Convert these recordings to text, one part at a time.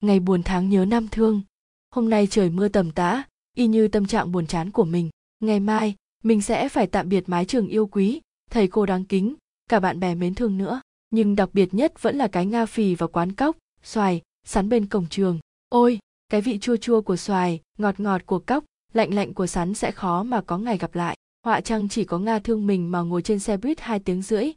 ngày buồn tháng nhớ năm thương. Hôm nay trời mưa tầm tã, y như tâm trạng buồn chán của mình. Ngày mai, mình sẽ phải tạm biệt mái trường yêu quý, thầy cô đáng kính, cả bạn bè mến thương nữa. Nhưng đặc biệt nhất vẫn là cái nga phì và quán cóc, xoài, sắn bên cổng trường. Ôi, cái vị chua chua của xoài, ngọt ngọt của cóc, lạnh lạnh của sắn sẽ khó mà có ngày gặp lại. Họa chăng chỉ có nga thương mình mà ngồi trên xe buýt hai tiếng rưỡi?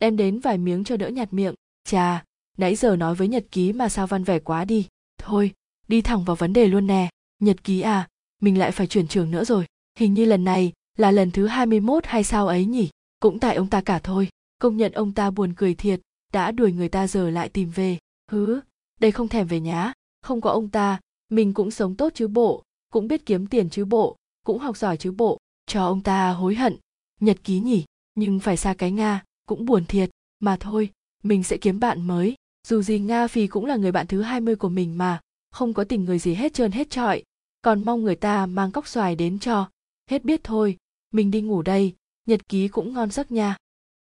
Đem đến vài miếng cho đỡ nhạt miệng. Chà nãy giờ nói với nhật ký mà sao văn vẻ quá đi. Thôi, đi thẳng vào vấn đề luôn nè. Nhật ký à mình lại phải chuyển trường nữa rồi. Hình như lần này là lần thứ 21 hay sao ấy nhỉ? Cũng tại ông ta cả thôi. Công nhận ông ta buồn cười thiệt, đã đuổi người ta giờ lại tìm về. Hứ, đây không thèm về nhá. Không có ông ta, mình cũng sống tốt chứ bộ, cũng biết kiếm tiền chứ bộ, cũng học giỏi chứ bộ. Cho ông ta hối hận. Nhật ký nhỉ, nhưng phải xa cái nga, cũng buồn thiệt. Mà thôi, mình sẽ kiếm bạn mới dù gì nga phi cũng là người bạn thứ 20 của mình mà, không có tình người gì hết trơn hết trọi. Còn mong người ta mang cóc xoài đến cho. Hết biết thôi, mình đi ngủ đây, nhật ký cũng ngon giấc nha.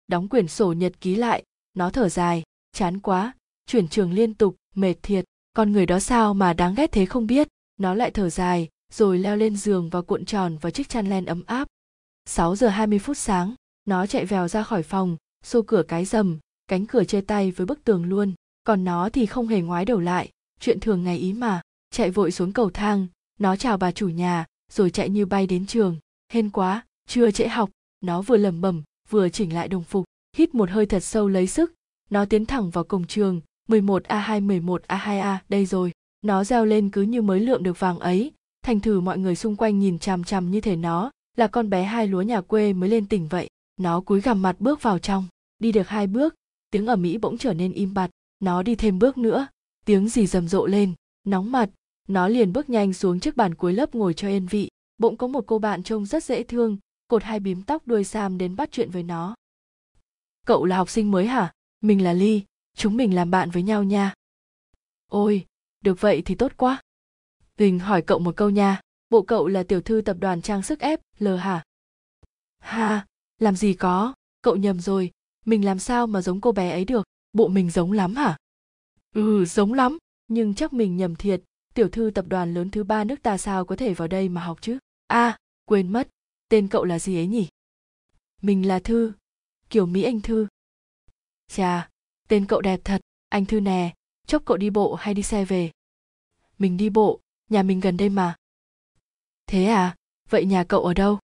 Đóng quyển sổ nhật ký lại, nó thở dài, chán quá, chuyển trường liên tục, mệt thiệt. Con người đó sao mà đáng ghét thế không biết. Nó lại thở dài, rồi leo lên giường và cuộn tròn vào chiếc chăn len ấm áp. 6 giờ 20 phút sáng, nó chạy vèo ra khỏi phòng, xô cửa cái rầm, cánh cửa chê tay với bức tường luôn còn nó thì không hề ngoái đầu lại. Chuyện thường ngày ý mà. Chạy vội xuống cầu thang. Nó chào bà chủ nhà, rồi chạy như bay đến trường. Hên quá, chưa trễ học. Nó vừa lẩm bẩm, vừa chỉnh lại đồng phục, hít một hơi thật sâu lấy sức. Nó tiến thẳng vào cổng trường. 11 A2 11 A2A đây rồi. Nó reo lên cứ như mới lượm được vàng ấy. Thành thử mọi người xung quanh nhìn chằm chằm như thể nó là con bé hai lúa nhà quê mới lên tỉnh vậy. Nó cúi gằm mặt bước vào trong. Đi được hai bước, tiếng ở mỹ bỗng trở nên im bặt nó đi thêm bước nữa. Tiếng gì rầm rộ lên nóng mặt. Nó liền bước nhanh xuống trước bàn cuối lớp ngồi cho yên vị. Bỗng có một cô bạn trông rất dễ thương cột hai bím tóc đuôi sam đến bắt chuyện với nó. Cậu là học sinh mới hả? Mình là ly chúng mình làm bạn với nhau nha. Ôi được vậy thì tốt quá. Bình hỏi cậu một câu nha, bộ cậu là tiểu thư tập đoàn trang sức ép, L hả? Ha, làm gì có, cậu nhầm rồi, mình làm sao mà giống cô bé ấy được, bộ mình giống lắm hả? Ừ, giống lắm, nhưng chắc mình nhầm thiệt, tiểu thư tập đoàn lớn thứ ba nước ta sao có thể vào đây mà học chứ? À, quên mất, tên cậu là gì ấy nhỉ? Mình là Thư, kiểu Mỹ Anh Thư. Chà, tên cậu đẹp thật, anh Thư nè, chốc cậu đi bộ hay đi xe về? Mình đi bộ, nhà mình gần đây mà. Thế à, vậy nhà cậu ở đâu?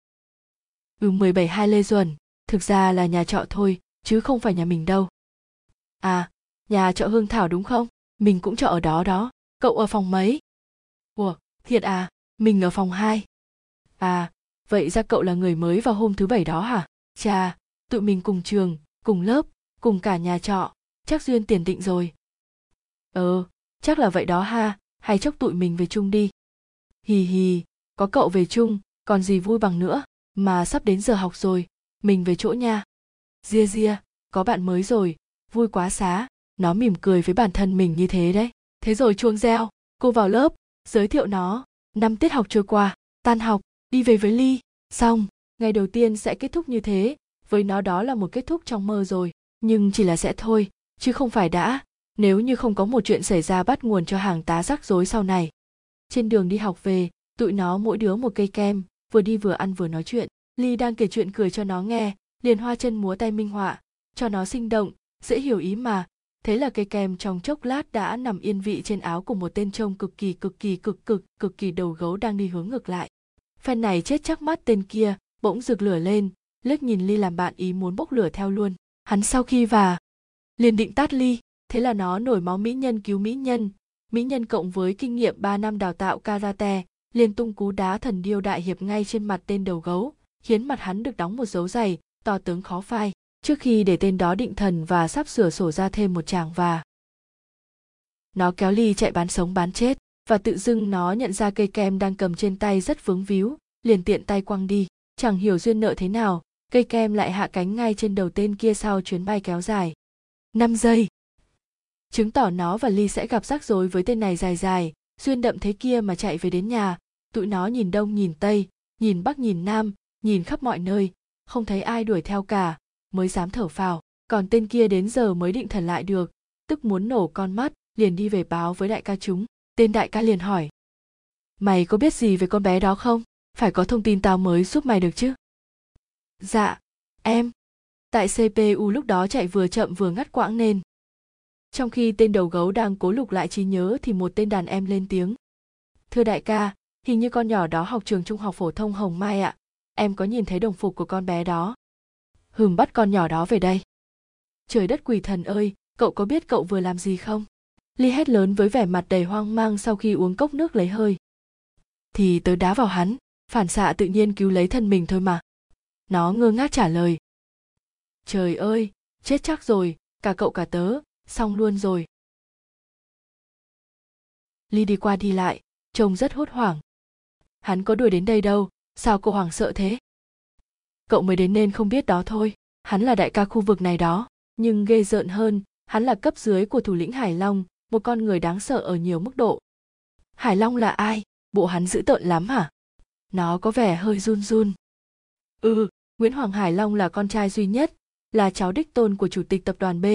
Ừ 17 hai Lê Duẩn, thực ra là nhà trọ thôi, chứ không phải nhà mình đâu. À, nhà trọ Hương Thảo đúng không? Mình cũng trọ ở đó đó. Cậu ở phòng mấy? Ủa, thiệt à, mình ở phòng 2. À, vậy ra cậu là người mới vào hôm thứ bảy đó hả? Chà, tụi mình cùng trường, cùng lớp, cùng cả nhà trọ, chắc duyên tiền định rồi. Ờ, chắc là vậy đó ha, hay chốc tụi mình về chung đi hì hì có cậu về chung còn gì vui bằng nữa mà sắp đến giờ học rồi mình về chỗ nha ria ria có bạn mới rồi vui quá xá. Nó mỉm cười với bản thân mình như thế đấy. Thế rồi chuông reo. Cô vào lớp, giới thiệu nó. Năm tiết học trôi qua. Tan học. Đi về với ly. Xong. Ngày đầu tiên sẽ kết thúc như thế. Với nó đó là một kết thúc trong mơ rồi. Nhưng chỉ là sẽ thôi, chứ không phải đã. Nếu như không có một chuyện xảy ra bắt nguồn cho hàng tá rắc rối sau này. Trên đường đi học về, tụi nó mỗi đứa một cây kem, vừa đi vừa ăn vừa nói chuyện. Ly đang kể chuyện cười cho nó nghe, liền hoa chân múa tay minh họa, cho nó sinh động dễ hiểu ý mà. Thế là cây kem trong chốc lát đã nằm yên vị trên áo của một tên trông cực kỳ cực kỳ, cực cực cực kỳ đầu gấu đang đi hướng ngược lại. Phen này chết chắc mắt tên kia, bỗng rực lửa lên, liếc nhìn ly làm bạn ý muốn bốc lửa theo luôn. Hắn sau khi và liền định tát ly, thế là nó nổi máu mỹ nhân cứu mỹ nhân. Mỹ nhân cộng với kinh nghiệm 3 năm đào tạo karate, liền tung cú đá thần điêu đại hiệp ngay trên mặt tên đầu gấu, khiến mặt hắn được đóng một dấu dày, to tướng khó phai trước khi để tên đó định thần và sắp sửa sổ ra thêm một chàng và. Nó kéo ly chạy bán sống bán chết, và tự dưng nó nhận ra cây kem đang cầm trên tay rất vướng víu, liền tiện tay quăng đi. Chẳng hiểu duyên nợ thế nào, cây kem lại hạ cánh ngay trên đầu tên kia sau chuyến bay kéo dài. 5 giây. Chứng tỏ nó và ly sẽ gặp rắc rối với tên này dài dài, duyên đậm thế kia mà chạy về đến nhà. Tụi nó nhìn đông, nhìn tây, nhìn bắc, nhìn nam, nhìn khắp mọi nơi, không thấy ai đuổi theo cả mới dám thở phào, còn tên kia đến giờ mới định thần lại được, tức muốn nổ con mắt, liền đi về báo với đại ca chúng. Tên đại ca liền hỏi, mày có biết gì về con bé đó không? Phải có thông tin tao mới giúp mày được chứ? Dạ em. Tại cpu lúc đó chạy vừa chậm vừa ngắt quãng nên. Trong khi tên đầu gấu đang cố lục lại trí nhớ thì một tên đàn em lên tiếng, thưa đại ca, hình như con nhỏ đó học trường trung học phổ thông hồng mai ạ. Em có nhìn thấy đồng phục của con bé đó? Hừm, bắt con nhỏ đó về đây. Trời đất quỷ thần ơi, cậu có biết cậu vừa làm gì không? Ly hét lớn với vẻ mặt đầy hoang mang sau khi uống cốc nước lấy hơi. Thì tớ đá vào hắn, phản xạ tự nhiên cứu lấy thân mình thôi mà. Nó ngơ ngác trả lời. Trời ơi, chết chắc rồi, cả cậu cả tớ, xong luôn rồi. Ly đi qua đi lại, trông rất hốt hoảng. Hắn có đuổi đến đây đâu, sao cô hoảng sợ thế? Cậu mới đến nên không biết đó thôi. Hắn là đại ca khu vực này đó, nhưng ghê rợn hơn, hắn là cấp dưới của thủ lĩnh hải long, một con người đáng sợ ở nhiều mức độ. Hải long là ai? Bộ hắn dữ tợn lắm hả? Nó có vẻ hơi run run. Ừ nguyễn hoàng hải long là con trai duy nhất, là cháu đích tôn của chủ tịch tập đoàn b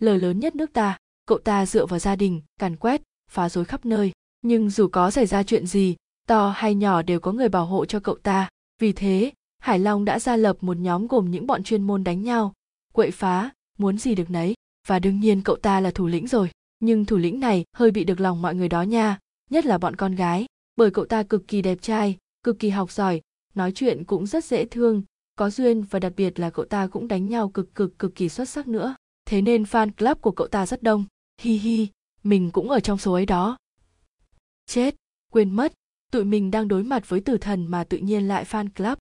lời lớn nhất nước ta. Cậu ta dựa vào gia đình, càn quét, phá rối khắp nơi. Nhưng dù có xảy ra chuyện gì, to hay nhỏ đều có người bảo hộ cho cậu ta. Vì thế hải long đã ra lập một nhóm gồm những bọn chuyên môn đánh nhau. Quậy phá, muốn gì được nấy. Và đương nhiên cậu ta là thủ lĩnh rồi. Nhưng thủ lĩnh này hơi bị được lòng mọi người đó nha. Nhất là bọn con gái. Bởi cậu ta cực kỳ đẹp trai, cực kỳ học giỏi. Nói chuyện cũng rất dễ thương. Có duyên và đặc biệt là cậu ta cũng đánh nhau cực cực cực kỳ xuất sắc nữa. Thế nên fan club của cậu ta rất đông. Hi hi. Mình cũng ở trong số ấy đó. Chết. Quên mất. Tụi mình đang đối mặt với tử thần mà tự nhiên lại fan club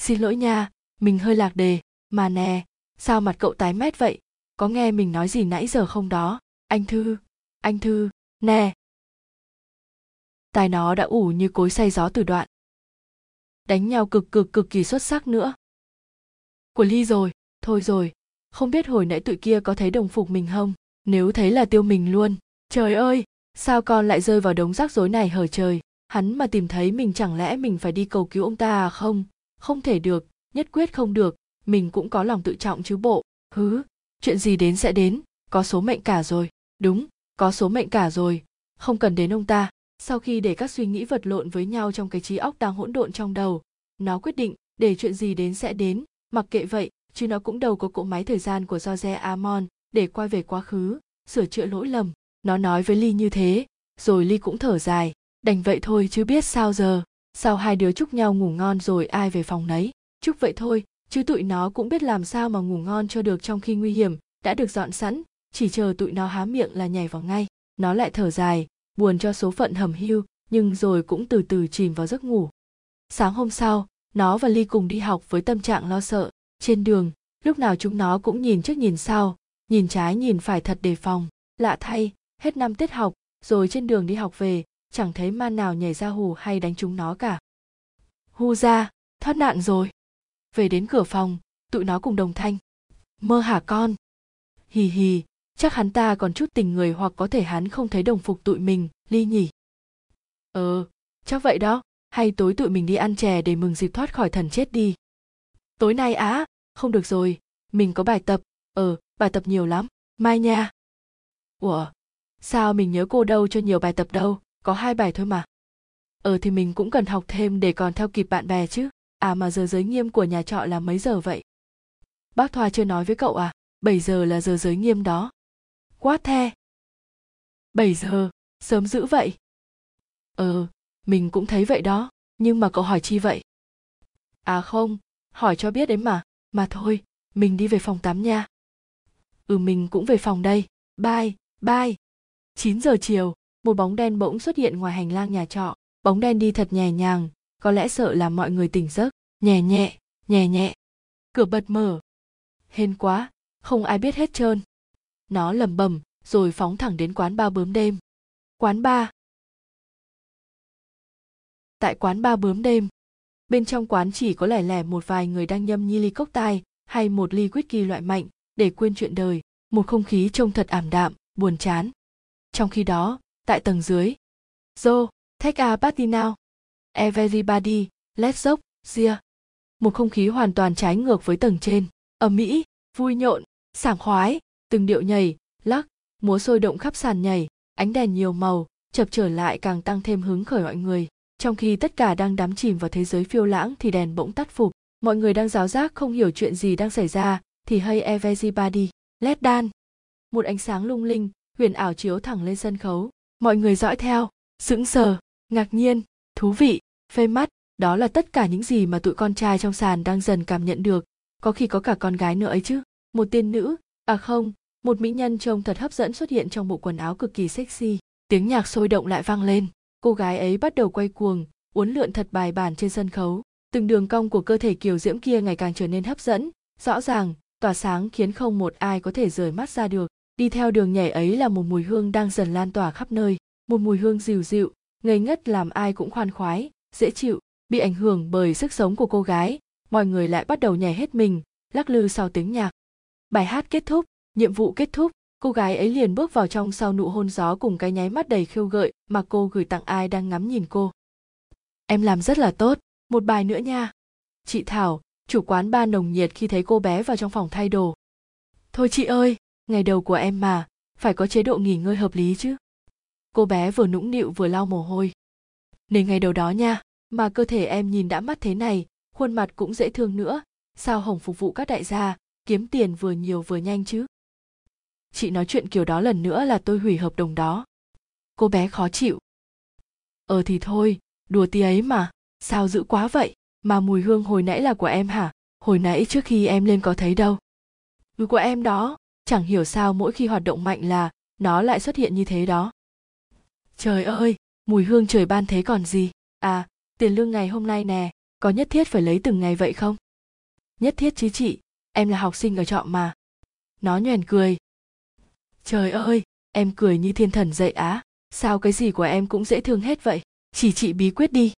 xin lỗi nha, mình hơi lạc đề. Mà nè, sao mặt cậu tái mét vậy? Có nghe mình nói gì nãy giờ không đó? Anh thư anh thư, nè. Tai nó đã ủ như cối say gió từ đoạn. Đánh nhau cực cực cực kỳ xuất sắc nữa. Của ly rồi, thôi rồi. Không biết hồi nãy tụi kia có thấy đồng phục mình không? Nếu thấy là tiêu mình luôn. Trời ơi, sao con lại rơi vào đống rắc rối này hở trời? Hắn mà tìm thấy mình chẳng lẽ mình phải đi cầu cứu ông ta à không? Không thể được, nhất quyết không được, mình cũng có lòng tự trọng chứ bộ. Hứ, chuyện gì đến sẽ đến, có số mệnh cả rồi. Đúng, có số mệnh cả rồi. Không cần đến ông ta. Sau khi để các suy nghĩ vật lộn với nhau trong cái trí óc đang hỗn độn trong đầu, nó quyết định để chuyện gì đến sẽ đến. Mặc kệ vậy, chứ nó cũng đâu có cỗ máy thời gian của George Amon để quay về quá khứ, sửa chữa lỗi lầm. Nó nói với ly như thế, rồi ly cũng thở dài. Đành vậy thôi chứ biết sao giờ sau hai đứa chúc nhau ngủ ngon rồi ai về phòng nấy. Chúc vậy thôi, chứ tụi nó cũng biết làm sao mà ngủ ngon cho được trong khi nguy hiểm, đã được dọn sẵn, chỉ chờ tụi nó há miệng là nhảy vào ngay. Nó lại thở dài, buồn cho số phận hầm hưu, nhưng rồi cũng từ từ chìm vào giấc ngủ. Sáng hôm sau, nó và ly cùng đi học với tâm trạng lo sợ. Trên đường, lúc nào chúng nó cũng nhìn trước nhìn sau, nhìn trái nhìn phải thật đề phòng. Lạ thay, hết năm tiết học, rồi trên đường đi học về chẳng thấy man nào nhảy ra hù hay đánh chúng nó cả. Hu ra, thoát nạn rồi. Về đến cửa phòng, tụi nó cùng đồng thanh. Mơ hả con? Hì hì, chắc hắn ta còn chút tình người hoặc có thể hắn không thấy đồng phục tụi mình, ly nhỉ? Ờ chắc vậy đó. Hay tối tụi mình đi ăn chè để mừng dịp thoát khỏi thần chết đi. Tối nay á? Không được rồi. Mình có bài tập. Ờ bài tập nhiều lắm. Mai nha. Ủa? Sao mình nhớ cô đâu cho nhiều bài tập đâu? Có hai bài thôi mà. Ờ thì mình cũng cần học thêm để còn theo kịp bạn bè chứ. À mà giờ giới nghiêm của nhà trọ là mấy giờ vậy? Bác thoa chưa nói với cậu à? 7 giờ là giờ giới nghiêm đó. Quá the. 7 giờ? Sớm dữ vậy. Ờ mình cũng thấy vậy đó. Nhưng mà cậu hỏi chi vậy? À không, hỏi cho biết đấy mà. Mà thôi, mình đi về phòng tắm nha. Ừ mình cũng về phòng đây. Bye bye. 9 giờ chiều một bóng đen bỗng xuất hiện ngoài hành lang nhà trọ. Bóng đen đi thật nhẹ nhàng, có lẽ sợ làm mọi người tỉnh giấc. Nhẹ nhẹ nhẹ nhẹ. Cửa bật mở. Hên quá, không ai biết hết trơn. Nó lầm bầm rồi phóng thẳng đến quán ba bướm đêm. Quán ba. Tại quán ba bướm đêm, bên trong quán chỉ có lẻ lẻ một vài người đang nhâm nhi ly cốc tai hay một ly whisky loại mạnh để quên chuyện đời, một không khí trông thật ảm đạm, buồn chán. Trong khi đó tại tầng dưới. Joe take a party now. Everybody, let's rock yeah. một không khí hoàn toàn trái ngược với tầng trên. Ở mỹ, vui nhộn, sảng khoái, từng điệu nhảy, lắc, múa sôi động khắp sàn nhảy, ánh đèn nhiều màu, chập trở lại càng tăng thêm hứng khởi mọi người. Trong khi tất cả đang đắm chìm vào thế giới phiêu lãng thì đèn bỗng tắt phục. Mọi người đang giáo giác không hiểu chuyện gì đang xảy ra, thì hay everybody, let dan một ánh sáng lung linh, huyền ảo chiếu thẳng lên sân khấu mọi người dõi theo, sững sờ, ngạc nhiên, thú vị phê mắt đó là tất cả những gì mà tụi con trai trong sàn đang dần cảm nhận được. Có khi có cả con gái nữa ấy chứ. Một tiên nữ à không, một mỹ nhân trông thật hấp dẫn xuất hiện trong bộ quần áo cực kỳ sexy. Tiếng nhạc sôi động lại vang lên. Cô gái ấy bắt đầu quay cuồng, uốn lượn thật bài bản trên sân khấu. Từng đường cong của cơ thể kiều diễm kia ngày càng trở nên hấp dẫn, rõ ràng, tỏa sáng khiến không một ai có thể rời mắt ra được đi theo đường nhảy ấy là một mùi hương đang dần lan tỏa khắp nơi, một mùi hương dịu dịu, ngây ngất làm ai cũng khoan khoái, dễ chịu, bị ảnh hưởng bởi sức sống của cô gái. Mọi người lại bắt đầu nhảy hết mình, lắc lư sau tiếng nhạc. Bài hát kết thúc, nhiệm vụ kết thúc, cô gái ấy liền bước vào trong sau nụ hôn gió cùng cái nháy mắt đầy khiêu gợi mà cô gửi tặng ai đang ngắm nhìn cô. Em làm rất là tốt, một bài nữa nha. Chị thảo, chủ quán ba nồng nhiệt khi thấy cô bé vào trong phòng thay đồ. Thôi chị ơi! Ngày đầu của em mà, phải có chế độ nghỉ ngơi hợp lý chứ. Cô bé vừa nũng nịu vừa lau mồ hôi. Nên ngày đầu đó nha, mà cơ thể em nhìn đã mắt thế này, khuôn mặt cũng dễ thương nữa. Sao hồng phục vụ các đại gia, kiếm tiền vừa nhiều vừa nhanh chứ? Chị nói chuyện kiểu đó lần nữa là tôi hủy hợp đồng đó. Cô bé khó chịu. Ờ thì thôi, đùa tí ấy mà. Sao dữ quá vậy? Mà mùi hương hồi nãy là của em hả? Hồi nãy trước khi em lên có thấy đâu. Mùi của em đó chẳng hiểu sao mỗi khi hoạt động mạnh là nó lại xuất hiện như thế đó. Trời ơi, mùi hương trời ban thế còn gì? À tiền lương ngày hôm nay nè, có nhất thiết phải lấy từng ngày vậy không? Nhất thiết chứ chị, em là học sinh ở trọ mà. Nó nhoèn cười. Trời ơi, em cười như thiên thần dậy á. Sao cái gì của em cũng dễ thương hết vậy? Chỉ chị bí quyết đi.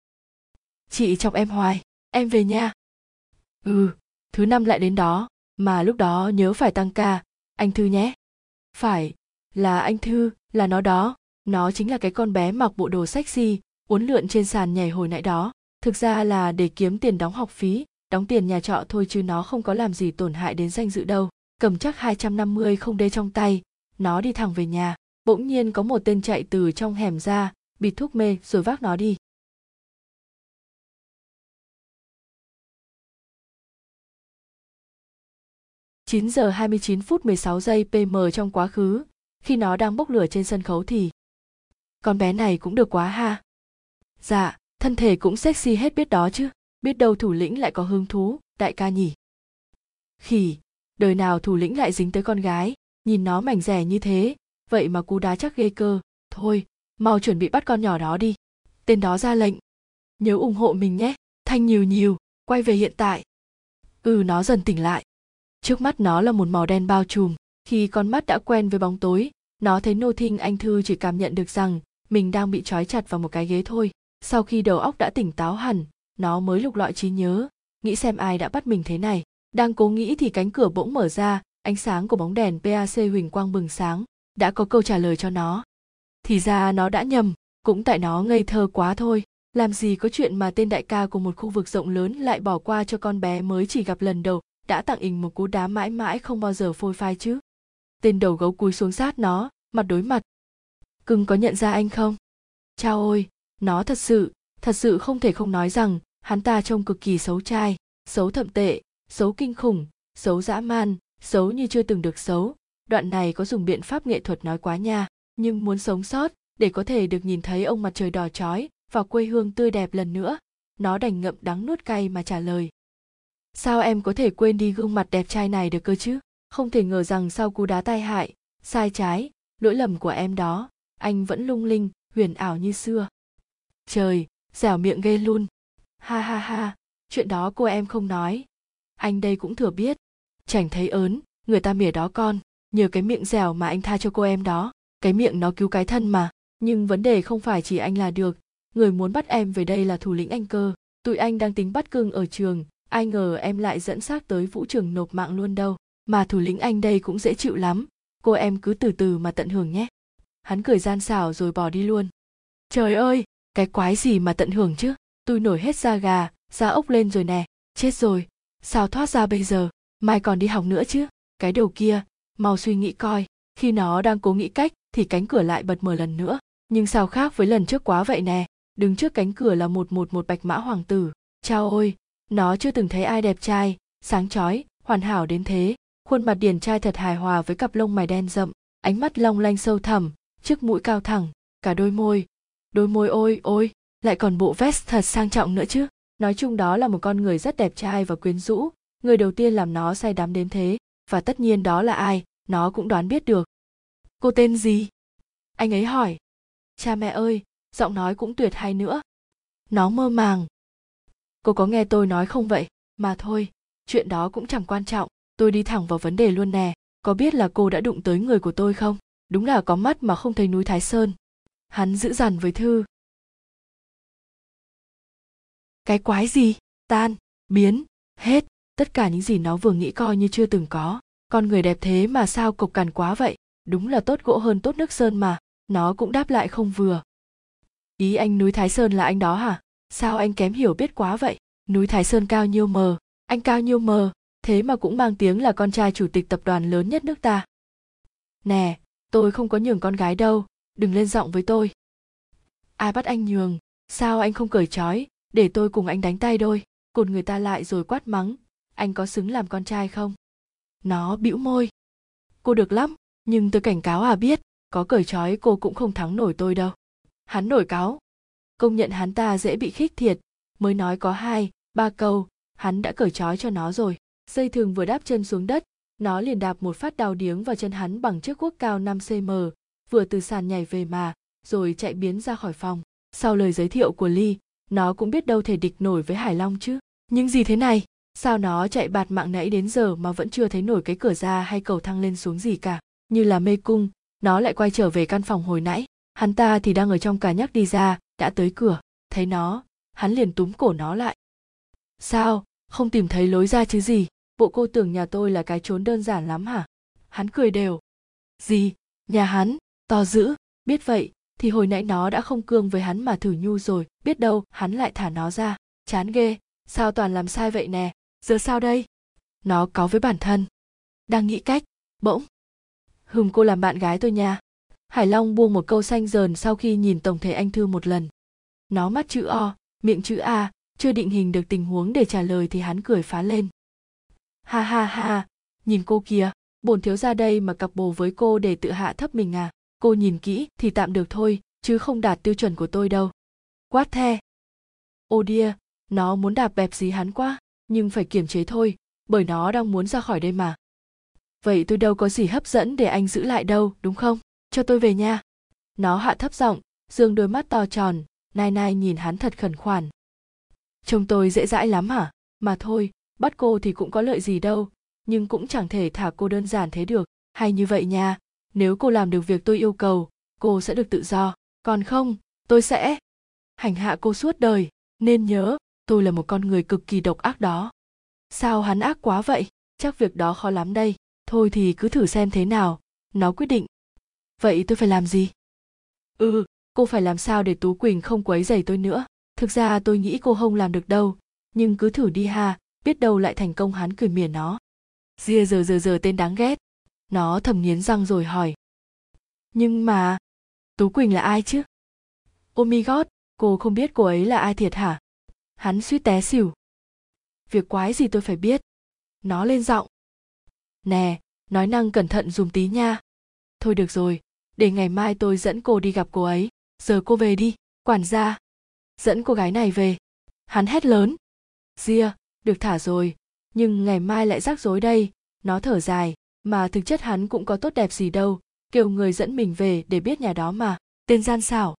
Chị chọc em hoài, em về nha. Ừ thứ năm lại đến đó, mà lúc đó nhớ phải tăng ca anh thư nhé. Phải, là anh thư, là nó đó. Nó chính là cái con bé mặc bộ đồ sexy, uốn lượn trên sàn nhảy hồi nãy đó. Thực ra là để kiếm tiền đóng học phí, đóng tiền nhà trọ thôi chứ nó không có làm gì tổn hại đến danh dự đâu. Cầm chắc 250 không đê trong tay. Nó đi thẳng về nhà. Bỗng nhiên có một tên chạy từ trong hẻm ra, bịt thuốc mê, rồi vác nó đi. 9 giờ 29 phút 16 giây PM trong quá khứ, khi nó đang bốc lửa trên sân khấu thì con bé này cũng được quá ha. Dạ, thân thể cũng sexy hết biết đó chứ, biết đâu thủ lĩnh lại có hứng thú, đại ca nhỉ. Khỉ, đời nào thủ lĩnh lại dính tới con gái, nhìn nó mảnh rẻ như thế, vậy mà cú đá chắc ghê cơ, thôi, mau chuẩn bị bắt con nhỏ đó đi. Tên đó ra lệnh. Nhớ ủng hộ mình nhé, thanh nhiều nhiều, quay về hiện tại. Ừ nó dần tỉnh lại trước mắt nó là một màu đen bao trùm, khi con mắt đã quen với bóng tối, nó thấy nô thinh anh thư chỉ cảm nhận được rằng mình đang bị trói chặt vào một cái ghế thôi. Sau khi đầu óc đã tỉnh táo hẳn, nó mới lục lọi trí nhớ. Nghĩ xem ai đã bắt mình thế này. Đang cố nghĩ thì cánh cửa bỗng mở ra, ánh sáng của bóng đèn pac huỳnh quang bừng sáng, đã có câu trả lời cho nó. Thì ra nó đã nhầm, cũng tại nó ngây thơ quá thôi. Làm gì có chuyện mà tên đại ca của một khu vực rộng lớn lại bỏ qua cho con bé mới chỉ gặp lần đầu đã tặng ình một cú đá mãi mãi không bao giờ phôi phai chứ. Tên đầu gấu cúi xuống sát nó, mặt đối mặt. Cưng có nhận ra anh không? Chao ôi, nó thật sự thật sự không thể không nói rằng, hắn ta trông cực kỳ xấu trai, xấu thậm tệ, xấu kinh khủng, xấu dã man, xấu như chưa từng được xấu. Đoạn này có dùng biện pháp nghệ thuật nói quá nha, nhưng muốn sống sót, để có thể được nhìn thấy ông mặt trời đỏ chói và quê hương tươi đẹp lần nữa, nó đành ngậm đắng nuốt cay mà trả lời sao em có thể quên đi gương mặt đẹp trai này được cơ chứ? Không thể ngờ rằng sau cú đá tai hại, sai trái, lỗi lầm của em đó, anh vẫn lung linh, huyền ảo như xưa. Trời, dẻo miệng ghê luôn. Ha ha ha, chuyện đó cô em không nói. Anh đây cũng thừa biết. Chẳng thấy ớn, người ta mỉa đó con, nhờ cái miệng dẻo mà anh tha cho cô em đó. Cái miệng nó cứu cái thân mà. Nhưng vấn đề không phải chỉ anh là được. Người muốn bắt em về đây là thủ lĩnh anh cơ. Tụi anh đang tính bắt cưng ở trường ai ngờ em lại dẫn xác tới vũ trường nộp mạng luôn đâu. Mà thủ lĩnh anh đây cũng dễ chịu lắm. Cô em cứ từ từ mà tận hưởng nhé. Hắn cười gian xảo rồi bỏ đi luôn. Trời ơi, cái quái gì mà tận hưởng chứ? Tôi nổi hết da gà, da ốc lên rồi nè. Chết rồi, sao thoát ra bây giờ? Mai còn đi học nữa chứ? Cái đầu kia, mau suy nghĩ coi. Khi nó đang cố nghĩ cách thì cánh cửa lại bật mở lần nữa. Nhưng sao khác với lần trước quá vậy nè? Đứng trước cánh cửa là một một một bạch mã hoàng tử. Chao ôi nó chưa từng thấy ai đẹp trai, sáng chói, hoàn hảo đến thế. Khuôn mặt điển trai thật hài hòa với cặp lông mày đen rậm, ánh mắt long lanh sâu thẳm, chiếc mũi cao thẳng, cả đôi môi. Đôi môi ôi ôi, lại còn bộ vest thật sang trọng nữa chứ. Nói chung đó là một con người rất đẹp trai và quyến rũ. Người đầu tiên làm nó say đắm đến thế, và tất nhiên đó là ai, nó cũng đoán biết được. Cô tên gì? Anh ấy hỏi. Cha mẹ ơi, giọng nói cũng tuyệt hay nữa. Nó mơ màng cô có nghe tôi nói không vậy? Mà thôi, chuyện đó cũng chẳng quan trọng. Tôi đi thẳng vào vấn đề luôn nè. Có biết là cô đã đụng tới người của tôi không? Đúng là có mắt mà không thấy núi thái sơn. Hắn giữ dằn với thư. Cái quái gì? Tan, biến, hết. Tất cả những gì nó vừa nghĩ coi như chưa từng có. Con người đẹp thế mà sao cộc cằn quá vậy? Đúng là tốt gỗ hơn tốt nước sơn mà. Nó cũng đáp lại không vừa. Ý anh núi thái sơn là anh đó hả? Sao anh kém hiểu biết quá vậy? Núi thái sơn cao nhiêu mờ. Anh cao nhiêu mờ, thế mà cũng mang tiếng là con trai chủ tịch tập đoàn lớn nhất nước ta. Nè, tôi không có nhường con gái đâu, đừng lên giọng với tôi. Ai bắt anh nhường? Sao anh không cởi trói? Để tôi cùng anh đánh tay đôi, cột người ta lại rồi quát mắng. Anh có xứng làm con trai không? Nó bĩu môi. Cô được lắm, nhưng tôi cảnh cáo à biết, có cởi trói cô cũng không thắng nổi tôi đâu. Hắn nổi cáo công nhận hắn ta dễ bị khích thiệt. Mới nói có hai, ba câu, hắn đã cởi trói cho nó rồi. Dây thừng vừa đáp chân xuống đất, nó liền đạp một phát đào điếng vào chân hắn bằng chiếc cuốc cao 5 cm vừa từ sàn nhảy về mà, rồi chạy biến ra khỏi phòng. Sau lời giới thiệu của ly, nó cũng biết đâu thể địch nổi với hải long chứ. Nhưng gì thế này? Sao nó chạy bạt mạng nãy đến giờ mà vẫn chưa thấy nổi cái cửa ra hay cầu thang lên xuống gì cả? Như là mê cung, nó lại quay trở về căn phòng hồi nãy. Hắn ta thì đang ở trong cả nhắc đi ra đã tới cửa, thấy nó, hắn liền túm cổ nó lại. Sao? Không tìm thấy lối ra chứ gì? Bộ cô tưởng nhà tôi là cái trốn đơn giản lắm hả? Hắn cười đều. Gì? Nhà hắn? To dữ. Biết vậy, thì hồi nãy nó đã không cương với hắn mà thử nhu rồi. Biết đâu, hắn lại thả nó ra. Chán ghê. Sao toàn làm sai vậy nè? Giờ sao đây? Nó có với bản thân. Đang nghĩ cách. Bỗng. Hừm, cô làm bạn gái tôi nha hải long buông một câu xanh dờn sau khi nhìn tổng thể anh thư một lần. Nó mắt chữ o miệng chữ a chưa định hình được tình huống để trả lời thì hắn cười phá lên. Ha ha ha nhìn cô kia, bổn thiếu ra đây mà cặp bồ với cô để tự hạ thấp mình à? Cô nhìn kỹ thì tạm được thôi chứ không đạt tiêu chuẩn của tôi đâu. Quát the. Ô đia nó muốn đạp bẹp gì hắn quá nhưng phải kiềm chế thôi bởi nó đang muốn ra khỏi đây mà. Vậy tôi đâu có gì hấp dẫn để anh giữ lại đâu đúng không? Cho tôi về nha. Nó hạ thấp giọng, dương đôi mắt to tròn, nai nai nhìn hắn thật khẩn khoản. Trông tôi dễ dãi lắm hả? Mà thôi, bắt cô thì cũng có lợi gì đâu, nhưng cũng chẳng thể thả cô đơn giản thế được. Hay như vậy nha, nếu cô làm được việc tôi yêu cầu, cô sẽ được tự do. Còn không, tôi sẽ. Hành hạ cô suốt đời, nên nhớ, tôi là một con người cực kỳ độc ác đó. Sao hắn ác quá vậy? Chắc việc đó khó lắm đây. Thôi thì cứ thử xem thế nào. Nó quyết định vậy tôi phải làm gì? Ừ cô phải làm sao để tú quỳnh không quấy dày tôi nữa? Thực ra tôi nghĩ cô không làm được đâu. Nhưng cứ thử đi ha, biết đâu lại thành công hắn cười mỉa nó. Ria giờ giờ giờ tên đáng ghét. Nó thầm nghiến răng rồi hỏi. Nhưng mà, tú quỳnh là ai chứ? Oh my god cô không biết cô ấy là ai thiệt hả? Hắn suýt té xỉu. Việc quái gì tôi phải biết? Nó lên giọng. Nè, nói năng cẩn thận dùm tí nha. Thôi được rồi để ngày mai tôi dẫn cô đi gặp cô ấy. Giờ cô về đi, quản gia. Dẫn cô gái này về. Hắn hét lớn. Ria được thả rồi. Nhưng ngày mai lại rắc rối đây. Nó thở dài, mà thực chất hắn cũng có tốt đẹp gì đâu. Kêu người dẫn mình về để biết nhà đó mà. Tên gian xảo.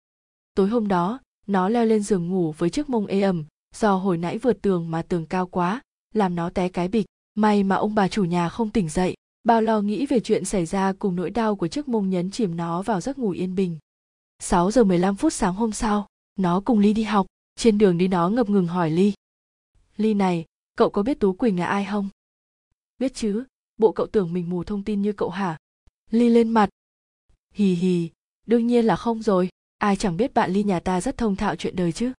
Tối hôm đó, nó leo lên giường ngủ với chiếc mông ê ẩm. Do hồi nãy vượt tường mà tường cao quá, làm nó té cái bịch. May mà ông bà chủ nhà không tỉnh dậy bao lo nghĩ về chuyện xảy ra cùng nỗi đau của chiếc mông nhấn chìm nó vào giấc ngủ yên bình. 6 giờ 15 phút sáng hôm sau, nó cùng ly đi học. Trên đường đi nó ngập ngừng hỏi ly. Ly này, cậu có biết tú quỳnh là ai không? Biết chứ, bộ cậu tưởng mình mù thông tin như cậu hả? Ly lên mặt. Hì hì, đương nhiên là không rồi, ai chẳng biết bạn ly nhà ta rất thông thạo chuyện đời chứ.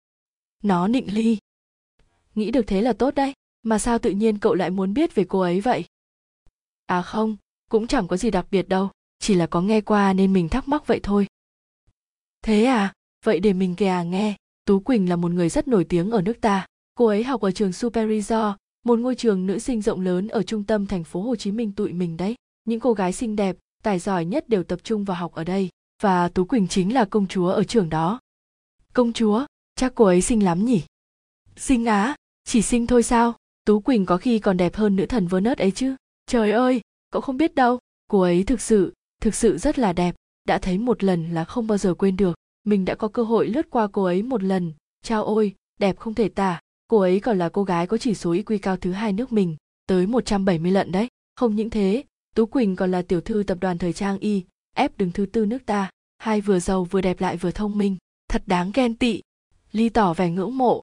Nó nịnh ly. Nghĩ được thế là tốt đấy, mà sao tự nhiên cậu lại muốn biết về cô ấy vậy? À không, cũng chẳng có gì đặc biệt đâu, chỉ là có nghe qua nên mình thắc mắc vậy thôi. Thế à vậy để mình kể à nghe, tú quỳnh là một người rất nổi tiếng ở nước ta. Cô ấy học ở trường super resort một ngôi trường nữ sinh rộng lớn ở trung tâm thành phố hồ chí minh tụi mình đấy. Những cô gái xinh đẹp, tài giỏi nhất đều tập trung vào học ở đây, và tú quỳnh chính là công chúa ở trường đó. Công chúa, chắc cô ấy xinh lắm nhỉ? Xinh á, chỉ xinh thôi sao? Tú quỳnh có khi còn đẹp hơn nữ thần vernus ấy chứ? Trời ơi, cậu không biết đâu, cô ấy thực sự thực sự rất là đẹp. Đã thấy một lần là không bao giờ quên được. Mình đã có cơ hội lướt qua cô ấy một lần. Chao ôi, đẹp không thể tả. Cô ấy còn là cô gái có chỉ số IQ cao thứ hai nước mình, tới 170 lận đấy. Không những thế, tú quỳnh còn là tiểu thư tập đoàn thời trang y, ép đứng thứ tư nước ta. Hai vừa giàu vừa đẹp lại vừa thông minh. Thật đáng ghen tị. Ly tỏ vẻ ngưỡng mộ.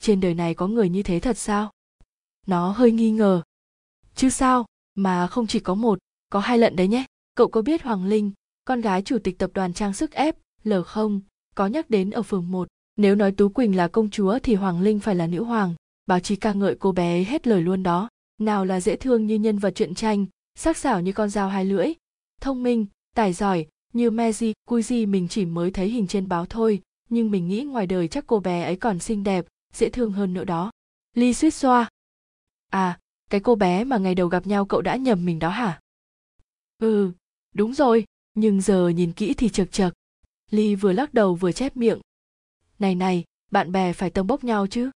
Trên đời này có người như thế thật sao? Nó hơi nghi ngờ chứ sao mà không chỉ có một có hai lận đấy nhé cậu có biết hoàng linh con gái chủ tịch tập đoàn trang sức ép l không có nhắc đến ở phường 1. Nếu nói Tú Quỳnh là công chúa thì Hoàng Linh phải là nữ hoàng. Báo chí ca ngợi cô bé ấy hết lời luôn đó. Nào là dễ thương như nhân vật truyện tranh, sắc sảo như con dao hai lưỡi, thông minh, tài giỏi như Meji, Kuji mình chỉ mới thấy hình trên báo thôi, nhưng mình nghĩ ngoài đời chắc cô bé ấy còn xinh đẹp, dễ thương hơn nữa đó. Ly suýt xoa. À, cái cô bé mà ngày đầu gặp nhau cậu đã nhầm mình đó hả? Ừ, đúng rồi, nhưng giờ nhìn kỹ thì chật chật. Ly vừa lắc đầu vừa chép miệng. Này này, bạn bè phải tông bốc nhau chứ.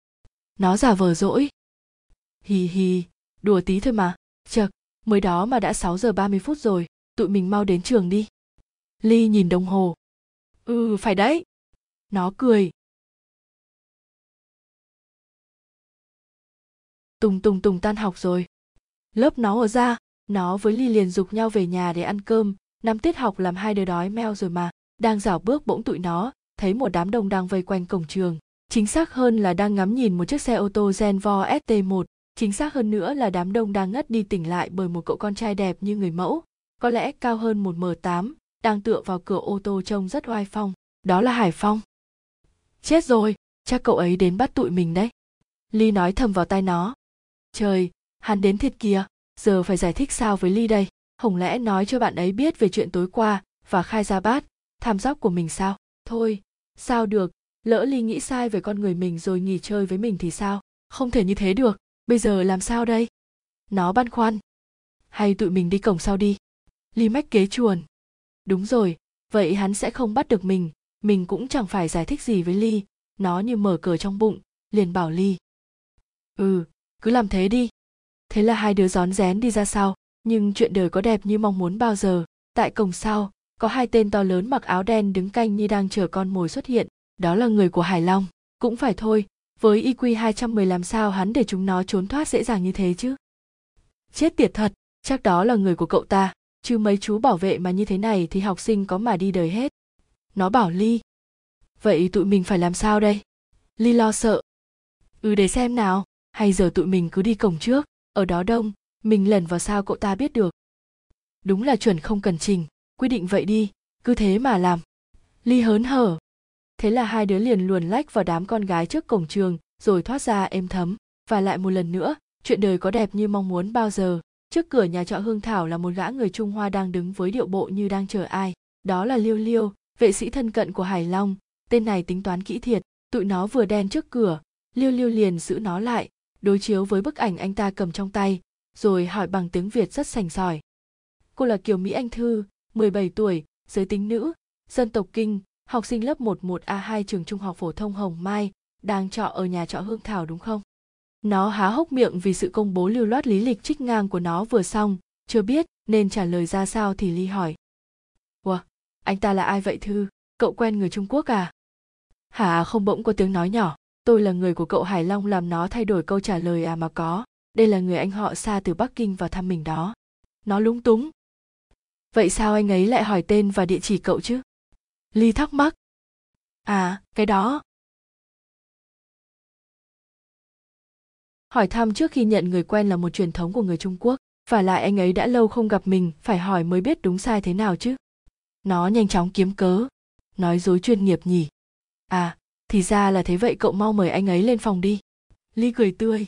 Nó giả vờ dỗi. Hì hì, đùa tí thôi mà. Chật, mới đó mà đã 6 giờ 30 phút rồi, tụi mình mau đến trường đi. Ly nhìn đồng hồ. Ừ, phải đấy. Nó cười. Tùng tùng tùng tan học rồi. Lớp nó ở ra, nó với Ly liền dục nhau về nhà để ăn cơm, năm tiết học làm hai đứa đói meo rồi mà đang dạo bước bỗng tụi nó thấy một đám đông đang vây quanh cổng trường chính xác hơn là đang ngắm nhìn một chiếc xe ô tô Genvo ST1, chính xác hơn nữa là đám đông đang ngất đi tỉnh lại bởi một cậu con trai đẹp như người mẫu, có lẽ cao hơn một M8, đang tựa vào cửa ô tô trông rất oai phong. Đó là Hải Phong. Chết rồi, chắc cậu ấy đến bắt tụi mình đấy. Ly nói thầm vào tai nó. Trời, hắn đến thiệt kìa, giờ phải giải thích sao với Ly đây? Hồng lẽ nói cho bạn ấy biết về chuyện tối qua và khai ra bát, tham dóc của mình sao? Thôi sao được? Lỡ ly nghĩ sai về con người mình rồi nghỉ chơi với mình thì sao? Không thể như thế được bây giờ làm sao đây? Nó băn khoăn. Hay tụi mình đi cổng sau đi. Ly mách kế chuồn. Đúng rồi vậy hắn sẽ không bắt được mình mình cũng chẳng phải giải thích gì với ly. Nó như mở cờ trong bụng liền bảo ly. Ừ cứ làm thế đi thế là hai đứa rón rén đi ra sau nhưng chuyện đời có đẹp như mong muốn bao giờ tại cổng sau có hai tên to lớn mặc áo đen đứng canh như đang chờ con mồi xuất hiện, đó là người của Hải Long. Cũng phải thôi, với IQ 210 làm sao hắn để chúng nó trốn thoát dễ dàng như thế chứ? Chết tiệt thật, chắc đó là người của cậu ta, chứ mấy chú bảo vệ mà như thế này thì học sinh có mà đi đời hết. Nó bảo Ly. Vậy tụi mình phải làm sao đây? Ly lo sợ. Ừ để xem nào, hay giờ tụi mình cứ đi cổng trước, ở đó đông, mình lần vào sao cậu ta biết được. Đúng là chuẩn không cần trình, quy định vậy đi cứ thế mà làm. Ly hớn hở. Thế là hai đứa liền luồn lách vào đám con gái trước cổng trường rồi thoát ra êm thấm. Và lại một lần nữa chuyện đời có đẹp như mong muốn bao giờ. Trước cửa nhà trọ hương thảo là một gã người trung hoa đang đứng với điệu bộ như đang chờ ai. Đó là liêu liêu vệ sĩ thân cận của hải long. Tên này tính toán kỹ thiệt tụi nó vừa đen trước cửa. Liêu liêu liền giữ nó lại đối chiếu với bức ảnh anh ta cầm trong tay rồi hỏi bằng tiếng việt rất sành sỏi cô là kiều mỹ anh thư 17 tuổi, giới tính nữ, dân tộc Kinh, học sinh lớp 11A2 trường trung học phổ thông Hồng Mai, đang trọ ở nhà trọ Hương Thảo đúng không? Nó há hốc miệng vì sự công bố lưu loát lý lịch trích ngang của nó vừa xong, chưa biết nên trả lời ra sao thì Ly hỏi. Ủa, anh ta là ai vậy Thư? Cậu quen người Trung Quốc à? Hả không bỗng có tiếng nói nhỏ, tôi là người của cậu Hải Long làm nó thay đổi câu trả lời à mà có, đây là người anh họ xa từ Bắc Kinh vào thăm mình đó. Nó lúng túng, vậy sao anh ấy lại hỏi tên và địa chỉ cậu chứ? Ly thắc mắc. À cái đó. Hỏi thăm trước khi nhận người quen là một truyền thống của người trung quốc. Và lại anh ấy đã lâu không gặp mình phải hỏi mới biết đúng sai thế nào chứ? Nó nhanh chóng kiếm cớ. Nói dối chuyên nghiệp nhỉ. À thì ra là thế vậy, cậu mau mời anh ấy lên phòng đi. Ly cười tươi.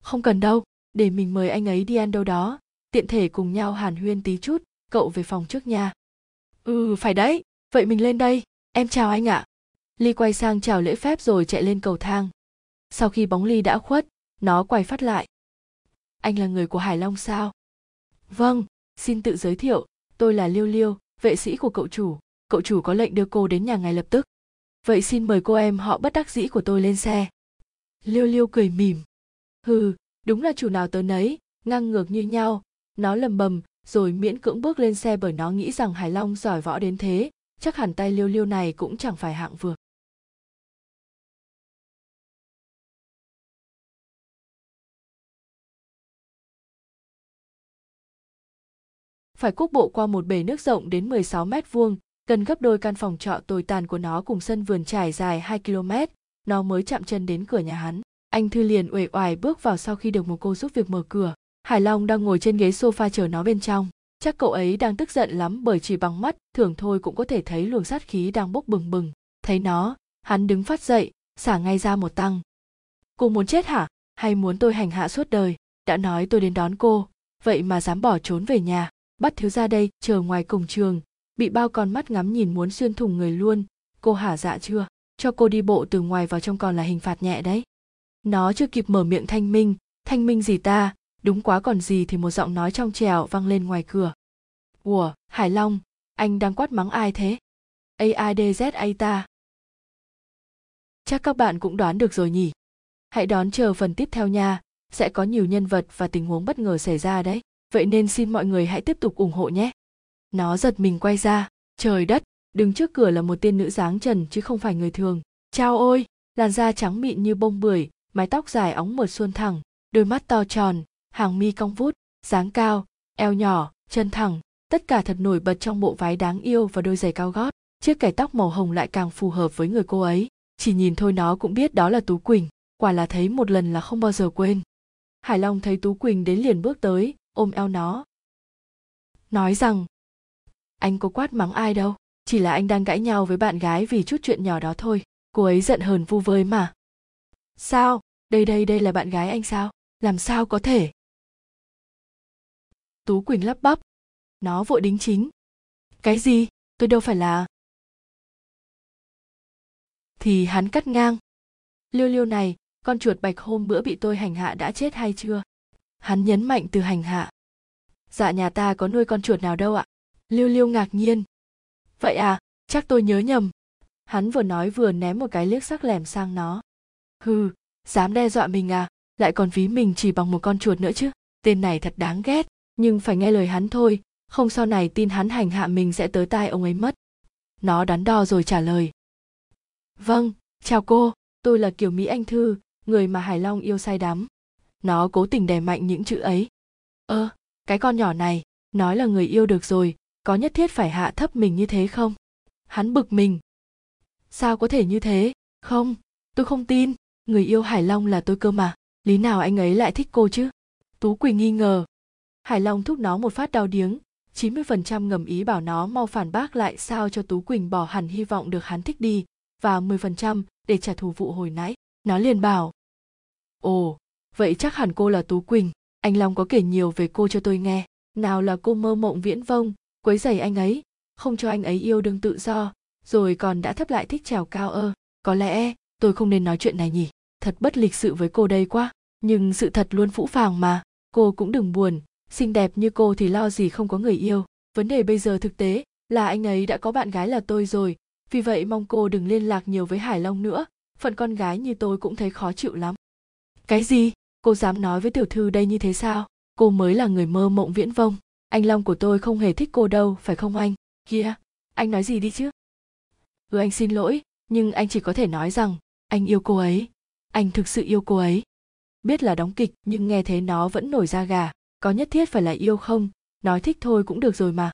Không cần đâu, để mình mời anh ấy đi ăn đâu đó. Tiện thể cùng nhau hàn huyên tí chút, cậu về phòng trước nha. Ừ phải đấy. Vậy mình lên đây. Em chào anh ạ. Ly quay sang chào lễ phép rồi chạy lên cầu thang. Sau khi bóng ly đã khuất, nó quay phát lại. Anh là người của hải long sao? Vâng xin tự giới thiệu. Tôi là liêu liêu, vệ sĩ của cậu chủ. Cậu chủ có lệnh đưa cô đến nhà ngay lập tức vậy xin mời cô em họ bất đắc dĩ của tôi lên xe. Liêu liêu cười mỉm. Hừ đúng là chủ nào tớ nấy ngang ngược như nhau. Nó lầm bầm rồi miễn cưỡng bước lên xe bởi nó nghĩ rằng hải long giỏi võ đến thế chắc hẳn tay liêu liêu này cũng chẳng phải hạng vừa phải cúc bộ qua một bể nước rộng đến 16 mét vuông, gần gấp đôi căn phòng trọ tồi tàn của nó cùng sân vườn trải dài 2 km, nó mới chạm chân đến cửa nhà hắn. Anh Thư liền uể oải bước vào sau khi được một cô giúp việc mở cửa. Hải Long đang ngồi trên ghế sofa chờ nó bên trong. Chắc cậu ấy đang tức giận lắm bởi chỉ bằng mắt thường thôi cũng có thể thấy luồng sát khí đang bốc bừng bừng. Thấy nó, hắn đứng phát dậy, xả ngay ra một tăng. Cô muốn chết hả? Hay muốn tôi hành hạ suốt đời? Đã nói tôi đến đón cô, vậy mà dám bỏ trốn về nhà bắt thiếu ra đây chờ ngoài cổng trường bị bao con mắt ngắm nhìn muốn xuyên thủng người luôn. Cô hả dạ chưa? Cho cô đi bộ từ ngoài vào trong còn là hình phạt nhẹ đấy. Nó chưa kịp mở miệng thanh minh. Thanh minh gì ta? Đúng quá còn gì thì một giọng nói trong trèo vang lên ngoài cửa. Ủa, hải long, anh đang quát mắng ai thế? Aidz ta. Chắc các bạn cũng đoán được rồi nhỉ? Hãy đón chờ phần tiếp theo nha. Sẽ có nhiều nhân vật và tình huống bất ngờ xảy ra đấy. Vậy nên xin mọi người hãy tiếp tục ủng hộ nhé nó giật mình quay ra. Trời đất, đứng trước cửa là một tiên nữ dáng trần chứ không phải người thường. Chao ôi, làn da trắng mịn như bông bưởi, mái tóc dài óng mượt xuôn thẳng, đôi mắt to tròn, hàng mi cong vút, dáng cao, eo nhỏ, chân thẳng, tất cả thật nổi bật trong bộ váy đáng yêu và đôi giày cao gót. Chiếc kẻ tóc màu hồng lại càng phù hợp với người cô ấy. Chỉ nhìn thôi nó cũng biết đó là tú quỳnh, quả là thấy một lần là không bao giờ quên. Hải long thấy tú quỳnh đến liền bước tới, ôm eo nó. Nói rằng anh có quát mắng ai đâu, chỉ là anh đang cãi nhau với bạn gái vì chút chuyện nhỏ đó thôi. Cô ấy giận hờn vu vơi mà. Sao? Đây đây đây là bạn gái anh sao? Làm sao có thể? Tú quỳnh lắp bắp. Nó vội đính chính. Cái gì? Tôi đâu phải là thì hắn cắt ngang. Liêu liêu này, con chuột bạch hôm bữa bị tôi hành hạ đã chết hay chưa? Hắn nhấn mạnh từ hành hạ. Dạ nhà ta có nuôi con chuột nào đâu ạ? Liêu liêu ngạc nhiên. Vậy à chắc tôi nhớ nhầm. Hắn vừa nói vừa ném một cái liếc sắc lẻm sang nó. Hừ, dám đe dọa mình à lại còn ví mình chỉ bằng một con chuột nữa chứ, tên này thật đáng ghét. Nhưng phải nghe lời hắn thôi, không sau này tin hắn hành hạ mình sẽ tới tai ông ấy mất. Nó đắn đo rồi trả lời. Vâng chào cô, tôi là kiều mỹ anh thư, người mà hải long yêu say đắm. Nó cố tình đè mạnh những chữ ấy. Ơ, cái con nhỏ này, nói là người yêu được rồi có nhất thiết phải hạ thấp mình như thế không? Hắn bực mình. Sao có thể như thế? Không tôi không tin. Người yêu hải long là tôi cơ mà. Lý nào anh ấy lại thích cô chứ? Tú quỳnh nghi ngờ. Hải long thúc nó một phát đau điếng. 90% ngầm ý bảo nó mau phản bác lại sao cho Tú Quỳnh bỏ hẳn hy vọng được hắn thích đi và 10% để trả thù vụ hồi nãy. Nó liền bảo. Ồ, vậy chắc hẳn cô là tú quỳnh. Anh long có kể nhiều về cô cho tôi nghe. Nào là cô mơ mộng viễn vông quấy rầy anh ấy, không cho anh ấy yêu đương tự do, rồi còn đã thấp lại thích trèo cao ơ. Có lẽ tôi không nên nói chuyện này nhỉ? Thật bất lịch sự với cô đây quá. Nhưng sự thật luôn phũ phàng mà. Cô cũng đừng buồn. Xinh đẹp như cô thì lo gì không có người yêu. Vấn đề bây giờ thực tế là anh ấy đã có bạn gái là tôi rồi. Vì vậy mong cô đừng liên lạc nhiều với hải long nữa. Phận con gái như tôi cũng thấy khó chịu lắm. Cái gì? Cô dám nói với tiểu thư đây như thế sao? Cô mới là người mơ mộng viễn vông anh long của tôi không hề thích cô đâu, phải không anh? Kia anh nói gì đi chứ? Ừ anh xin lỗi, nhưng anh chỉ có thể nói rằng, anh yêu cô ấy. Anh thực sự yêu cô ấy. Biết là đóng kịch, nhưng nghe thế nó vẫn nổi da gà. Có nhất thiết phải là yêu không? Nói thích thôi cũng được rồi mà.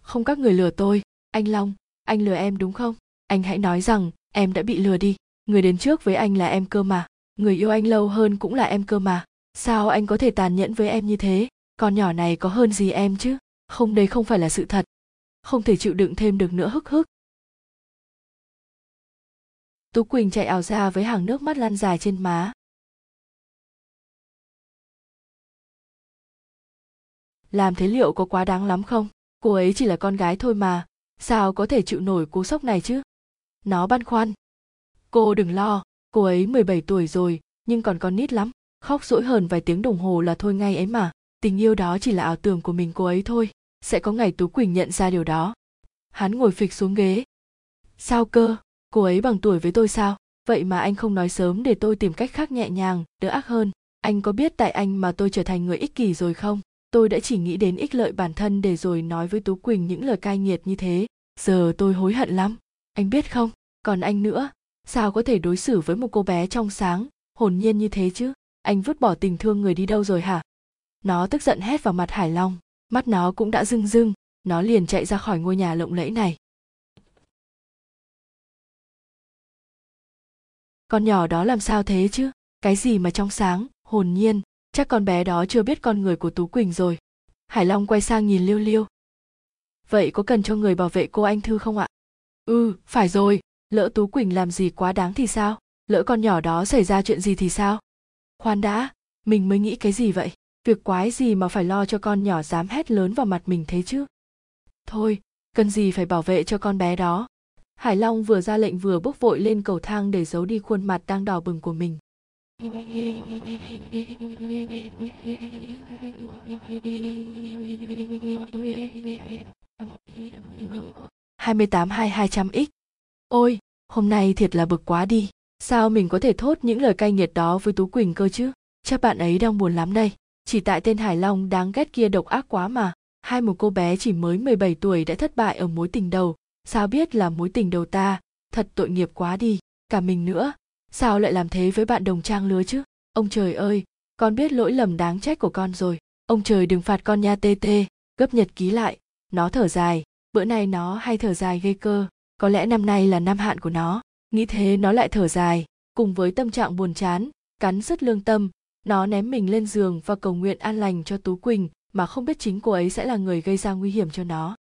Không các người lừa tôi. Anh long, anh lừa em đúng không? Anh hãy nói rằng, em đã bị lừa đi. Người đến trước với anh là em cơ mà. Người yêu anh lâu hơn cũng là em cơ mà. Sao anh có thể tàn nhẫn với em như thế? Con nhỏ này có hơn gì em chứ? Không, đây không phải là sự thật. Không thể chịu đựng thêm được nữa, hức hức. Tú quỳnh chạy ảo ra với hàng nước mắt lan dài trên má. Làm thế liệu có quá đáng lắm không? Cô ấy chỉ là con gái thôi mà. Sao có thể chịu nổi cú sốc này chứ? Nó băn khoăn. Cô đừng lo, cô ấy 17 tuổi rồi, nhưng còn con nít lắm. Khóc dỗi hờn vài tiếng đồng hồ là thôi ngay ấy mà tình yêu đó chỉ là ảo tưởng của mình cô ấy thôi. Sẽ có ngày tú quỳnh nhận ra điều đó. Hắn ngồi phịch xuống ghế. Sao cơ? Cô ấy bằng tuổi với tôi sao? Vậy mà anh không nói sớm để tôi tìm cách khác nhẹ nhàng, đỡ ác hơn. Anh có biết tại anh mà tôi trở thành người ích kỷ rồi không? Tôi đã chỉ nghĩ đến ích lợi bản thân để rồi nói với tú quỳnh những lời cay nghiệt như thế. Giờ tôi hối hận lắm. Anh biết không? Còn anh nữa. Sao có thể đối xử với một cô bé trong sáng, hồn nhiên như thế chứ? Anh vứt bỏ tình thương người đi đâu rồi hả? Nó tức giận hét vào mặt hải long. Mắt nó cũng đã rưng rưng. Nó liền chạy ra khỏi ngôi nhà lộng lẫy này. Con nhỏ đó làm sao thế chứ? Cái gì mà trong sáng, hồn nhiên? Chắc con bé đó chưa biết con người của tú quỳnh rồi. Hải long quay sang nhìn liêu liêu. Vậy có cần cho người bảo vệ cô anh thư không ạ? Ừ phải rồi. Lỡ tú quỳnh làm gì quá đáng thì sao? Lỡ con nhỏ đó xảy ra chuyện gì thì sao? Khoan đã, mình mới nghĩ cái gì vậy? Việc quái gì mà phải lo cho con nhỏ dám hét lớn vào mặt mình thế chứ thôi cần gì phải bảo vệ cho con bé đó hải long vừa ra lệnh vừa bước vội lên cầu thang để giấu đi khuôn mặt đang đỏ bừng của mình 28 200 x Ôi, hôm nay thiệt là bực quá đi. Sao mình có thể thốt những lời cay nghiệt đó với Tú Quỳnh cơ chứ? Chắc bạn ấy đang buồn lắm đây. Chỉ tại tên Hải Long đáng ghét kia độc ác quá mà. Hai một cô bé chỉ mới 17 tuổi đã thất bại ở mối tình đầu. Sao biết là mối tình đầu ta? Thật tội nghiệp quá đi. Cả mình nữa. Sao lại làm thế với bạn đồng trang lứa chứ? Ông trời ơi, con biết lỗi lầm đáng trách của con rồi. Ông trời đừng phạt con nha tê tê. Gấp nhật ký lại. Nó thở dài. Bữa nay nó hay thở dài gây cơ có lẽ năm nay là năm hạn của nó nghĩ thế nó lại thở dài cùng với tâm trạng buồn chán cắn rứt lương tâm nó ném mình lên giường và cầu nguyện an lành cho tú quỳnh mà không biết chính cô ấy sẽ là người gây ra nguy hiểm cho nó.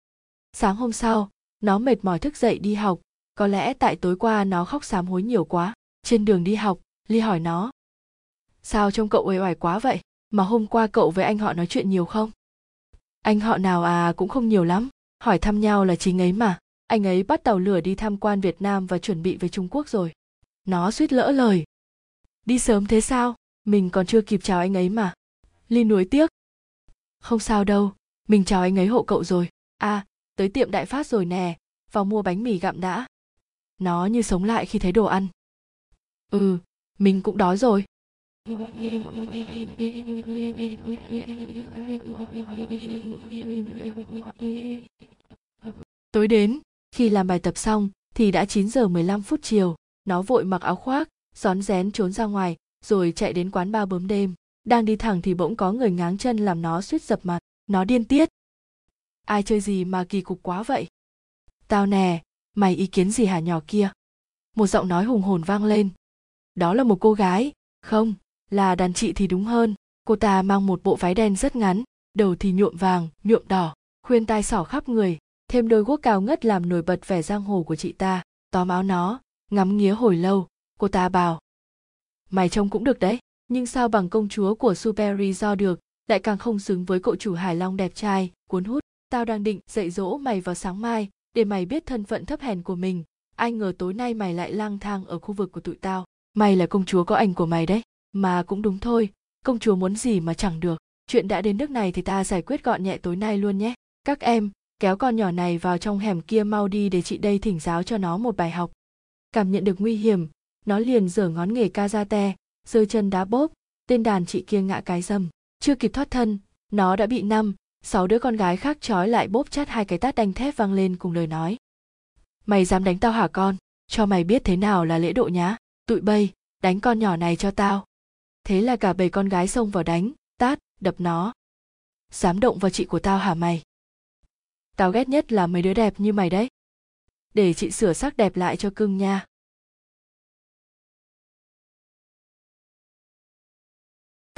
Sáng hôm sau, nó mệt mỏi thức dậy đi học. Có lẽ tại tối qua nó khóc sám hối nhiều quá. Trên đường đi học, ly hỏi nó, sao trông cậu uể oải quá vậy? Mà hôm qua cậu với anh họ nói chuyện nhiều không? Anh họ nào à cũng không nhiều lắm. Hỏi thăm nhau là chính ấy mà. Anh ấy bắt tàu lửa đi tham quan Việt Nam và chuẩn bị về Trung Quốc rồi. Nó suýt lỡ lời. Đi sớm thế sao? Mình còn chưa kịp chào anh ấy mà. Ly nuối tiếc. Không sao đâu, mình chào anh ấy hộ cậu rồi. À, tới tiệm Đại Phát rồi nè, vào mua bánh mì gặm đã. Nó như sống lại khi thấy đồ ăn. Ừ, mình cũng đói rồi. Tối đến, khi làm bài tập xong thì đã 9 giờ 15 phút chiều, nó vội mặc áo khoác, rón rén trốn ra ngoài, rồi chạy đến quán ba bướm đêm. Đang đi thẳng thì bỗng có người ngáng chân làm nó suýt dập mặt, nó điên tiết. Ai chơi gì mà kỳ cục quá vậy? Tao nè, mày ý kiến gì hả nhỏ kia? Một giọng nói hùng hồn vang lên. Đó là một cô gái, không, là đàn chị thì đúng hơn. Cô ta mang một bộ váy đen rất ngắn, đầu thì nhuộm vàng, nhuộm đỏ, khuyên tai sỏ khắp người, thêm đôi guốc cao ngất làm nổi bật vẻ giang hồ của chị ta tóm áo nó ngắm nghía hồi lâu cô ta bảo mày trông cũng được đấy. Nhưng sao bằng công chúa của superi do được, lại càng không xứng với cậu chủ hải long đẹp trai, cuốn hút. Tao đang định dạy dỗ mày vào sáng mai, để mày biết thân phận thấp hèn của mình. Ai ngờ tối nay mày lại lang thang ở khu vực của tụi tao. Mày là công chúa có ảnh của mày đấy. Mà cũng đúng thôi, công chúa muốn gì mà chẳng được. Chuyện đã đến nước này thì ta giải quyết gọn nhẹ tối nay luôn nhé. Các em, kéo con nhỏ này vào trong hẻm kia mau đi để chị đây thỉnh giáo cho nó một bài học. Cảm nhận được nguy hiểm nó liền giở ngón nghề ca ra te, giơ chân đá bốp, tên đàn chị kia ngã cái dầm chưa kịp thoát thân, nó đã bị năm, sáu đứa con gái khác trói lại bốp chát hai cái tát đanh thép vang lên cùng lời nói. Mày dám đánh tao hả con? Cho mày biết thế nào là lễ độ nhá. Tụi bây đánh con nhỏ này cho tao. Thế là cả bầy con gái xông vào đánh, tát, đập nó. Dám động vào chị của tao hả mày? Tao ghét nhất là mấy đứa đẹp như mày đấy. Để chị sửa sắc đẹp lại cho cưng nha.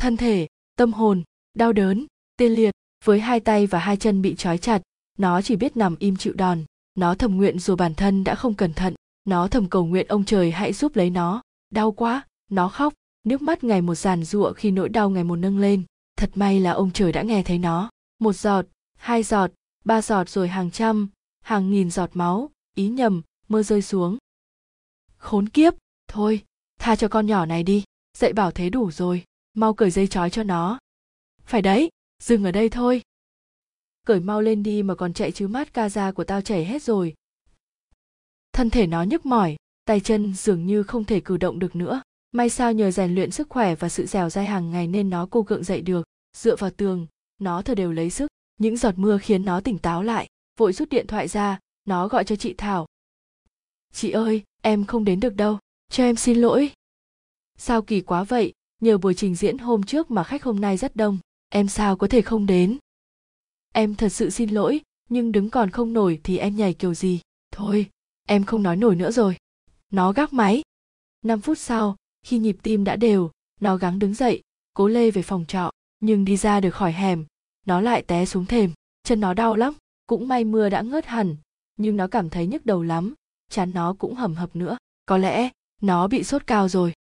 Thân thể, tâm hồn, đau đớn, tê liệt, với hai tay và hai chân bị trói chặt, nó chỉ biết nằm im chịu đòn. Nó thầm nguyện dù bản thân đã không cẩn thận, nó thầm cầu nguyện ông trời hãy giúp lấy nó. Đau quá, nó khóc, nước mắt ngày một giàn giụa khi nỗi đau ngày một nâng lên. Thật may là ông trời đã nghe thấy nó. Một giọt, hai giọt, ba giọt rồi hàng trăm, hàng nghìn giọt máu, ý nhầm mưa rơi xuống. Khốn kiếp, thôi, tha cho con nhỏ này đi, dạy bảo thế đủ rồi mau cởi dây trói cho nó. Phải đấy, dừng ở đây thôi. Cởi mau lên đi mà còn chạy chứ mát ca da của tao chảy hết rồi. Thân thể nó nhức mỏi, tay chân dường như không thể cử động được nữa. May sao nhờ rèn luyện sức khỏe và sự dẻo dai hàng ngày nên nó cô gượng dậy được. Dựa vào tường, nó thở đều lấy sức. Những giọt mưa khiến nó tỉnh táo lại. Vội rút điện thoại ra, nó gọi cho chị thảo. Chị ơi, em không đến được đâu. Cho em xin lỗi. Sao kỳ quá vậy? Nhờ buổi trình diễn hôm trước mà khách hôm nay rất đông. Em sao có thể không đến? Em thật sự xin lỗi, nhưng đứng còn không nổi thì em nhảy kiểu gì? Thôi, em không nói nổi nữa rồi. Nó gác máy. 5 phút sau, khi nhịp tim đã đều, nó gắng đứng dậy, cố lê về phòng trọ, nhưng đi ra được khỏi hẻm, nó lại té xuống thềm. Chân nó đau lắm, cũng may mưa đã ngớt hẳn, nhưng nó cảm thấy nhức đầu lắm, chán nó cũng hầm hập nữa. Có lẽ, nó bị sốt cao rồi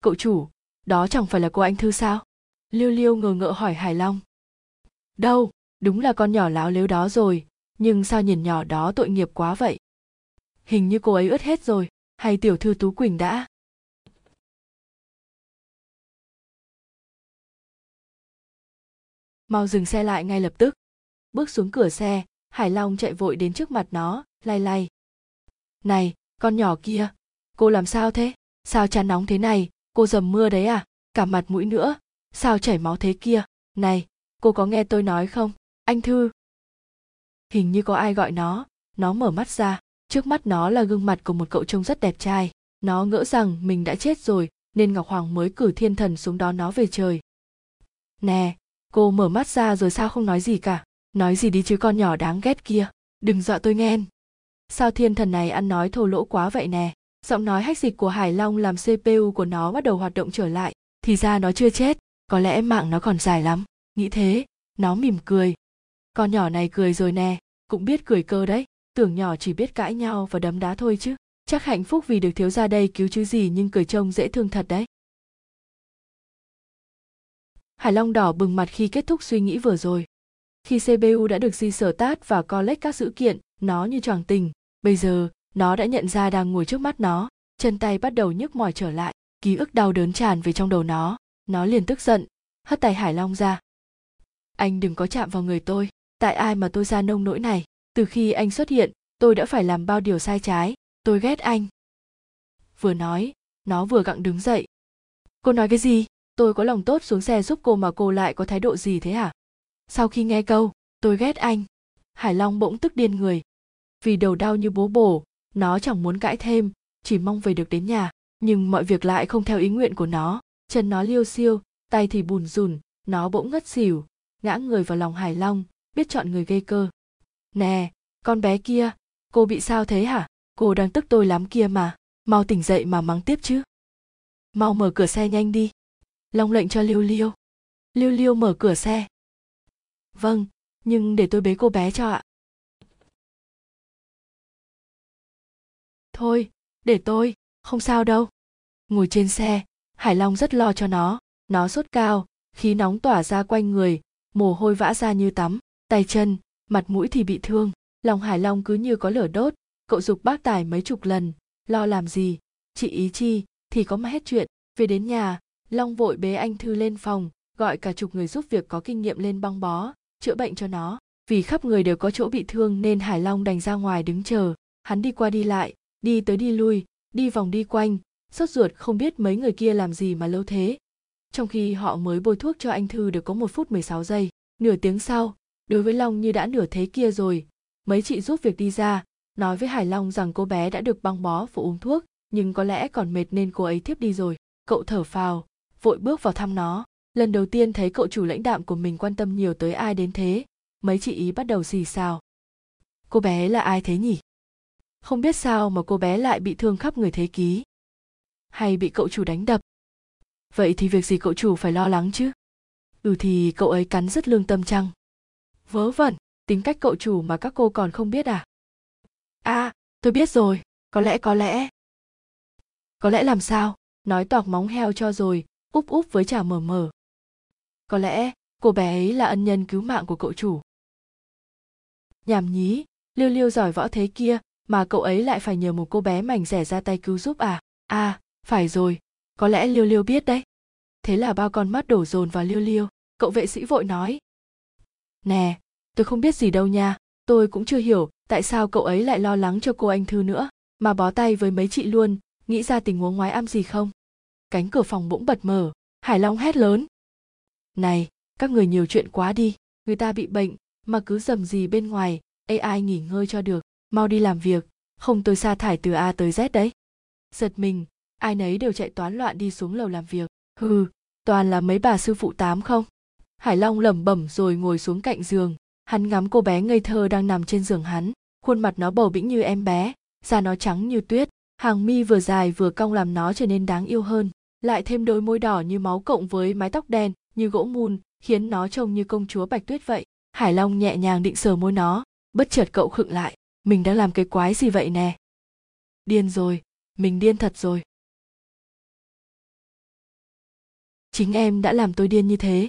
cậu chủ, đó chẳng phải là cô anh thư sao? Liêu liêu ngờ ngợ hỏi hải long. Đâu, đúng là con nhỏ láo lếu đó rồi, nhưng sao nhìn nhỏ đó tội nghiệp quá vậy? Hình như cô ấy ướt hết rồi, hay tiểu thư tú quỳnh đã? Mau dừng xe lại ngay lập tức. Bước xuống cửa xe hải long chạy vội đến trước mặt nó lay lay này, con nhỏ kia, cô làm sao thế? Sao chán nóng thế này? Cô dầm mưa đấy à? Cả mặt mũi nữa. Sao chảy máu thế kia? Này, cô có nghe tôi nói không? Anh thư. Hình như có ai gọi nó. Nó mở mắt ra. Trước mắt nó là gương mặt của một cậu trông rất đẹp trai. Nó ngỡ rằng mình đã chết rồi, nên ngọc hoàng mới cử thiên thần xuống đón nó về trời. Nè, cô mở mắt ra rồi sao không nói gì cả? Nói gì đi chứ con nhỏ đáng ghét kia, đừng dọa tôi nghe. Sao thiên thần này ăn nói thô lỗ quá vậy nè? Giọng nói hách dịch của hải long làm cpu của nó bắt đầu hoạt động trở lại. Thì ra nó chưa chết, có lẽ mạng nó còn dài lắm. Nghĩ thế, nó mỉm cười. Con nhỏ này cười rồi nè, cũng biết cười cơ đấy. Tưởng nhỏ chỉ biết cãi nhau và đấm đá thôi chứ. Chắc hạnh phúc vì được thiếu gia đây cứu chứ gì nhưng cười trông dễ thương thật đấy. Hải long đỏ bừng mặt khi kết thúc suy nghĩ vừa rồi khi cpu đã được di sở tát và collect các dữ kiện, nó như choàng tình. Bây giờ, nó đã nhận ra đang ngồi trước mắt nó. Chân tay bắt đầu nhức mỏi trở lại, ký ức đau đớn tràn về trong đầu nó. Nó liền tức giận, hất tay hải long ra. Anh đừng có chạm vào người tôi. Tại ai mà tôi ra nông nỗi này? Từ khi anh xuất hiện, tôi đã phải làm bao điều sai trái. Tôi ghét anh. Vừa nói, nó vừa gặng đứng dậy. Cô nói cái gì? Tôi có lòng tốt xuống xe giúp cô mà cô lại có thái độ gì thế hả? Sau khi nghe câu, tôi ghét anh, hải long bỗng tức điên người. Vì đầu đau như bố bổ, nó chẳng muốn cãi thêm, chỉ mong về được đến nhà. Nhưng mọi việc lại không theo ý nguyện của nó. Chân nó liêu xiêu, tay thì bùn rùn, nó bỗng ngất xỉu, ngã người vào lòng hải long, biết chọn người gây cơ. Nè, con bé kia, cô bị sao thế hả? Cô đang tức tôi lắm kia mà. Mau tỉnh dậy mà mắng tiếp chứ. Mau mở cửa xe nhanh đi, long lệnh cho liêu liêu. Liêu liêu mở cửa xe vâng nhưng để tôi bế cô bé cho ạ. Thôi, để tôi, không sao đâu. Ngồi trên xe, hải long rất lo cho nó. Nó sốt cao, khí nóng tỏa ra quanh người, mồ hôi vã ra như tắm, tay chân, mặt mũi thì bị thương. Lòng hải long cứ như có lửa đốt. Cậu dục bác tài mấy chục lần, lo làm gì? Chị ý chi, thì có mà hết chuyện. Về đến nhà, long vội bế anh thư lên phòng, gọi cả chục người giúp việc có kinh nghiệm lên băng bó chữa bệnh cho nó. Vì khắp người đều có chỗ bị thương nên hải long đành ra ngoài đứng chờ. Hắn đi qua đi lại, đi tới đi lui, đi vòng đi quanh. Sốt ruột không biết mấy người kia làm gì mà lâu thế. Trong khi họ mới bôi thuốc cho anh thư được có một phút 16 giây, nửa tiếng sau, đối với long như đã nửa thế kia rồi. Mấy chị giúp việc đi ra, nói với hải long rằng cô bé đã được băng bó và uống thuốc, nhưng có lẽ còn mệt nên cô ấy thiếp đi rồi. Cậu thở phào, vội bước vào thăm nó lần đầu tiên thấy cậu chủ lãnh đạm của mình quan tâm nhiều tới ai đến thế, mấy chị ý bắt đầu xì xào. Cô bé là ai thế nhỉ? Không biết sao mà cô bé lại bị thương khắp người thế ký. Hay bị cậu chủ đánh đập? Vậy thì việc gì cậu chủ phải lo lắng chứ? Ừ thì cậu ấy cắn rất lương tâm chăng? Vớ vẩn, tính cách cậu chủ mà các cô còn không biết à? À tôi biết rồi, có lẽ có lẽ. Có lẽ làm sao? Nói toạc móng heo cho rồi, úp úp với chả mờ mờ có lẽ cô bé ấy là ân nhân cứu mạng của cậu chủ. Nhảm nhí, liêu liêu giỏi võ thế kia, mà cậu ấy lại phải nhờ một cô bé mảnh rẻ ra tay cứu giúp à? À phải rồi, có lẽ liêu liêu biết đấy. Thế là bao con mắt đổ dồn vào liêu liêu, cậu vệ sĩ vội nói. Nè, tôi không biết gì đâu nha, tôi cũng chưa hiểu tại sao cậu ấy lại lo lắng cho cô anh thư nữa, mà bó tay với mấy chị luôn, nghĩ ra tình huống ngoái am gì không? Cánh cửa phòng bỗng bật mở, hải long hét lớn này, các người nhiều chuyện quá đi, người ta bị bệnh, mà cứ dầm gì bên ngoài ai nghỉ ngơi cho được, mau đi làm việc, không tôi sa thải từ a tới z đấy. Giật mình, ai nấy đều chạy toán loạn đi xuống lầu làm việc. Hừ, toàn là mấy bà sư phụ tám không? Hải long lẩm bẩm rồi ngồi xuống cạnh giường, hắn ngắm cô bé ngây thơ đang nằm trên giường hắn, khuôn mặt nó bầu bĩnh như em bé, da nó trắng như tuyết, hàng mi vừa dài vừa cong làm nó trở nên đáng yêu hơn, lại thêm đôi môi đỏ như máu cộng với mái tóc đen như gỗ mùn, khiến nó trông như công chúa bạch tuyết vậy. Hải long nhẹ nhàng định sờ môi nó, bất chợt cậu khựng lại. Mình đã làm cái quái gì vậy nè? Điên rồi, mình điên thật rồi. Chính em đã làm tôi điên như thế.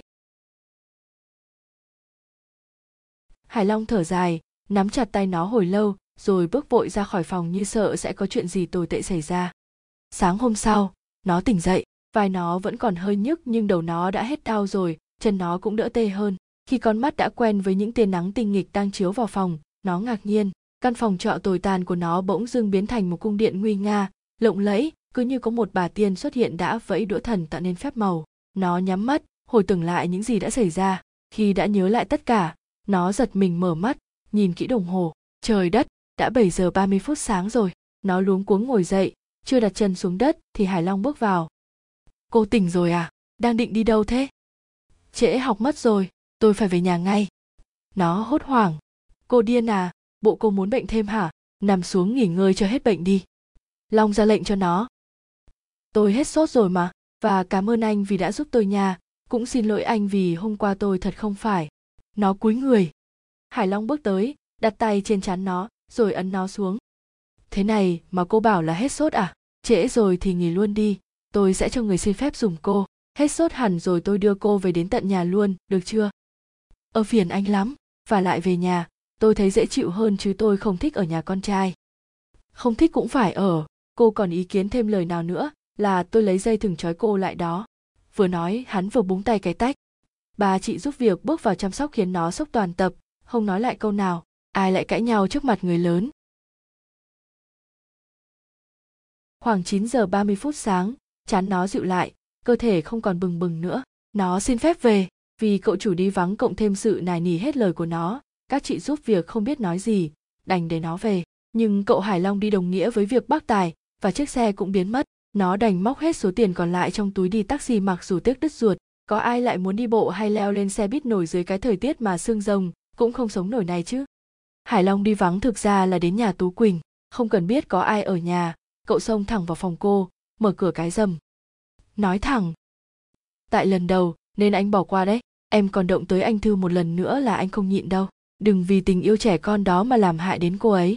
Hải long thở dài, nắm chặt tay nó hồi lâu, rồi bước vội ra khỏi phòng như sợ sẽ có chuyện gì tồi tệ xảy ra. Sáng hôm sau, nó tỉnh dậy vai nó vẫn còn hơi nhức, nhưng đầu nó đã hết đau rồi, chân nó cũng đỡ tê hơn. Khi con mắt đã quen với những tia nắng tinh nghịch đang chiếu vào phòng, nó ngạc nhiên. Căn phòng trọ tồi tàn của nó bỗng dưng biến thành một cung điện nguy nga, lộng lẫy, cứ như có một bà tiên xuất hiện đã vẫy đũa thần tạo nên phép màu. Nó nhắm mắt, hồi tưởng lại những gì đã xảy ra. Khi đã nhớ lại tất cả, nó giật mình mở mắt, nhìn kỹ đồng hồ. Trời đất, đã 7 giờ 30 phút sáng rồi. Nó luống cuống ngồi dậy, chưa đặt chân xuống đất thì hải long bước vào cô tỉnh rồi à? Đang định đi đâu thế? Trễ học mất rồi, tôi phải về nhà ngay. Nó hốt hoảng. Cô điên à? Bộ cô muốn bệnh thêm hả? Nằm xuống nghỉ ngơi cho hết bệnh đi. Long ra lệnh cho nó. Tôi hết sốt rồi mà, và cảm ơn anh vì đã giúp tôi nha. Cũng xin lỗi anh vì hôm qua tôi thật không phải. Nó cúi người. Hải long bước tới, đặt tay trên trán nó, rồi ấn nó xuống. Thế này mà cô bảo là hết sốt à? Trễ rồi thì nghỉ luôn đi tôi sẽ cho người xin phép dùng cô. Hết sốt hẳn rồi tôi đưa cô về đến tận nhà luôn, được chưa? Ơ phiền anh lắm, và lại về nhà. Tôi thấy dễ chịu hơn chứ tôi không thích ở nhà con trai. Không thích cũng phải ở. Cô còn ý kiến thêm lời nào nữa, là tôi lấy dây thừng trói cô lại đó. Vừa nói, hắn vừa búng tay cái tách. Bà chị giúp việc bước vào chăm sóc khiến nó sốc toàn tập, không nói lại câu nào. Ai lại cãi nhau trước mặt người lớn? Khoảng 9 giờ 30 phút sáng chán nó dịu lại, cơ thể không còn bừng bừng nữa. Nó xin phép về, vì cậu chủ đi vắng cộng thêm sự nài nỉ hết lời của nó. Các chị giúp việc không biết nói gì, đành để nó về. Nhưng cậu hải long đi đồng nghĩa với việc bác tài và chiếc xe cũng biến mất. Nó đành móc hết số tiền còn lại trong túi đi taxi mặc dù tiếc đứt ruột. Có ai lại muốn đi bộ hay leo lên xe buýt nổi dưới cái thời tiết mà sương rồng cũng không sống nổi này chứ? Hải long đi vắng thực ra là đến nhà tú quỳnh. Không cần biết có ai ở nhà. Cậu xông thẳng vào phòng cô mở cửa cái rầm. Nói thẳng. Tại lần đầu, nên anh bỏ qua đấy. Em còn động tới anh thư một lần nữa là anh không nhịn đâu. Đừng vì tình yêu trẻ con đó mà làm hại đến cô ấy.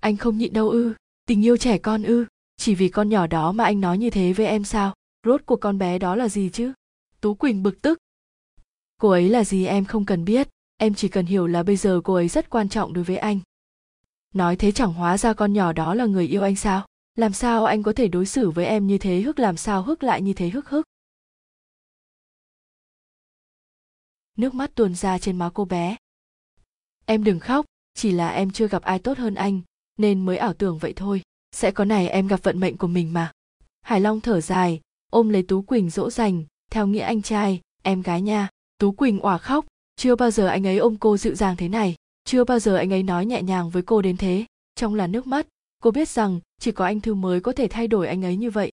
Anh không nhịn đâu ư. Tình yêu trẻ con ư. Chỉ vì con nhỏ đó mà anh nói như thế với em sao? Rốt của con bé đó là gì chứ? Tú quỳnh bực tức. Cô ấy là gì em không cần biết. Em chỉ cần hiểu là bây giờ cô ấy rất quan trọng đối với anh. Nói thế chẳng hóa ra con nhỏ đó là người yêu anh sao? Làm sao anh có thể đối xử với em như thế hức, làm sao hức lại như thế hức hức? Nước mắt tuôn ra trên má cô bé. Em đừng khóc, chỉ là em chưa gặp ai tốt hơn anh, nên mới ảo tưởng vậy thôi. Sẽ có này em gặp vận mệnh của mình mà. Hải long thở dài, ôm lấy tú quỳnh dỗ dành, theo nghĩa anh trai, em gái nha. Tú quỳnh òa khóc, chưa bao giờ anh ấy ôm cô dịu dàng thế này, chưa bao giờ anh ấy nói nhẹ nhàng với cô đến thế. Trong là nước mắt cô biết rằng, chỉ có anh thư mới có thể thay đổi anh ấy như vậy.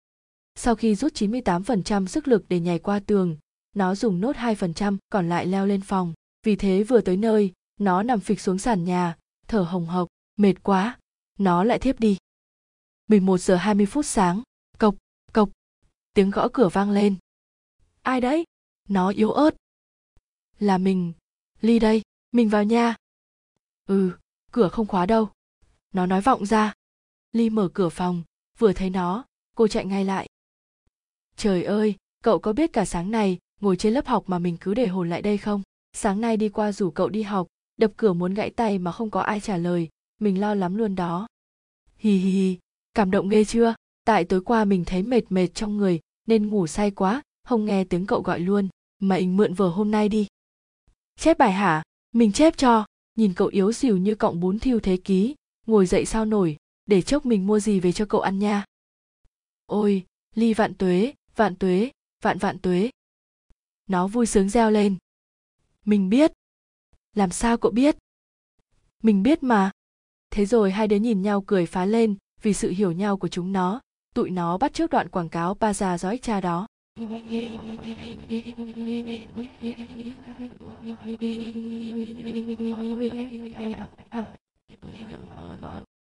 Sau khi rút 98% sức lực để nhảy qua tường, nó dùng nốt 2% còn lại leo lên phòng. Vì thế vừa tới nơi, nó nằm phịch xuống sàn nhà, thở hồng hộc, mệt quá. Nó lại thiếp đi. 11 giờ 20 phút sáng, cộc cộc, tiếng gõ cửa vang lên. Ai đấy? Nó yếu ớt. Là mình. Ly đây, mình vào nha ừ cửa không khóa đâu. Nó nói vọng ra ly mở cửa phòng, vừa thấy nó, cô chạy ngay lại. Trời ơi, cậu có biết cả sáng này ngồi trên lớp học mà mình cứ để hồn lại đây không? Sáng nay đi qua rủ cậu đi học, đập cửa muốn gãy tay mà không có ai trả lời, mình lo lắm luôn đó. Hì hì hì cảm động ghê chưa? Tại tối qua mình thấy mệt mệt trong người, nên ngủ say quá, không nghe tiếng cậu gọi luôn. Mình mượn vở hôm nay đi. Chép bài hả? Mình chép cho. Nhìn cậu yếu xìu như cọng bún thiêu thế ký, ngồi dậy sao nổi? Để chốc mình mua gì về cho cậu ăn nha. Ôi, ly vạn tuế vạn tuế, vạn vạn tuế. Nó vui sướng reo lên. Mình biết. Làm sao cậu biết? Mình biết mà. Thế rồi hai đứa nhìn nhau cười phá lên vì sự hiểu nhau của chúng nó. Tụi nó bắt trước đoạn quảng cáo ba già giói cha đó.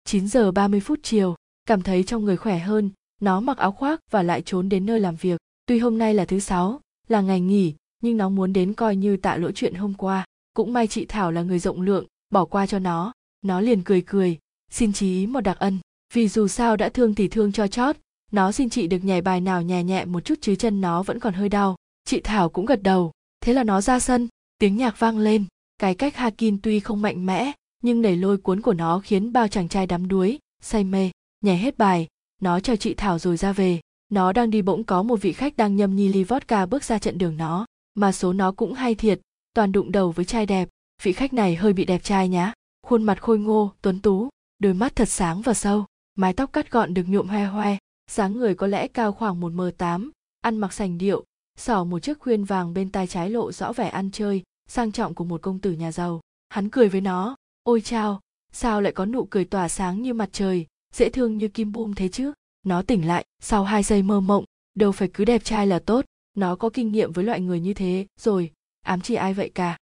9 giờ 30 phút chiều, cảm thấy trong người khỏe hơn, nó mặc áo khoác và lại trốn đến nơi làm việc. Tuy hôm nay là thứ sáu, là ngày nghỉ, nhưng nó muốn đến coi như tạ lỗi chuyện hôm qua. Cũng may chị Thảo là người rộng lượng, bỏ qua cho nó. Nó liền cười cười, xin chí ý một đặc ân. Vì dù sao đã thương thì thương cho chót, nó xin chị được nhảy bài nào nhẹ nhẹ một chút chứ chân nó vẫn còn hơi đau chị thảo cũng gật đầu thế là nó ra sân tiếng nhạc vang lên cái cách hakin tuy không mạnh mẽ nhưng đẩy lôi cuốn của nó khiến bao chàng trai đắm đuối, say mê, nhảy hết bài. Nó chào chị thảo rồi ra về. Nó đang đi bỗng có một vị khách đang nhâm nhi ly vodka bước ra trận đường nó. Mà số nó cũng hay thiệt, toàn đụng đầu với trai đẹp. Vị khách này hơi bị đẹp trai nhá. Khuôn mặt khôi ngô, tuấn tú, đôi mắt thật sáng và sâu, mái tóc cắt gọn được nhuộm hoe hoe, dáng người có lẽ cao khoảng một m tám, ăn mặc sành điệu, xỏ một chiếc khuyên vàng bên tai trái lộ rõ vẻ ăn chơi, sang trọng của một công tử nhà giàu. Hắn cười với nó ôi chao, sao lại có nụ cười tỏa sáng như mặt trời, dễ thương như kim bum thế chứ? Nó tỉnh lại, sau hai giây mơ mộng, đâu phải cứ đẹp trai là tốt. Nó có kinh nghiệm với loại người như thế, rồi, ám chỉ ai vậy cả?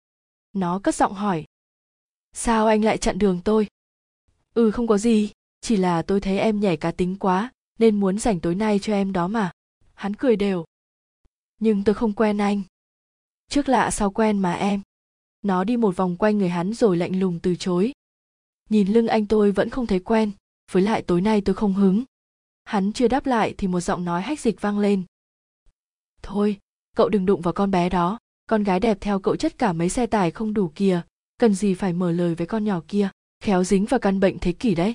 Nó cất giọng hỏi. Sao anh lại chặn đường tôi? Ừ không có gì, chỉ là tôi thấy em nhảy cá tính quá, nên muốn dành tối nay cho em đó mà. Hắn cười đều. Nhưng tôi không quen anh. Trước lạ sau quen mà em nó đi một vòng quanh người hắn rồi lạnh lùng từ chối. Nhìn lưng anh tôi vẫn không thấy quen, với lại tối nay tôi không hứng. Hắn chưa đáp lại thì một giọng nói hách dịch vang lên. Thôi, cậu đừng đụng vào con bé đó, con gái đẹp theo cậu chất cả mấy xe tải không đủ kìa, cần gì phải mở lời với con nhỏ kia, khéo dính vào căn bệnh thế kỷ đấy.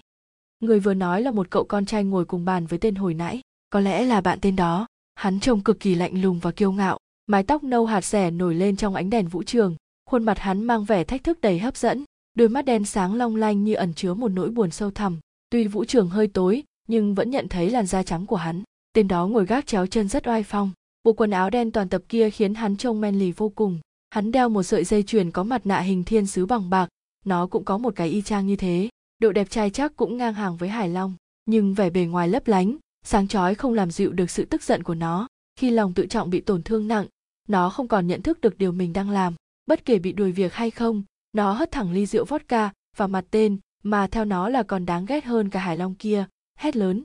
Người vừa nói là một cậu con trai ngồi cùng bàn với tên hồi nãy, có lẽ là bạn tên đó. Hắn trông cực kỳ lạnh lùng và kiêu ngạo, mái tóc nâu hạt rẻ nổi lên trong ánh đèn vũ trường khuôn mặt hắn mang vẻ thách thức đầy hấp dẫn, đôi mắt đen sáng long lanh như ẩn chứa một nỗi buồn sâu thẳm. Tuy vũ trường hơi tối, nhưng vẫn nhận thấy làn da trắng của hắn, tên đó ngồi gác chéo chân rất oai phong. Bộ quần áo đen toàn tập kia khiến hắn trông men lì vô cùng. Hắn đeo một sợi dây chuyền có mặt nạ hình thiên sứ bằng bạc, nó cũng có một cái y chang như thế. Độ đẹp trai chắc cũng ngang hàng với hải long nhưng vẻ bề ngoài lấp lánh, sáng chói không làm dịu được sự tức giận của nó. Khi lòng tự trọng bị tổn thương nặng, nó không còn nhận thức được điều mình đang làm bất kể bị đuổi việc hay không, nó hất thẳng ly rượu vodka vào mặt tên, mà theo nó là còn đáng ghét hơn cả hải long kia, hét lớn.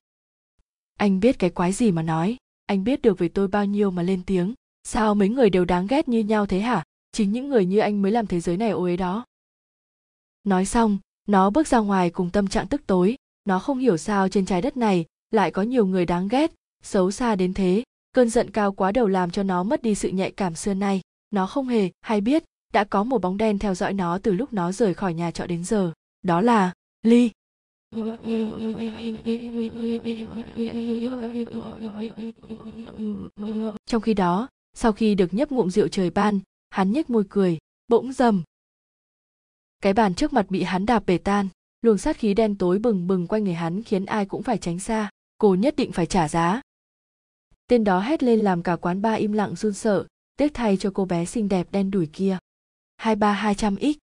Anh biết cái quái gì mà nói, anh biết được về tôi bao nhiêu mà lên tiếng. Sao mấy người đều đáng ghét như nhau thế hả? Chính những người như anh mới làm thế giới này ô ấy đó. Nói xong, nó bước ra ngoài cùng tâm trạng tức tối. Nó không hiểu sao trên trái đất này lại có nhiều người đáng ghét, xấu xa đến thế. Cơn giận cao quá đầu làm cho nó mất đi sự nhạy cảm xưa nay nó không hề, hay biết, đã có một bóng đen theo dõi nó từ lúc nó rời khỏi nhà trọ đến giờ. Đó là ly. Trong khi đó, sau khi được nhấp ngụm rượu trời ban, hắn nhếch môi cười, bỗng dầm. Cái bàn trước mặt bị hắn đạp bể tan, luồng sát khí đen tối bừng bừng quanh người hắn khiến ai cũng phải tránh xa, cô nhất định phải trả giá. Tên đó hét lên làm cả quán ba im lặng run sợ tiếc thay cho cô bé xinh đẹp đen đủi kia. hai ba hai trăm x.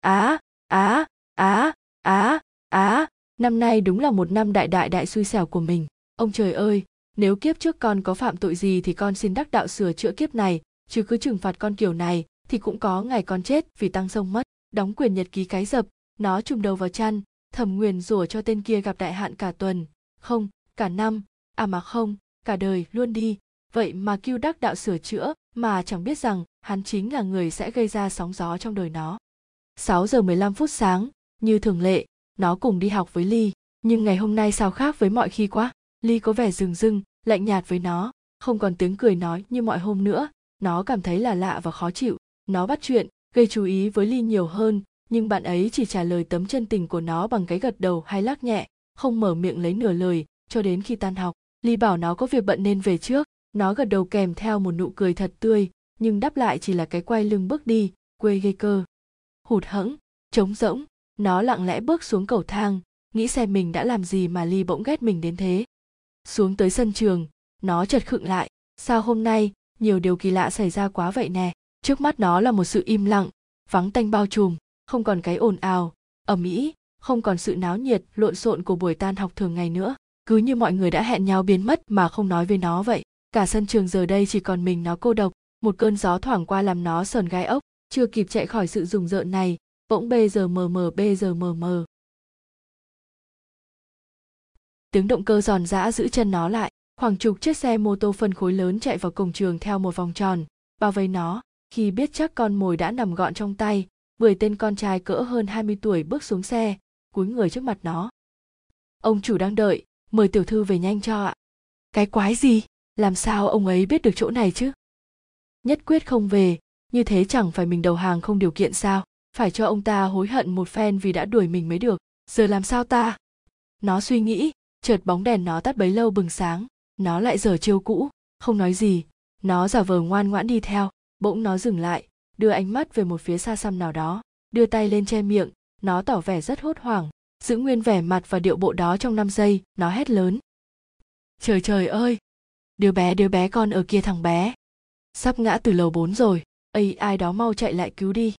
Á á á á á, năm nay đúng là một năm đại đại đại xui xẻo của mình. Ông trời ơi, nếu kiếp trước con có phạm tội gì thì con xin đắc đạo sửa chữa kiếp này, chứ cứ trừng phạt con kiểu này thì cũng có ngày con chết vì tăng sông mất. Đóng quyền nhật ký cái dập, nó trùm đầu vào chăn, thầm nguyền rủa cho tên kia gặp đại hạn cả tuần. Không, cả năm à mà không, cả đời luôn đi. Vậy mà kêu đắc đạo sửa chữa mà chẳng biết rằng hắn chính là người sẽ gây ra sóng gió trong đời nó. 6 giờ 15 phút sáng, như thường lệ, nó cùng đi học với ly. Nhưng ngày hôm nay sao khác với mọi khi quá? Ly có vẻ rừng rưng, lạnh nhạt với nó, không còn tiếng cười nói như mọi hôm nữa. Nó cảm thấy là lạ và khó chịu. Nó bắt chuyện, gây chú ý với ly nhiều hơn, nhưng bạn ấy chỉ trả lời tấm chân tình của nó bằng cái gật đầu hay lắc nhẹ, không mở miệng lấy nửa lời cho đến khi tan học. Ly bảo nó có việc bận nên về trước nó gật đầu kèm theo một nụ cười thật tươi, nhưng đáp lại chỉ là cái quay lưng bước đi, quê gây cơ. Hụt hẫng, trống rỗng, nó lặng lẽ bước xuống cầu thang, nghĩ xem mình đã làm gì mà ly bỗng ghét mình đến thế. Xuống tới sân trường, nó chợt khựng lại, sao hôm nay nhiều điều kỳ lạ xảy ra quá vậy nè. Trước mắt nó là một sự im lặng, vắng tanh bao trùm, không còn cái ồn ào, ầm ĩ, không còn sự náo nhiệt lộn xộn của buổi tan học thường ngày nữa. Cứ như mọi người đã hẹn nhau biến mất mà không nói với nó vậy cả sân trường giờ đây chỉ còn mình nó cô độc, một cơn gió thoảng qua làm nó sờn gai ốc, chưa kịp chạy khỏi sự rùng rợn này, bỗng bê giờ mờ mờ, bê giờ mờ mờ. Tiếng động cơ giòn giã giữ chân nó lại, khoảng chục chiếc xe mô tô phân khối lớn chạy vào cổng trường theo một vòng tròn, bao vây nó, khi biết chắc con mồi đã nằm gọn trong tay, mười tên con trai cỡ hơn 20 tuổi bước xuống xe, cúi người trước mặt nó. Ông chủ đang đợi, mời tiểu thư về nhanh cho ạ. Cái quái gì? Làm sao ông ấy biết được chỗ này chứ? Nhất quyết không về, như thế chẳng phải mình đầu hàng không điều kiện sao? Phải cho ông ta hối hận một phen vì đã đuổi mình mới được. Giờ làm sao ta? Nó suy nghĩ, chợt bóng đèn nó tắt bấy lâu bừng sáng. Nó lại dở chiêu cũ. Không nói gì. Nó giả vờ ngoan ngoãn đi theo. Bỗng nó dừng lại, đưa ánh mắt về một phía xa xăm nào đó, đưa tay lên che miệng. Nó tỏ vẻ rất hốt hoảng, giữ nguyên vẻ mặt và điệu bộ đó trong 5 giây. Nó hét lớn. Trời trời ơi! Đứa bé đứa bé con ở kia thằng bé. Sắp ngã từ lầu 4 rồi. Ây ai đó mau chạy lại cứu đi.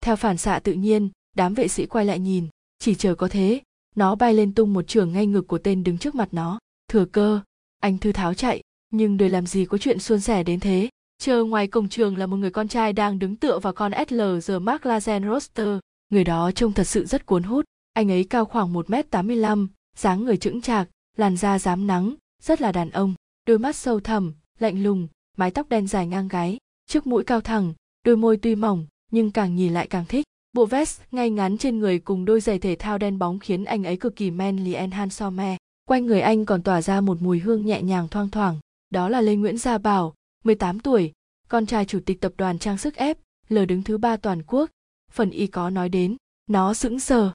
Theo phản xạ tự nhiên đám vệ sĩ quay lại nhìn. Chỉ chờ có thế nó bay lên tung một trường ngay ngực của tên đứng trước mặt nó. Thừa cơ anh thư tháo chạy. Nhưng đời làm gì có chuyện suôn sẻ đến thế? Chờ ngoài cổng trường là một người con trai đang đứng tựa vào con sl giờ mark lazen roster. Người đó trông thật sự rất cuốn hút. Anh ấy cao khoảng 1m85, dáng người chững chạc làn da dám nắng rất là đàn ông đôi mắt sâu thẳm, lạnh lùng, mái tóc đen dài ngang gáy chiếc mũi cao thẳng, đôi môi tuy mỏng, nhưng càng nhìn lại càng thích. Bộ vest ngay ngắn trên người cùng đôi giày thể thao đen bóng khiến anh ấy cực kỳ manly and handsome quanh người anh còn tỏa ra một mùi hương nhẹ nhàng thoang thoảng. Đó là lê nguyễn gia bảo 18 tuổi, con trai chủ tịch tập đoàn trang sức ép lờ đứng thứ ba toàn quốc. Phần y có nói đến, nó sững sờ.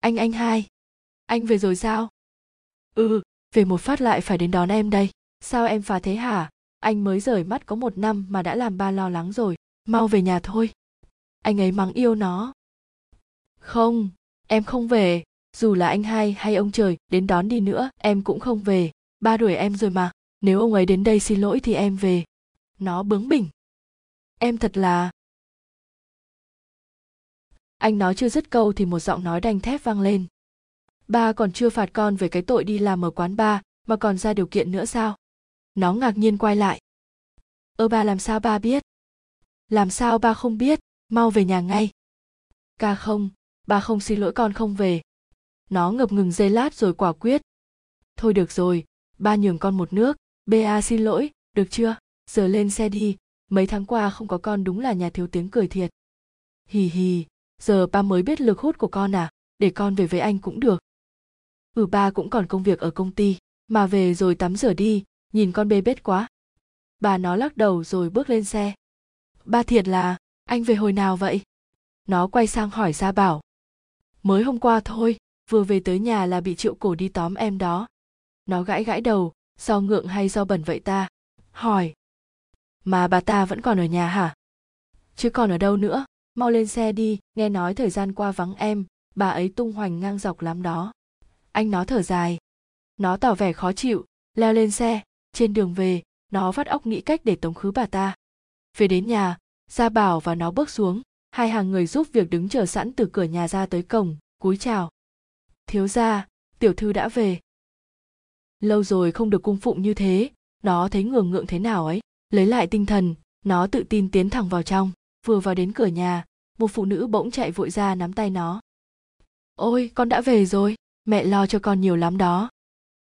Anh anh hai, anh về rồi sao? Ừ về một phát lại phải đến đón em đây. Sao em phá thế hả? Anh mới rời mắt có một năm mà đã làm ba lo lắng rồi. Mau về nhà thôi. Anh ấy mắng yêu nó. Không, em không về. Dù là anh hai hay ông trời, đến đón đi nữa, em cũng không về. Ba đuổi em rồi mà. Nếu ông ấy đến đây xin lỗi thì em về. Nó bướng bỉnh. Em thật là anh nói chưa dứt câu thì một giọng nói đanh thép vang lên ba còn chưa phạt con về cái tội đi làm ở quán ba, mà còn ra điều kiện nữa sao? Nó ngạc nhiên quay lại. Ơ ba làm sao ba biết? Làm sao ba không biết? Mau về nhà ngay. Ca không, ba không xin lỗi con không về. Nó ngập ngừng giây lát rồi quả quyết. Thôi được rồi, ba nhường con một nước. Ba xin lỗi, được chưa? Giờ lên xe đi. Mấy tháng qua không có con đúng là nhà thiếu tiếng cười thiệt. Hì hì, giờ ba mới biết lực hút của con à? Để con về với anh cũng được ừ ba cũng còn công việc ở công ty. Mà về rồi tắm rửa đi, nhìn con bê bết quá. Bà nó lắc đầu rồi bước lên xe. Ba thiệt là, anh về hồi nào vậy? Nó quay sang hỏi gia bảo. Mới hôm qua thôi, vừa về tới nhà là bị triệu cổ đi tóm em đó. Nó gãi gãi đầu, do ngượng hay do bẩn vậy ta? Hỏi. Mà bà ta vẫn còn ở nhà hả? Chứ còn ở đâu nữa? Mau lên xe đi, nghe nói thời gian qua vắng em. Bà ấy tung hoành ngang dọc lắm đó anh nó thở dài. Nó tỏ vẻ khó chịu, leo lên xe. Trên đường về, nó vắt óc nghĩ cách để tống khứ bà ta. Về đến nhà gia bảo và nó bước xuống. Hai hàng người giúp việc đứng chờ sẵn từ cửa nhà ra tới cổng, cúi chào. Thiếu gia, tiểu thư đã về. Lâu rồi không được cung phụng như thế. Nó thấy ngường ngượng thế nào ấy? Lấy lại tinh thần, nó tự tin tiến thẳng vào trong. Vừa vào đến cửa nhà, một phụ nữ bỗng chạy vội ra nắm tay nó. Ôi, con đã về rồi mẹ lo cho con nhiều lắm đó.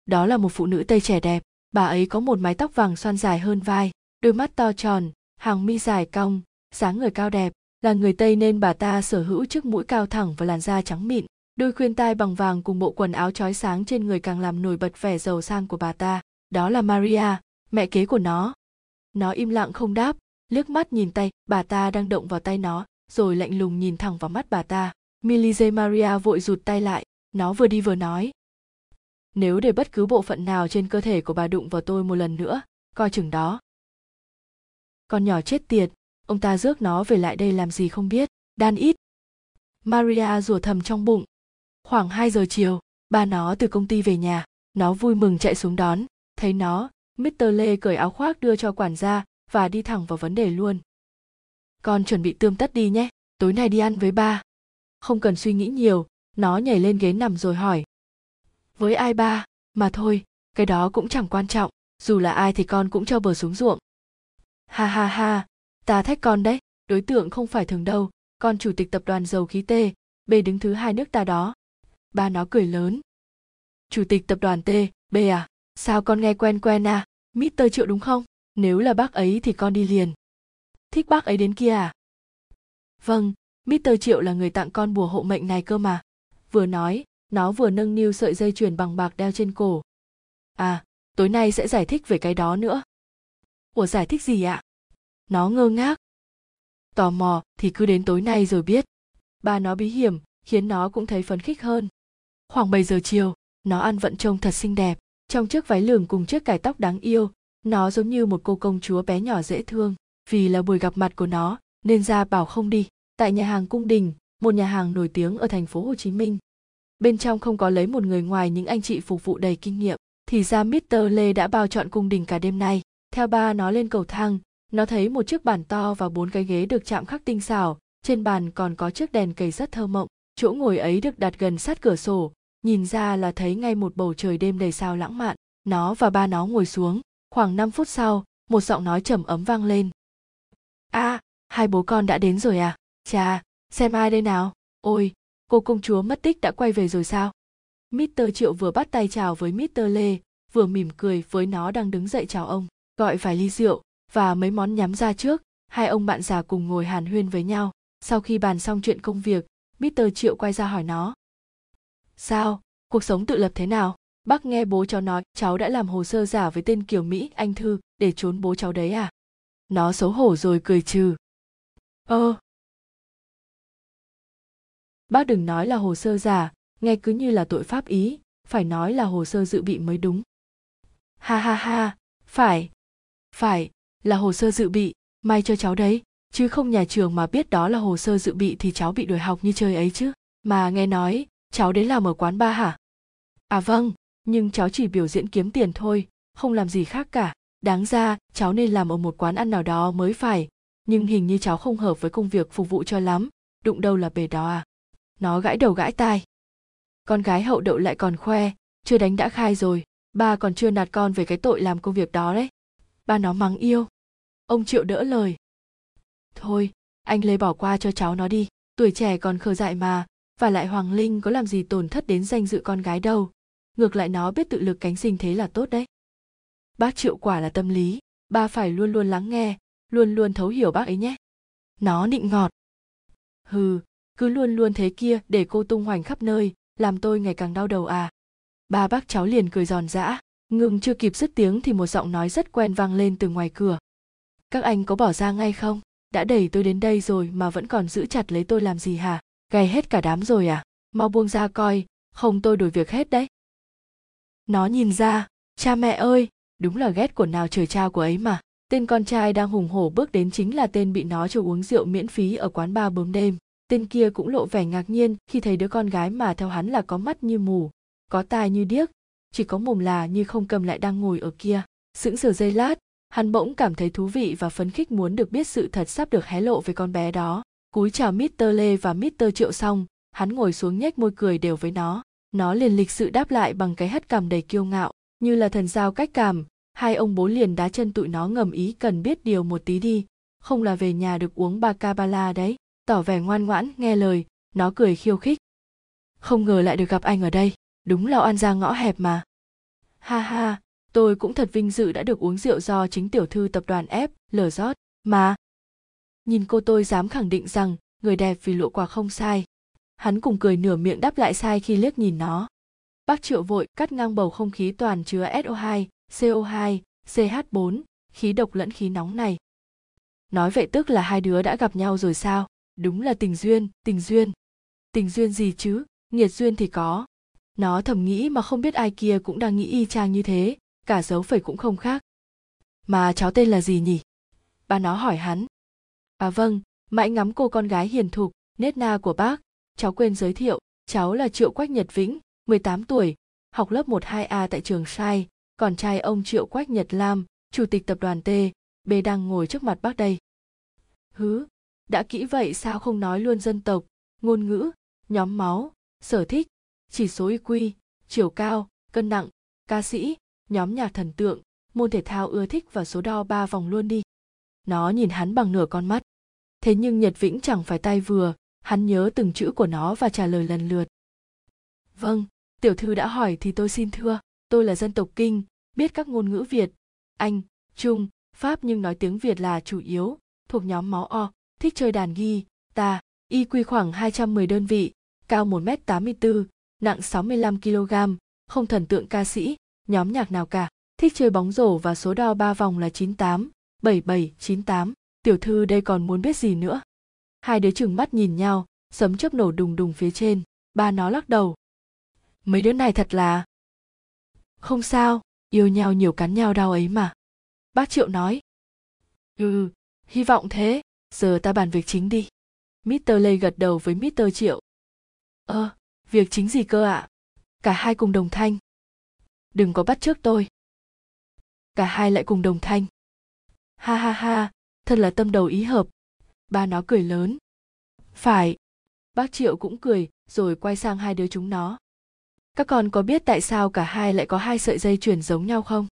Đó là một phụ nữ tây trẻ đẹp. Bà ấy có một mái tóc vàng xoăn dài hơn vai, đôi mắt to tròn, hàng mi dài cong, dáng người cao đẹp. Là người tây nên bà ta sở hữu chiếc mũi cao thẳng và làn da trắng mịn, đôi khuyên tai bằng vàng cùng bộ quần áo trói sáng trên người càng làm nổi bật vẻ giàu sang của bà ta. Đó là maria, mẹ kế của nó. Nó im lặng không đáp, liếc mắt nhìn tay, bà ta đang động vào tay nó, rồi lạnh lùng nhìn thẳng vào mắt bà ta. Milize maria vội rụt tay lại nó vừa đi vừa nói. Nếu để bất cứ bộ phận nào trên cơ thể của bà đụng vào tôi một lần nữa, coi chừng đó. Con nhỏ chết tiệt, ông ta rước nó về lại đây làm gì không biết, đan ít. Maria rủa thầm trong bụng. Khoảng 2 giờ chiều, ba nó từ công ty về nhà. Nó vui mừng chạy xuống đón. Thấy nó mr lê cởi áo khoác đưa cho quản gia và đi thẳng vào vấn đề luôn. Con chuẩn bị tươm tất đi nhé, tối nay đi ăn với ba. Không cần suy nghĩ nhiều nó nhảy lên ghế nằm rồi hỏi. Với ai ba? Mà thôi, cái đó cũng chẳng quan trọng, dù là ai thì con cũng cho bờ xuống ruộng. Ha ha ha, ta thách con đấy, đối tượng không phải thường đâu, con chủ tịch tập đoàn dầu khí t b đứng thứ hai nước ta đó. Ba nó cười lớn. Chủ tịch tập đoàn t b à? Sao con nghe quen quen à? Mister triệu đúng không? Nếu là bác ấy thì con đi liền. Thích bác ấy đến kia à? Vâng mister triệu là người tặng con bùa hộ mệnh này cơ mà vừa nói, nó vừa nâng niu sợi dây chuyền bằng bạc đeo trên cổ. À tối nay sẽ giải thích về cái đó nữa. Ủa, giải thích gì ạ? Nó ngơ ngác. Tò mò, thì cứ đến tối nay rồi biết. Ba nó bí hiểm, khiến nó cũng thấy phấn khích hơn. Khoảng 7 giờ chiều, nó ăn vận trông thật xinh đẹp. Trong chiếc váy lửng cùng chiếc cài tóc đáng yêu, nó giống như một cô công chúa bé nhỏ dễ thương. Vì là buổi gặp mặt của nó, nên ra bảo không đi. Tại nhà hàng cung đình một nhà hàng nổi tiếng ở thành phố hồ chí minh bên trong không có lấy một người ngoài những anh chị phục vụ đầy kinh nghiệm thì ra Mr. Lê đã bao chọn cung đình cả đêm nay. Theo ba nó lên cầu thang, nó thấy một chiếc bàn to và bốn cái ghế được chạm khắc tinh xảo, trên bàn còn có chiếc đèn cầy rất thơ mộng. Chỗ ngồi ấy được đặt gần sát cửa sổ, nhìn ra là thấy ngay một bầu trời đêm đầy sao lãng mạn. Nó và ba nó ngồi xuống, khoảng 5 phút sau, một giọng nói trầm ấm vang lên. a à, hai bố con đã đến rồi à? Chà, xem ai đây nào? Ôi, cô công chúa mất tích đã quay về rồi sao? Mr. Triệu vừa bắt tay chào với Mr. Lê, vừa mỉm cười với nó đang đứng dậy chào ông, gọi vài ly rượu và mấy món nhắm ra trước, hai ông bạn già cùng ngồi hàn huyên với nhau. Sau khi bàn xong chuyện công việc, Mr. Triệu quay ra hỏi nó. Sao, cuộc sống tự lập thế nào? Bác nghe bố cháu nói cháu đã làm hồ sơ giả với tên Kiều Mỹ Anh Thư để trốn bố cháu đấy à? Nó xấu hổ rồi cười trừ. Ơ. Bác đừng nói là hồ sơ giả, nghe cứ như là tội pháp ý phải nói là hồ sơ dự bị mới đúng. Ha ha ha phải phải là hồ sơ dự bị may cho cháu đấy chứ không nhà trường mà biết đó là hồ sơ dự bị thì cháu bị đuổi học như chơi ấy chứ. Mà nghe nói cháu đến làm ở quán ba hả? À vâng nhưng cháu chỉ biểu diễn kiếm tiền thôi không làm gì khác cả. Đáng ra cháu nên làm ở một quán ăn nào đó mới phải nhưng hình như cháu không hợp với công việc phục vụ cho lắm đụng đâu là bề đó à? Nó gãi đầu gãi tai. Con gái hậu đậu lại còn khoe, chưa đánh đã khai rồi, ba còn chưa nạt con về cái tội làm công việc đó đấy. Ba nó mắng yêu. Ông triệu đỡ lời. Thôi, anh lấy bỏ qua cho cháu nó đi, tuổi trẻ còn khờ dại mà, và lại hoàng linh có làm gì tổn thất đến danh dự con gái đâu. Ngược lại nó biết tự lực cánh sinh thế là tốt đấy. Bác triệu quả là tâm lý, ba phải luôn luôn lắng nghe, luôn luôn thấu hiểu bác ấy nhé. Nó nịnh ngọt hừ cứ luôn luôn thế kia để cô tung hoành khắp nơi, làm tôi ngày càng đau đầu à. Ba bác cháu liền cười giòn giã, ngừng chưa kịp dứt tiếng thì một giọng nói rất quen vang lên từ ngoài cửa. Các anh có bỏ ra ngay không? Đã đẩy tôi đến đây rồi mà vẫn còn giữ chặt lấy tôi làm gì hả? Gầy hết cả đám rồi à? Mau buông ra coi, không tôi đổi việc hết đấy. Nó nhìn ra, cha mẹ ơi, đúng là ghét của nào trời cha của ấy mà. Tên con trai đang hùng hổ bước đến chính là tên bị nó cho uống rượu miễn phí ở quán ba bướm đêm tên kia cũng lộ vẻ ngạc nhiên khi thấy đứa con gái mà theo hắn là có mắt như mù có tai như điếc chỉ có mồm là như không cầm lại đang ngồi ở kia sững sờ giây lát hắn bỗng cảm thấy thú vị và phấn khích muốn được biết sự thật sắp được hé lộ về con bé đó cúi chào Mr. Lê và Mr. Triệu xong, hắn ngồi xuống nhếch môi cười đều với nó. Nó liền lịch sự đáp lại bằng cái hất cằm đầy kiêu ngạo, như là thần giao cách cảm. Hai ông bố liền đá chân tụi nó ngầm ý cần biết điều một tí đi, không là về nhà được uống ba cabala đấy tỏ vẻ ngoan ngoãn nghe lời nó cười khiêu khích không ngờ lại được gặp anh ở đây đúng là oan ra ngõ hẹp mà ha ha tôi cũng thật vinh dự đã được uống rượu do chính tiểu thư tập đoàn F, lở rót, mà. Nhìn cô tôi dám khẳng định rằng người đẹp vì lụa quà không sai. Hắn cùng cười nửa miệng đáp lại sai khi liếc nhìn nó. Bác triệu vội cắt ngang bầu không khí toàn chứa SO2, CO2, CH4, khí độc lẫn khí nóng này. Nói vậy tức là hai đứa đã gặp nhau rồi sao? Đúng là tình duyên, tình duyên. Tình duyên gì chứ, nghiệt duyên thì có. Nó thầm nghĩ mà không biết ai kia cũng đang nghĩ y chang như thế, cả dấu phẩy cũng không khác. Mà cháu tên là gì nhỉ? Bà nó hỏi hắn. À vâng, mãi ngắm cô con gái hiền thục, nết na của bác. Cháu quên giới thiệu, cháu là Triệu Quách Nhật Vĩnh, 18 tuổi, học lớp 1-2A tại trường Sai, còn trai ông Triệu Quách Nhật Lam, chủ tịch tập đoàn T, B đang ngồi trước mặt bác đây. Hứ, đã kỹ vậy sao không nói luôn dân tộc, ngôn ngữ, nhóm máu, sở thích, chỉ số IQ, chiều cao, cân nặng, ca sĩ, nhóm nhạc thần tượng, môn thể thao ưa thích và số đo ba vòng luôn đi. Nó nhìn hắn bằng nửa con mắt. Thế nhưng Nhật Vĩnh chẳng phải tay vừa, hắn nhớ từng chữ của nó và trả lời lần lượt. Vâng, tiểu thư đã hỏi thì tôi xin thưa, tôi là dân tộc Kinh, biết các ngôn ngữ Việt, Anh, Trung, Pháp nhưng nói tiếng Việt là chủ yếu, thuộc nhóm máu O, thích chơi đàn ghi, ta, IQ khoảng 210 đơn vị, cao 1m84, nặng 65 kg, không thần tượng ca sĩ, nhóm nhạc nào cả, thích chơi bóng rổ và số đo ba vòng là 98, 77, 98. Tiểu thư đây còn muốn biết gì nữa? Hai đứa chừng mắt nhìn nhau, sấm chớp nổ đùng đùng phía trên, ba nó lắc đầu. Mấy đứa này thật là... Không sao, yêu nhau nhiều cắn nhau đau ấy mà. Bác Triệu nói. Ừ, ừ hy vọng thế, giờ ta bàn việc chính đi. Mr. Lê gật đầu với Mr. Triệu. Ơ, ờ, việc chính gì cơ ạ? À? Cả hai cùng đồng thanh. Đừng có bắt trước tôi. Cả hai lại cùng đồng thanh. Ha ha ha, thật là tâm đầu ý hợp. Ba nó cười lớn. Phải. Bác Triệu cũng cười, rồi quay sang hai đứa chúng nó. Các con có biết tại sao cả hai lại có hai sợi dây chuyền giống nhau không?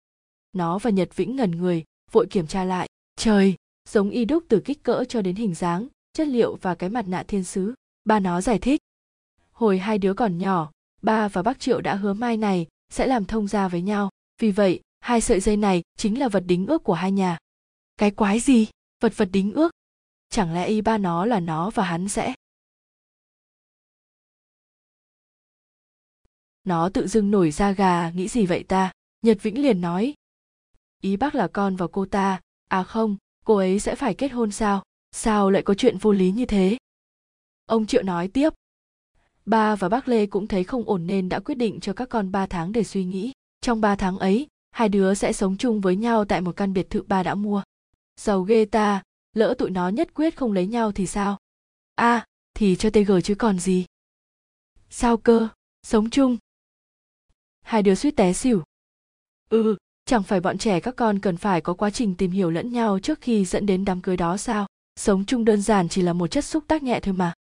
Nó và Nhật Vĩnh ngẩn người, vội kiểm tra lại. Trời, giống y đúc từ kích cỡ cho đến hình dáng, chất liệu và cái mặt nạ thiên sứ. Ba nó giải thích. Hồi hai đứa còn nhỏ, ba và bác Triệu đã hứa mai này sẽ làm thông gia với nhau. Vì vậy, hai sợi dây này chính là vật đính ước của hai nhà. Cái quái gì? Vật vật đính ước? Chẳng lẽ y ba nó là nó và hắn sẽ... Nó tự dưng nổi da gà, nghĩ gì vậy ta? Nhật Vĩnh liền nói. Ý bác là con và cô ta, à không, cô ấy sẽ phải kết hôn sao? Sao lại có chuyện vô lý như thế? Ông Triệu nói tiếp. Ba và bác Lê cũng thấy không ổn nên đã quyết định cho các con ba tháng để suy nghĩ. Trong ba tháng ấy, hai đứa sẽ sống chung với nhau tại một căn biệt thự ba đã mua. Giàu ghê ta, lỡ tụi nó nhất quyết không lấy nhau thì sao? a à, thì cho TG chứ còn gì. Sao cơ, sống chung. Hai đứa suýt té xỉu. Ừ, chẳng phải bọn trẻ các con cần phải có quá trình tìm hiểu lẫn nhau trước khi dẫn đến đám cưới đó sao? Sống chung đơn giản chỉ là một chất xúc tác nhẹ thôi mà.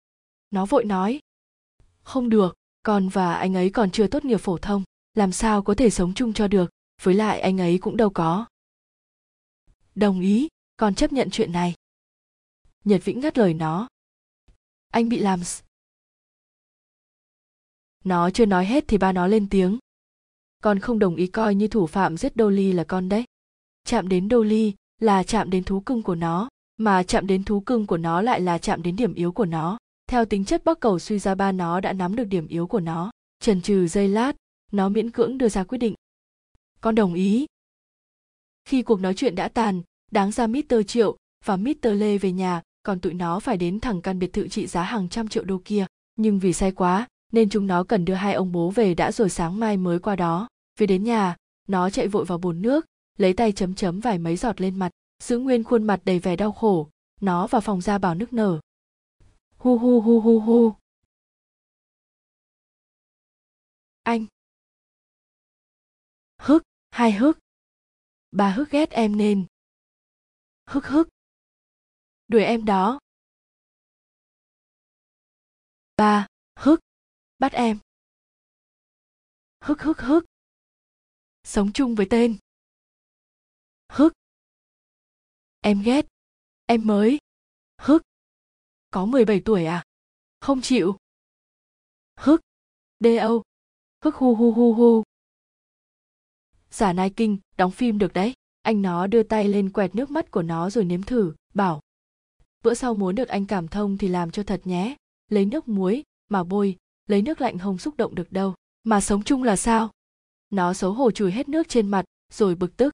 Nó vội nói. Không được, con và anh ấy còn chưa tốt nghiệp phổ thông, làm sao có thể sống chung cho được, với lại anh ấy cũng đâu có. Đồng ý, con chấp nhận chuyện này. Nhật Vĩnh ngắt lời nó. Anh bị làm Nó chưa nói hết thì ba nó lên tiếng. Con không đồng ý coi như thủ phạm giết Dolly là con đấy. Chạm đến Dolly là chạm đến thú cưng của nó, mà chạm đến thú cưng của nó lại là chạm đến điểm yếu của nó. Theo tính chất bắc cầu suy ra ba nó đã nắm được điểm yếu của nó. Trần trừ giây lát, nó miễn cưỡng đưa ra quyết định. Con đồng ý. Khi cuộc nói chuyện đã tàn, đáng ra Mr. Triệu và Mr. Lê về nhà, còn tụi nó phải đến thẳng căn biệt thự trị giá hàng trăm triệu đô kia. Nhưng vì say quá, nên chúng nó cần đưa hai ông bố về đã rồi sáng mai mới qua đó. Về đến nhà, nó chạy vội vào bồn nước, lấy tay chấm chấm vài mấy giọt lên mặt, giữ nguyên khuôn mặt đầy vẻ đau khổ, nó vào phòng ra bảo nước nở. Hu hu hu hu hu. Anh. Hức, hai hức. Bà hức ghét em nên. Hức hức. Đuổi em đó. Ba, hức. Bắt em. Hức hức hức. Sống chung với tên. Hức. Em ghét. Em mới. Hức. Có 17 tuổi à? Không chịu. Hức. Đê âu. Hức hu hu hu hu. Giả Nai Kinh, đóng phim được đấy. Anh nó đưa tay lên quẹt nước mắt của nó rồi nếm thử, bảo. Bữa sau muốn được anh cảm thông thì làm cho thật nhé. Lấy nước muối, mà bôi, lấy nước lạnh không xúc động được đâu. Mà sống chung là sao? Nó xấu hổ chùi hết nước trên mặt, rồi bực tức.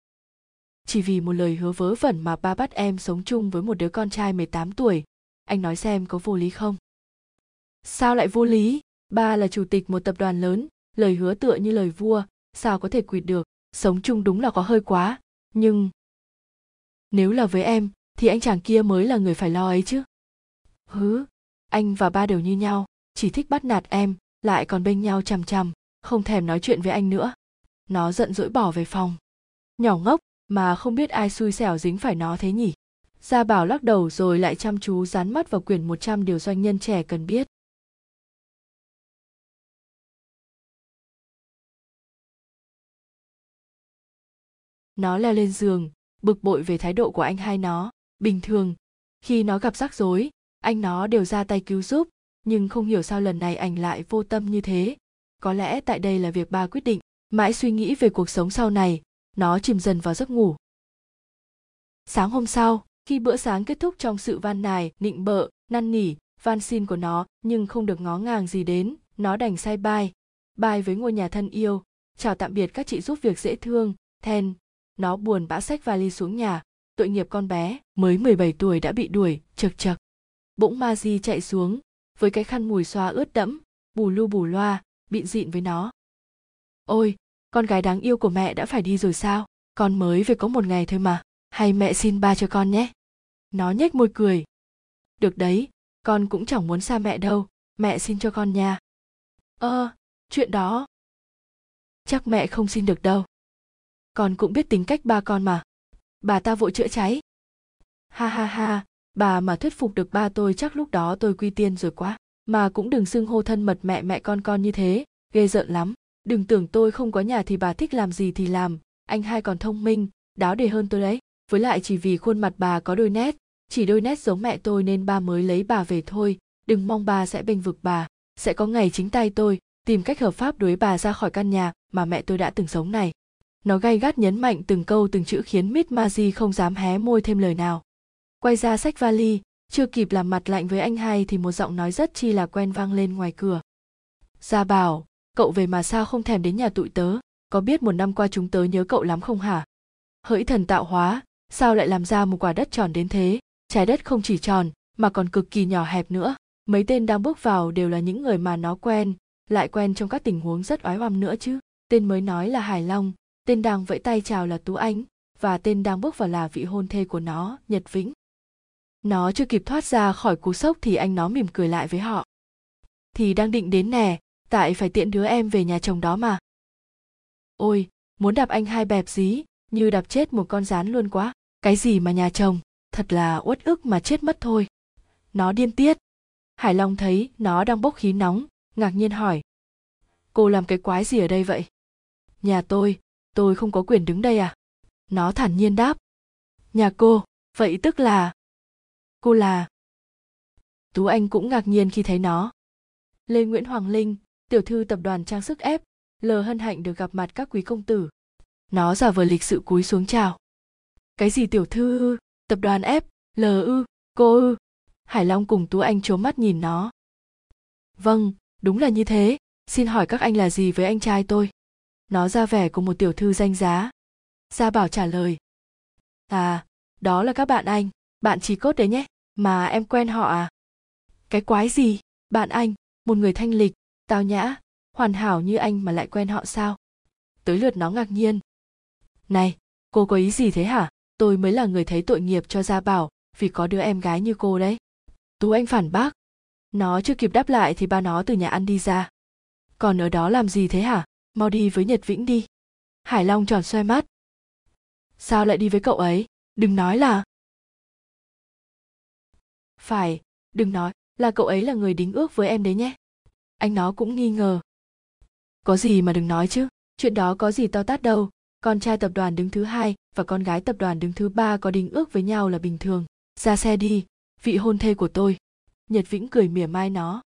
chỉ vì một lời hứa vớ vẩn mà ba bắt em sống chung với một đứa con trai 18 tuổi. Anh nói xem có vô lý không? Sao lại vô lý? Ba là chủ tịch một tập đoàn lớn, lời hứa tựa như lời vua, sao có thể quỵt được, sống chung đúng là có hơi quá, nhưng... Nếu là với em, thì anh chàng kia mới là người phải lo ấy chứ. Hứ, anh và ba đều như nhau, chỉ thích bắt nạt em, lại còn bên nhau chằm chằm, không thèm nói chuyện với anh nữa. Nó giận dỗi bỏ về phòng. Nhỏ ngốc, mà không biết ai xui xẻo dính phải nó thế nhỉ. Gia Bảo lắc đầu rồi lại chăm chú dán mắt vào quyển 100 điều doanh nhân trẻ cần biết. Nó leo lên giường, bực bội về thái độ của anh hai nó. Bình thường, khi nó gặp rắc rối, anh nó đều ra tay cứu giúp, nhưng không hiểu sao lần này anh lại vô tâm như thế. Có lẽ tại đây là việc ba quyết định, mãi suy nghĩ về cuộc sống sau này, nó chìm dần vào giấc ngủ. Sáng hôm sau, khi bữa sáng kết thúc trong sự van nài, nịnh bợ, năn nỉ, van xin của nó nhưng không được ngó ngàng gì đến, nó đành say bai, bai với ngôi nhà thân yêu, chào tạm biệt các chị giúp việc dễ thương, then, nó buồn bã xách vali xuống nhà, tội nghiệp con bé, mới 17 tuổi đã bị đuổi, chật chật. Bỗng ma di chạy xuống, với cái khăn mùi xoa ướt đẫm, bù lu bù loa, bịn dịn với nó. Ôi, con gái đáng yêu của mẹ đã phải đi rồi sao? Con mới về có một ngày thôi mà, hay mẹ xin ba cho con nhé. Nó nhếch môi cười. Được đấy, con cũng chẳng muốn xa mẹ đâu, mẹ xin cho con nha. Ơ, ờ, chuyện đó. Chắc mẹ không xin được đâu con cũng biết tính cách ba con mà bà ta vội chữa cháy ha ha ha bà mà thuyết phục được ba tôi chắc lúc đó tôi quy tiên rồi quá mà cũng đừng xưng hô thân mật mẹ mẹ con con như thế ghê rợn lắm đừng tưởng tôi không có nhà thì bà thích làm gì thì làm anh hai còn thông minh đáo đề hơn tôi đấy với lại chỉ vì khuôn mặt bà có đôi nét chỉ đôi nét giống mẹ tôi nên ba mới lấy bà về thôi đừng mong bà sẽ bênh vực bà sẽ có ngày chính tay tôi tìm cách hợp pháp đuổi bà ra khỏi căn nhà mà mẹ tôi đã từng sống này nó gay gắt nhấn mạnh từng câu từng chữ khiến Miss Maji không dám hé môi thêm lời nào. Quay ra sách vali, chưa kịp làm mặt lạnh với anh hai thì một giọng nói rất chi là quen vang lên ngoài cửa. Gia bảo, cậu về mà sao không thèm đến nhà tụi tớ, có biết một năm qua chúng tớ nhớ cậu lắm không hả? Hỡi thần tạo hóa, sao lại làm ra một quả đất tròn đến thế? Trái đất không chỉ tròn, mà còn cực kỳ nhỏ hẹp nữa. Mấy tên đang bước vào đều là những người mà nó quen, lại quen trong các tình huống rất oái oăm nữa chứ. Tên mới nói là Hải Long, tên đang vẫy tay chào là tú ánh và tên đang bước vào là vị hôn thê của nó nhật vĩnh nó chưa kịp thoát ra khỏi cú sốc thì anh nó mỉm cười lại với họ thì đang định đến nè tại phải tiện đứa em về nhà chồng đó mà. Ôi, muốn đạp anh hai bẹp dí, như đạp chết một con rán luôn quá. Cái gì mà nhà chồng? Thật là uất ức mà chết mất thôi. Nó điên tiết. Hải long thấy nó đang bốc khí nóng, ngạc nhiên hỏi. Cô làm cái quái gì ở đây vậy? Nhà tôi tôi không có quyền đứng đây à? Nó thản nhiên đáp. Nhà cô, vậy tức là? Cô là? Tú anh cũng ngạc nhiên khi thấy nó. Lê nguyễn hoàng linh tiểu thư tập đoàn trang sức ép lờ hân hạnh được gặp mặt các quý công tử. Nó giả vờ lịch sự cúi xuống chào. Cái gì tiểu thư? Ư tập đoàn ép lờ ư, cô ư. Hải long cùng tú anh trố mắt nhìn nó. Vâng đúng là như thế. Xin hỏi các anh là gì với anh trai tôi? Nó ra vẻ của một tiểu thư danh giá. Gia bảo trả lời. À đó là các bạn anh. Bạn chỉ cốt đấy nhé. Mà em quen họ à? Cái quái gì? Bạn anh, một người thanh lịch tao nhã, hoàn hảo như anh mà lại quen họ sao? Tới lượt nó ngạc nhiên. Này, cô có ý gì thế hả? Tôi mới là người thấy tội nghiệp cho gia bảo, vì có đứa em gái như cô đấy. Tú anh phản bác. Nó chưa kịp đáp lại thì ba nó từ nhà ăn đi ra. Còn ở đó làm gì thế hả? Mau đi với nhật vĩnh đi. Hải long tròn xoay mắt. Sao lại đi với cậu ấy? Đừng nói là phải, đừng nói là cậu ấy là người đính ước với em đấy nhé anh nó cũng nghi ngờ. Có gì mà đừng nói chứ chuyện đó có gì to tát đâu. Con trai tập đoàn đứng thứ hai và con gái tập đoàn đứng thứ ba có đính ước với nhau là bình thường. Ra xe đi vị hôn thê của tôi. Nhật vĩnh cười mỉa mai nó.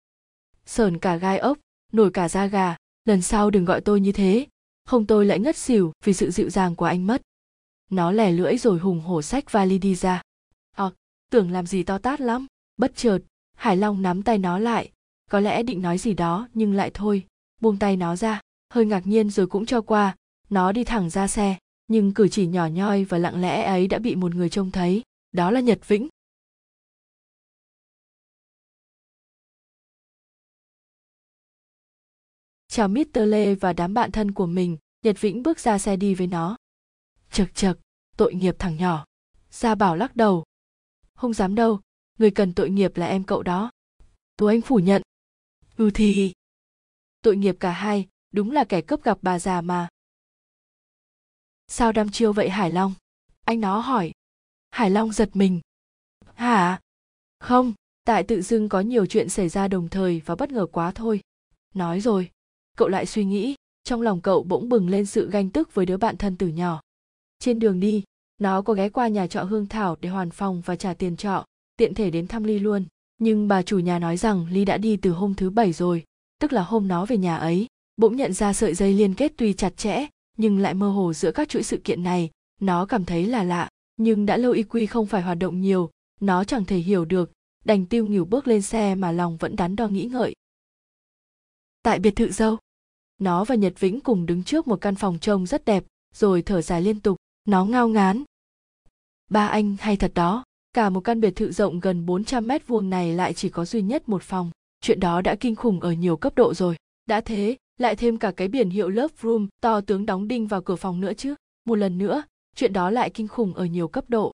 Sờn cả gai ốc nổi cả da gà lần sau đừng gọi tôi như thế. Không tôi lại ngất xỉu vì sự dịu dàng của anh mất. Nó lẻ lưỡi rồi hùng hổ sách vali đi ra. Ờ à, tưởng làm gì to tát lắm bất chợt hải long nắm tay nó lại có lẽ định nói gì đó nhưng lại thôi buông tay nó ra hơi ngạc nhiên rồi cũng cho qua nó đi thẳng ra xe nhưng cử chỉ nhỏ nhoi và lặng lẽ ấy đã bị một người trông thấy đó là nhật vĩnh chào Mr. Lê và đám bạn thân của mình, Nhật Vĩnh bước ra xe đi với nó. Chật chật, tội nghiệp thằng nhỏ. Gia Bảo lắc đầu. Không dám đâu, người cần tội nghiệp là em cậu đó. Tú Anh phủ nhận. Ừ thì... Tội nghiệp cả hai, đúng là kẻ cướp gặp bà già mà. Sao đăm chiêu vậy Hải Long? Anh nó hỏi. Hải Long giật mình. Hả? Không, tại tự dưng có nhiều chuyện xảy ra đồng thời và bất ngờ quá thôi. Nói rồi, cậu lại suy nghĩ, trong lòng cậu bỗng bừng lên sự ganh tức với đứa bạn thân từ nhỏ. Trên đường đi, nó có ghé qua nhà trọ Hương Thảo để hoàn phòng và trả tiền trọ, tiện thể đến thăm Ly luôn. Nhưng bà chủ nhà nói rằng Ly đã đi từ hôm thứ bảy rồi, tức là hôm nó về nhà ấy. Bỗng nhận ra sợi dây liên kết tuy chặt chẽ, nhưng lại mơ hồ giữa các chuỗi sự kiện này, nó cảm thấy là lạ, nhưng đã lâu y quy không phải hoạt động nhiều, nó chẳng thể hiểu được, đành tiêu nghỉu bước lên xe mà lòng vẫn đắn đo nghĩ ngợi. Tại biệt thự dâu, nó và Nhật Vĩnh cùng đứng trước một căn phòng trông rất đẹp, rồi thở dài liên tục, nó ngao ngán. Ba anh hay thật đó, cả một căn biệt thự rộng gần 400 mét vuông này lại chỉ có duy nhất một phòng. Chuyện đó đã kinh khủng ở nhiều cấp độ rồi. Đã thế, lại thêm cả cái biển hiệu Love Room to tướng đóng đinh vào cửa phòng nữa chứ. Một lần nữa, chuyện đó lại kinh khủng ở nhiều cấp độ.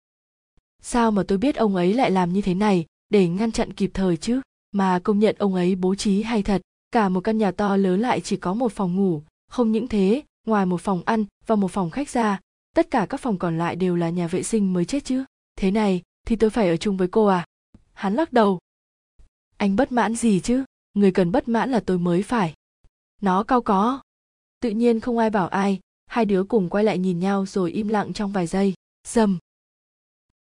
Sao mà tôi biết ông ấy lại làm như thế này để ngăn chặn kịp thời chứ? Mà công nhận ông ấy bố trí hay thật, cả một căn nhà to lớn lại chỉ có một phòng ngủ, không những thế, ngoài một phòng ăn và một phòng khách ra, tất cả các phòng còn lại đều là nhà vệ sinh mới chết chứ. Thế này, thì tôi phải ở chung với cô à? Hắn lắc đầu. Anh bất mãn gì chứ? Người cần bất mãn là tôi mới phải. Nó cao có. Tự nhiên không ai bảo ai, hai đứa cùng quay lại nhìn nhau rồi im lặng trong vài giây. Dầm.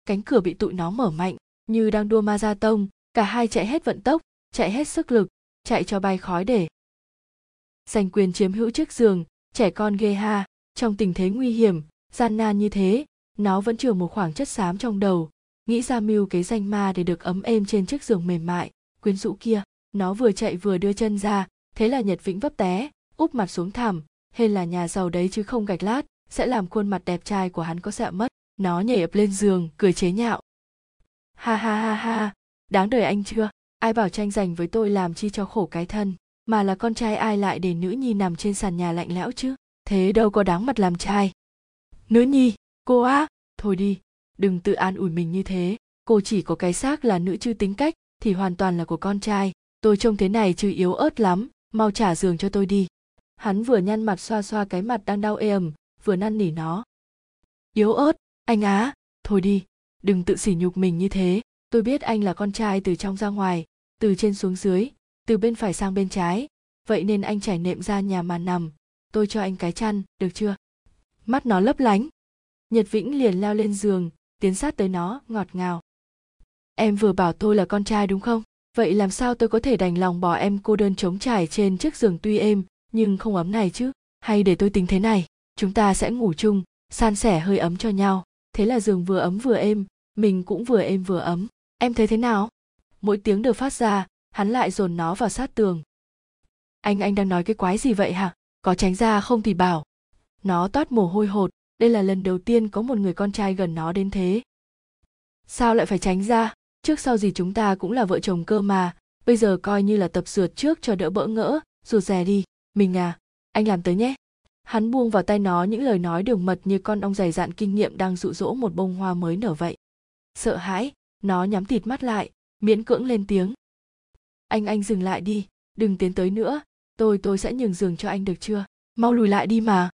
Cánh cửa bị tụi nó mở mạnh, như đang đua ma ra tông, cả hai chạy hết vận tốc, chạy hết sức lực, chạy cho bay khói để. Giành quyền chiếm hữu chiếc giường, trẻ con ghê ha, trong tình thế nguy hiểm, gian nan như thế, nó vẫn chừa một khoảng chất xám trong đầu, nghĩ ra mưu kế danh ma để được ấm êm trên chiếc giường mềm mại, quyến rũ kia. Nó vừa chạy vừa đưa chân ra, thế là Nhật Vĩnh vấp té, úp mặt xuống thảm, hên là nhà giàu đấy chứ không gạch lát, sẽ làm khuôn mặt đẹp trai của hắn có sẹo mất. Nó nhảy ập lên giường, cười chế nhạo. Ha ha ha ha, đáng đời anh chưa? Ai bảo tranh giành với tôi làm chi cho khổ cái thân, mà là con trai ai lại để nữ nhi nằm trên sàn nhà lạnh lẽo chứ? Thế đâu có đáng mặt làm trai. Nữ nhi, cô á, thôi đi, đừng tự an ủi mình như thế, cô chỉ có cái xác là nữ chứ tính cách thì hoàn toàn là của con trai, tôi trông thế này chứ yếu ớt lắm, mau trả giường cho tôi đi. Hắn vừa nhăn mặt xoa xoa cái mặt đang đau ê ẩm vừa năn nỉ nó. Yếu ớt anh á thôi đi. Đừng tự sỉ nhục mình như thế. Tôi biết anh là con trai từ trong ra ngoài từ trên xuống dưới từ bên phải sang bên trái. Vậy nên anh trải nệm ra nhà mà nằm. Tôi cho anh cái chăn được chưa? Mắt nó lấp lánh. Nhật vĩnh liền leo lên giường tiến sát tới nó, ngọt ngào. Em vừa bảo tôi là con trai đúng không? Vậy làm sao tôi có thể đành lòng bỏ em cô đơn trống trải trên chiếc giường tuy êm, nhưng không ấm này chứ? Hay để tôi tính thế này, chúng ta sẽ ngủ chung, san sẻ hơi ấm cho nhau. Thế là giường vừa ấm vừa êm, mình cũng vừa êm vừa ấm. Em thấy thế nào? Mỗi tiếng được phát ra, hắn lại dồn nó vào sát tường. Anh anh đang nói cái quái gì vậy hả? Có tránh ra không thì bảo. Nó toát mồ hôi hột đây là lần đầu tiên có một người con trai gần nó đến thế. Sao lại phải tránh ra? Trước sau gì chúng ta cũng là vợ chồng cơ mà. Bây giờ coi như là tập sượt trước cho đỡ bỡ ngỡ. Rụt rè đi. Mình à anh làm tới nhé. Hắn buông vào tay nó những lời nói đường mật như con ong dày dạn kinh nghiệm đang dụ dỗ một bông hoa mới nở vậy. Sợ hãi, nó nhắm thịt mắt lại, miễn cưỡng lên tiếng. Anh anh dừng lại đi, đừng tiến tới nữa. Tôi tôi sẽ nhường giường cho anh được chưa? Mau lùi lại đi mà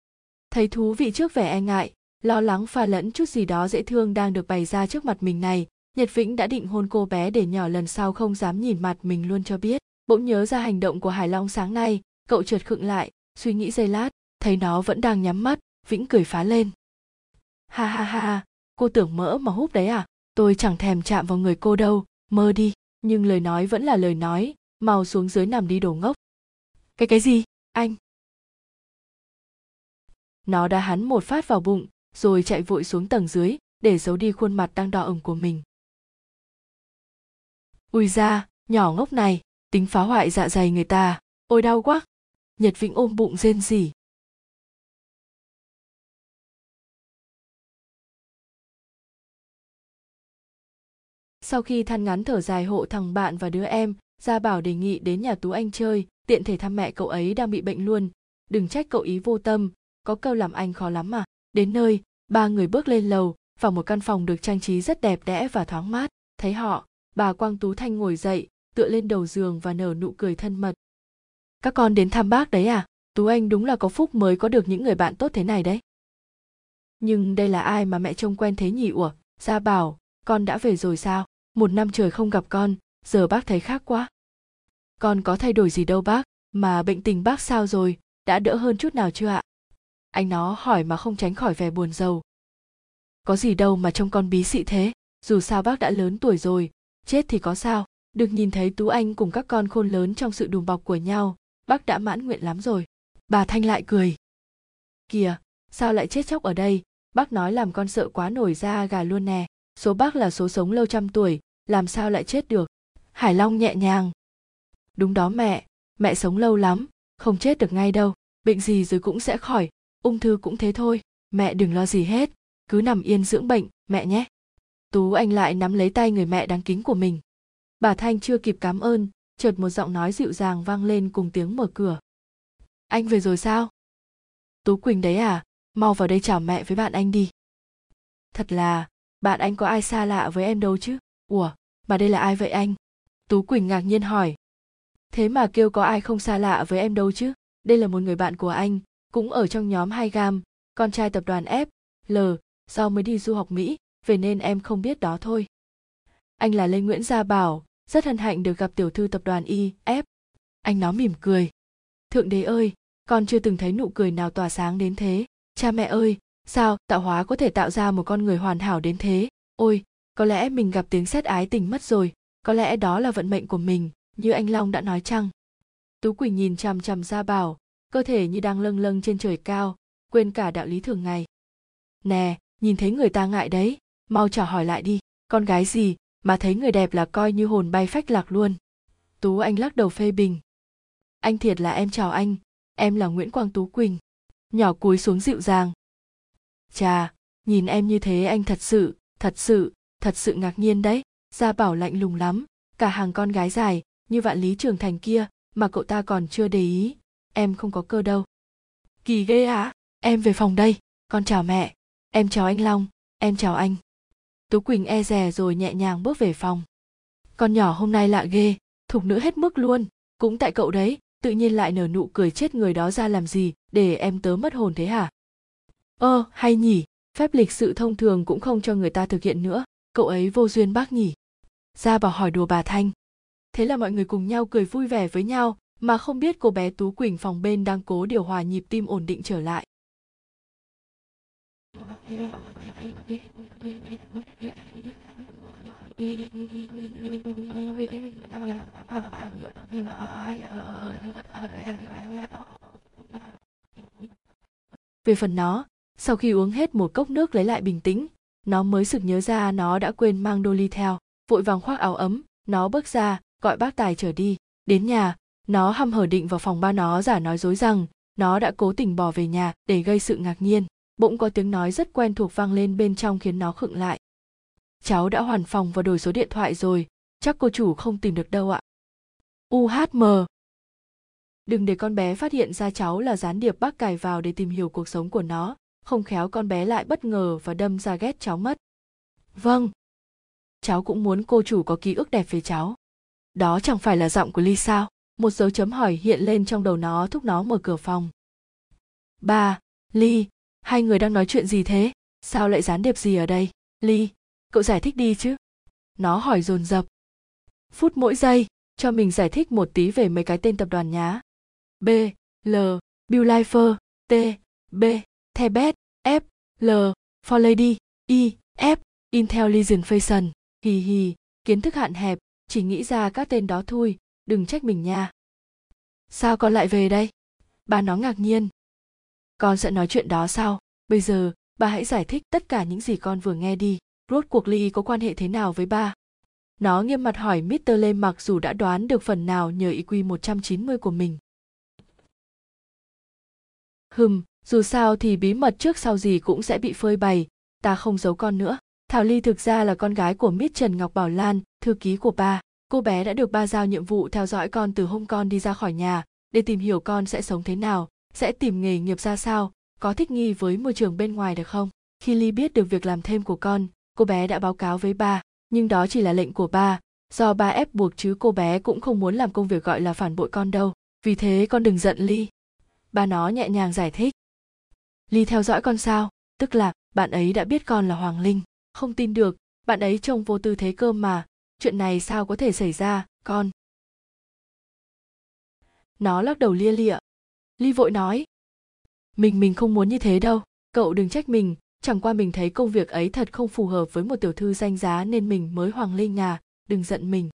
thấy thú vị trước vẻ e ngại, lo lắng pha lẫn chút gì đó dễ thương đang được bày ra trước mặt mình này, nhật vĩnh đã định hôn cô bé để nhỏ lần sau không dám nhìn mặt mình luôn cho biết. Bỗng nhớ ra hành động của hải long sáng nay, cậu trượt khựng lại, suy nghĩ giây lát, thấy nó vẫn đang nhắm mắt, vĩnh cười phá lên. Ha ha ha ha, cô tưởng mỡ mà húp đấy à? Tôi chẳng thèm chạm vào người cô đâu, mơ đi. Nhưng lời nói vẫn là lời nói, mau xuống dưới nằm đi đồ ngốc. Cái cái gì? Anh nó đã hắn một phát vào bụng, rồi chạy vội xuống tầng dưới, để giấu đi khuôn mặt đang đỏ ửng của mình. Ui ra nhỏ ngốc này, tính phá hoại dạ dày người ta. Ôi đau quá. Nhật vĩnh ôm bụng rên rỉ. Sau khi than ngắn thở dài hộ thằng bạn và đứa em, gia bảo đề nghị đến nhà tú anh chơi. Tiện thể thăm mẹ cậu ấy đang bị bệnh luôn. Đừng trách cậu ý vô tâm có câu làm anh khó lắm mà. Đến nơi, ba người bước lên lầu vào một căn phòng được trang trí rất đẹp đẽ và thoáng mát. Thấy họ, bà quang tú thanh ngồi dậy, tựa lên đầu giường và nở nụ cười thân mật. Các con đến thăm bác đấy à? Tú anh đúng là có phúc mới có được những người bạn tốt thế này đấy. Nhưng đây là ai mà mẹ trông quen thế nhỉ ủa? Gia bảo, con đã về rồi sao? Một năm trời không gặp con, giờ bác thấy khác quá. Con có thay đổi gì đâu bác, mà bệnh tình bác sao rồi? Đã đỡ hơn chút nào chưa ạ? Anh nó hỏi mà không tránh khỏi vẻ buồn rầu. Có gì đâu mà trông con bí xị thế, dù sao bác đã lớn tuổi rồi, chết thì có sao. Được nhìn thấy tú anh cùng các con khôn lớn trong sự đùm bọc của nhau, bác đã mãn nguyện lắm rồi. Bà thanh lại cười. Kìa, sao lại chết chóc ở đây? Bác nói làm con sợ quá nổi da gà luôn nè. Số bác là số sống lâu trăm tuổi, làm sao lại chết được? Hải long nhẹ nhàng. Đúng đó mẹ mẹ sống lâu lắm, không chết được ngay đâu. Bệnh gì rồi cũng sẽ khỏi ung thư cũng thế thôi, mẹ đừng lo gì hết, cứ nằm yên dưỡng bệnh, mẹ nhé. Tú anh lại nắm lấy tay người mẹ đáng kính của mình. Bà thanh chưa kịp cảm ơn, chợt một giọng nói dịu dàng vang lên cùng tiếng mở cửa. Anh về rồi sao? Tú quỳnh đấy à mau vào đây chào mẹ với bạn anh đi. Thật là, bạn anh có ai xa lạ với em đâu chứ? Ủa, mà đây là ai vậy anh? Tú quỳnh ngạc nhiên hỏi. Thế mà kêu có ai không xa lạ với em đâu chứ? Đây là một người bạn của anh cũng ở trong nhóm hai gam con trai tập đoàn f, l do mới đi du học mỹ, về nên em không biết đó thôi. Anh là lê nguyễn gia bảo, rất hân hạnh được gặp tiểu thư tập đoàn y, f. Anh nó mỉm cười. Thượng đế ơi, con chưa từng thấy nụ cười nào tỏa sáng đến thế. Cha mẹ ơi, sao tạo hóa có thể tạo ra một con người hoàn hảo đến thế? Ôi, có lẽ mình gặp tiếng sét ái tình mất rồi, có lẽ đó là vận mệnh của mình, như anh long đã nói chăng? Tú quỳnh nhìn chằm chằm ra bảo cơ thể như đang lâng lâng trên trời cao, quên cả đạo lý thường ngày. Nè, nhìn thấy người ta ngại đấy, mau chào hỏi lại đi, con gái gì mà thấy người đẹp là coi như hồn bay phách lạc luôn. Tú anh lắc đầu phê bình. Anh thiệt là em chào anh, em là nguyễn quang tú quỳnh. Nhỏ cúi xuống dịu dàng. Chà, nhìn em như thế anh thật sự thật sự thật sự ngạc nhiên đấy. Gia bảo lạnh lùng lắm, cả hàng con gái dài, như vạn lý trường thành kia, mà cậu ta còn chưa để ý em không có cơ đâu. Kỳ ghê á, em về phòng đây. Con chào mẹ. Em chào anh long. Em chào anh. Tú quỳnh e rè rồi nhẹ nhàng bước về phòng. Con nhỏ hôm nay lạ ghê, thục nữ hết mức luôn. Cũng tại cậu đấy, tự nhiên lại nở nụ cười chết người đó ra làm gì, để em tớ mất hồn thế hả? Ơ, hay nhỉ, phép lịch sự thông thường cũng không cho người ta thực hiện nữa. Cậu ấy vô duyên bác nhỉ. Ra bảo hỏi đùa bà thanh. Thế là mọi người cùng nhau cười vui vẻ với nhau mà không biết cô bé tú quỳnh phòng bên đang cố điều hòa nhịp tim ổn định trở lại. Về phần nó, sau khi uống hết một cốc nước lấy lại bình tĩnh, nó mới sực nhớ ra nó đã quên mang đô ly theo, vội vàng khoác áo ấm, nó bước ra, gọi bác tài trở đi. Đến nhà nó hăm hở định vào phòng ba nó giả nói dối rằng, nó đã cố tình bỏ về nhà để gây sự ngạc nhiên. Bỗng có tiếng nói rất quen thuộc vang lên bên trong khiến nó khựng lại. Cháu đã hoàn phòng và đổi số điện thoại rồi, chắc cô chủ không tìm được đâu ạ. Uhm đừng để con bé phát hiện ra cháu là gián điệp bác cài vào để tìm hiểu cuộc sống của nó, không khéo con bé lại bất ngờ và đâm ra ghét cháu mất. Vâng. Cháu cũng muốn cô chủ có ký ức đẹp về cháu. Đó chẳng phải là giọng của ly sao? Một dấu chấm hỏi hiện lên trong đầu nó thúc nó mở cửa phòng. Ba, ly, hai người đang nói chuyện gì thế? Sao lại gián điệp gì ở đây? Ly, cậu giải thích đi chứ. Nó hỏi dồn dập. Phút mỗi giây, cho mình giải thích một tí về mấy cái tên tập đoàn nhá. B, l bill lifer t, b, thebet, f, l for lady i, f, intelligent fashion hì hì, kiến thức hạn hẹp, chỉ nghĩ ra các tên đó thôi đừng trách mình nha sao con lại về đây bà nó ngạc nhiên con sẽ nói chuyện đó sau bây giờ bà hãy giải thích tất cả những gì con vừa nghe đi rốt cuộc ly có quan hệ thế nào với ba nó nghiêm mặt hỏi Mr. Lê mặc dù đã đoán được phần nào nhờ IQ 190 của mình. Hừm, dù sao thì bí mật trước sau gì cũng sẽ bị phơi bày, ta không giấu con nữa. Thảo Ly thực ra là con gái của Mít Trần Ngọc Bảo Lan, thư ký của ba. Cô bé đã được ba giao nhiệm vụ theo dõi con từ hôm con đi ra khỏi nhà, để tìm hiểu con sẽ sống thế nào, sẽ tìm nghề nghiệp ra sao, có thích nghi với môi trường bên ngoài được không. Khi Ly biết được việc làm thêm của con, cô bé đã báo cáo với ba, nhưng đó chỉ là lệnh của ba, do ba ép buộc chứ cô bé cũng không muốn làm công việc gọi là phản bội con đâu. Vì thế con đừng giận Ly. Ba nó nhẹ nhàng giải thích. Ly theo dõi con sao? Tức là bạn ấy đã biết con là Hoàng Linh. Không tin được, bạn ấy trông vô tư thế cơ mà. Chuyện này sao có thể xảy ra, con? Nó lắc đầu lia lịa. Ly vội nói. Mình mình không muốn như thế đâu. Cậu đừng trách mình, chẳng qua mình thấy công việc ấy thật không phù hợp với một tiểu thư danh giá nên mình mới Hoàng Linh à, đừng giận mình.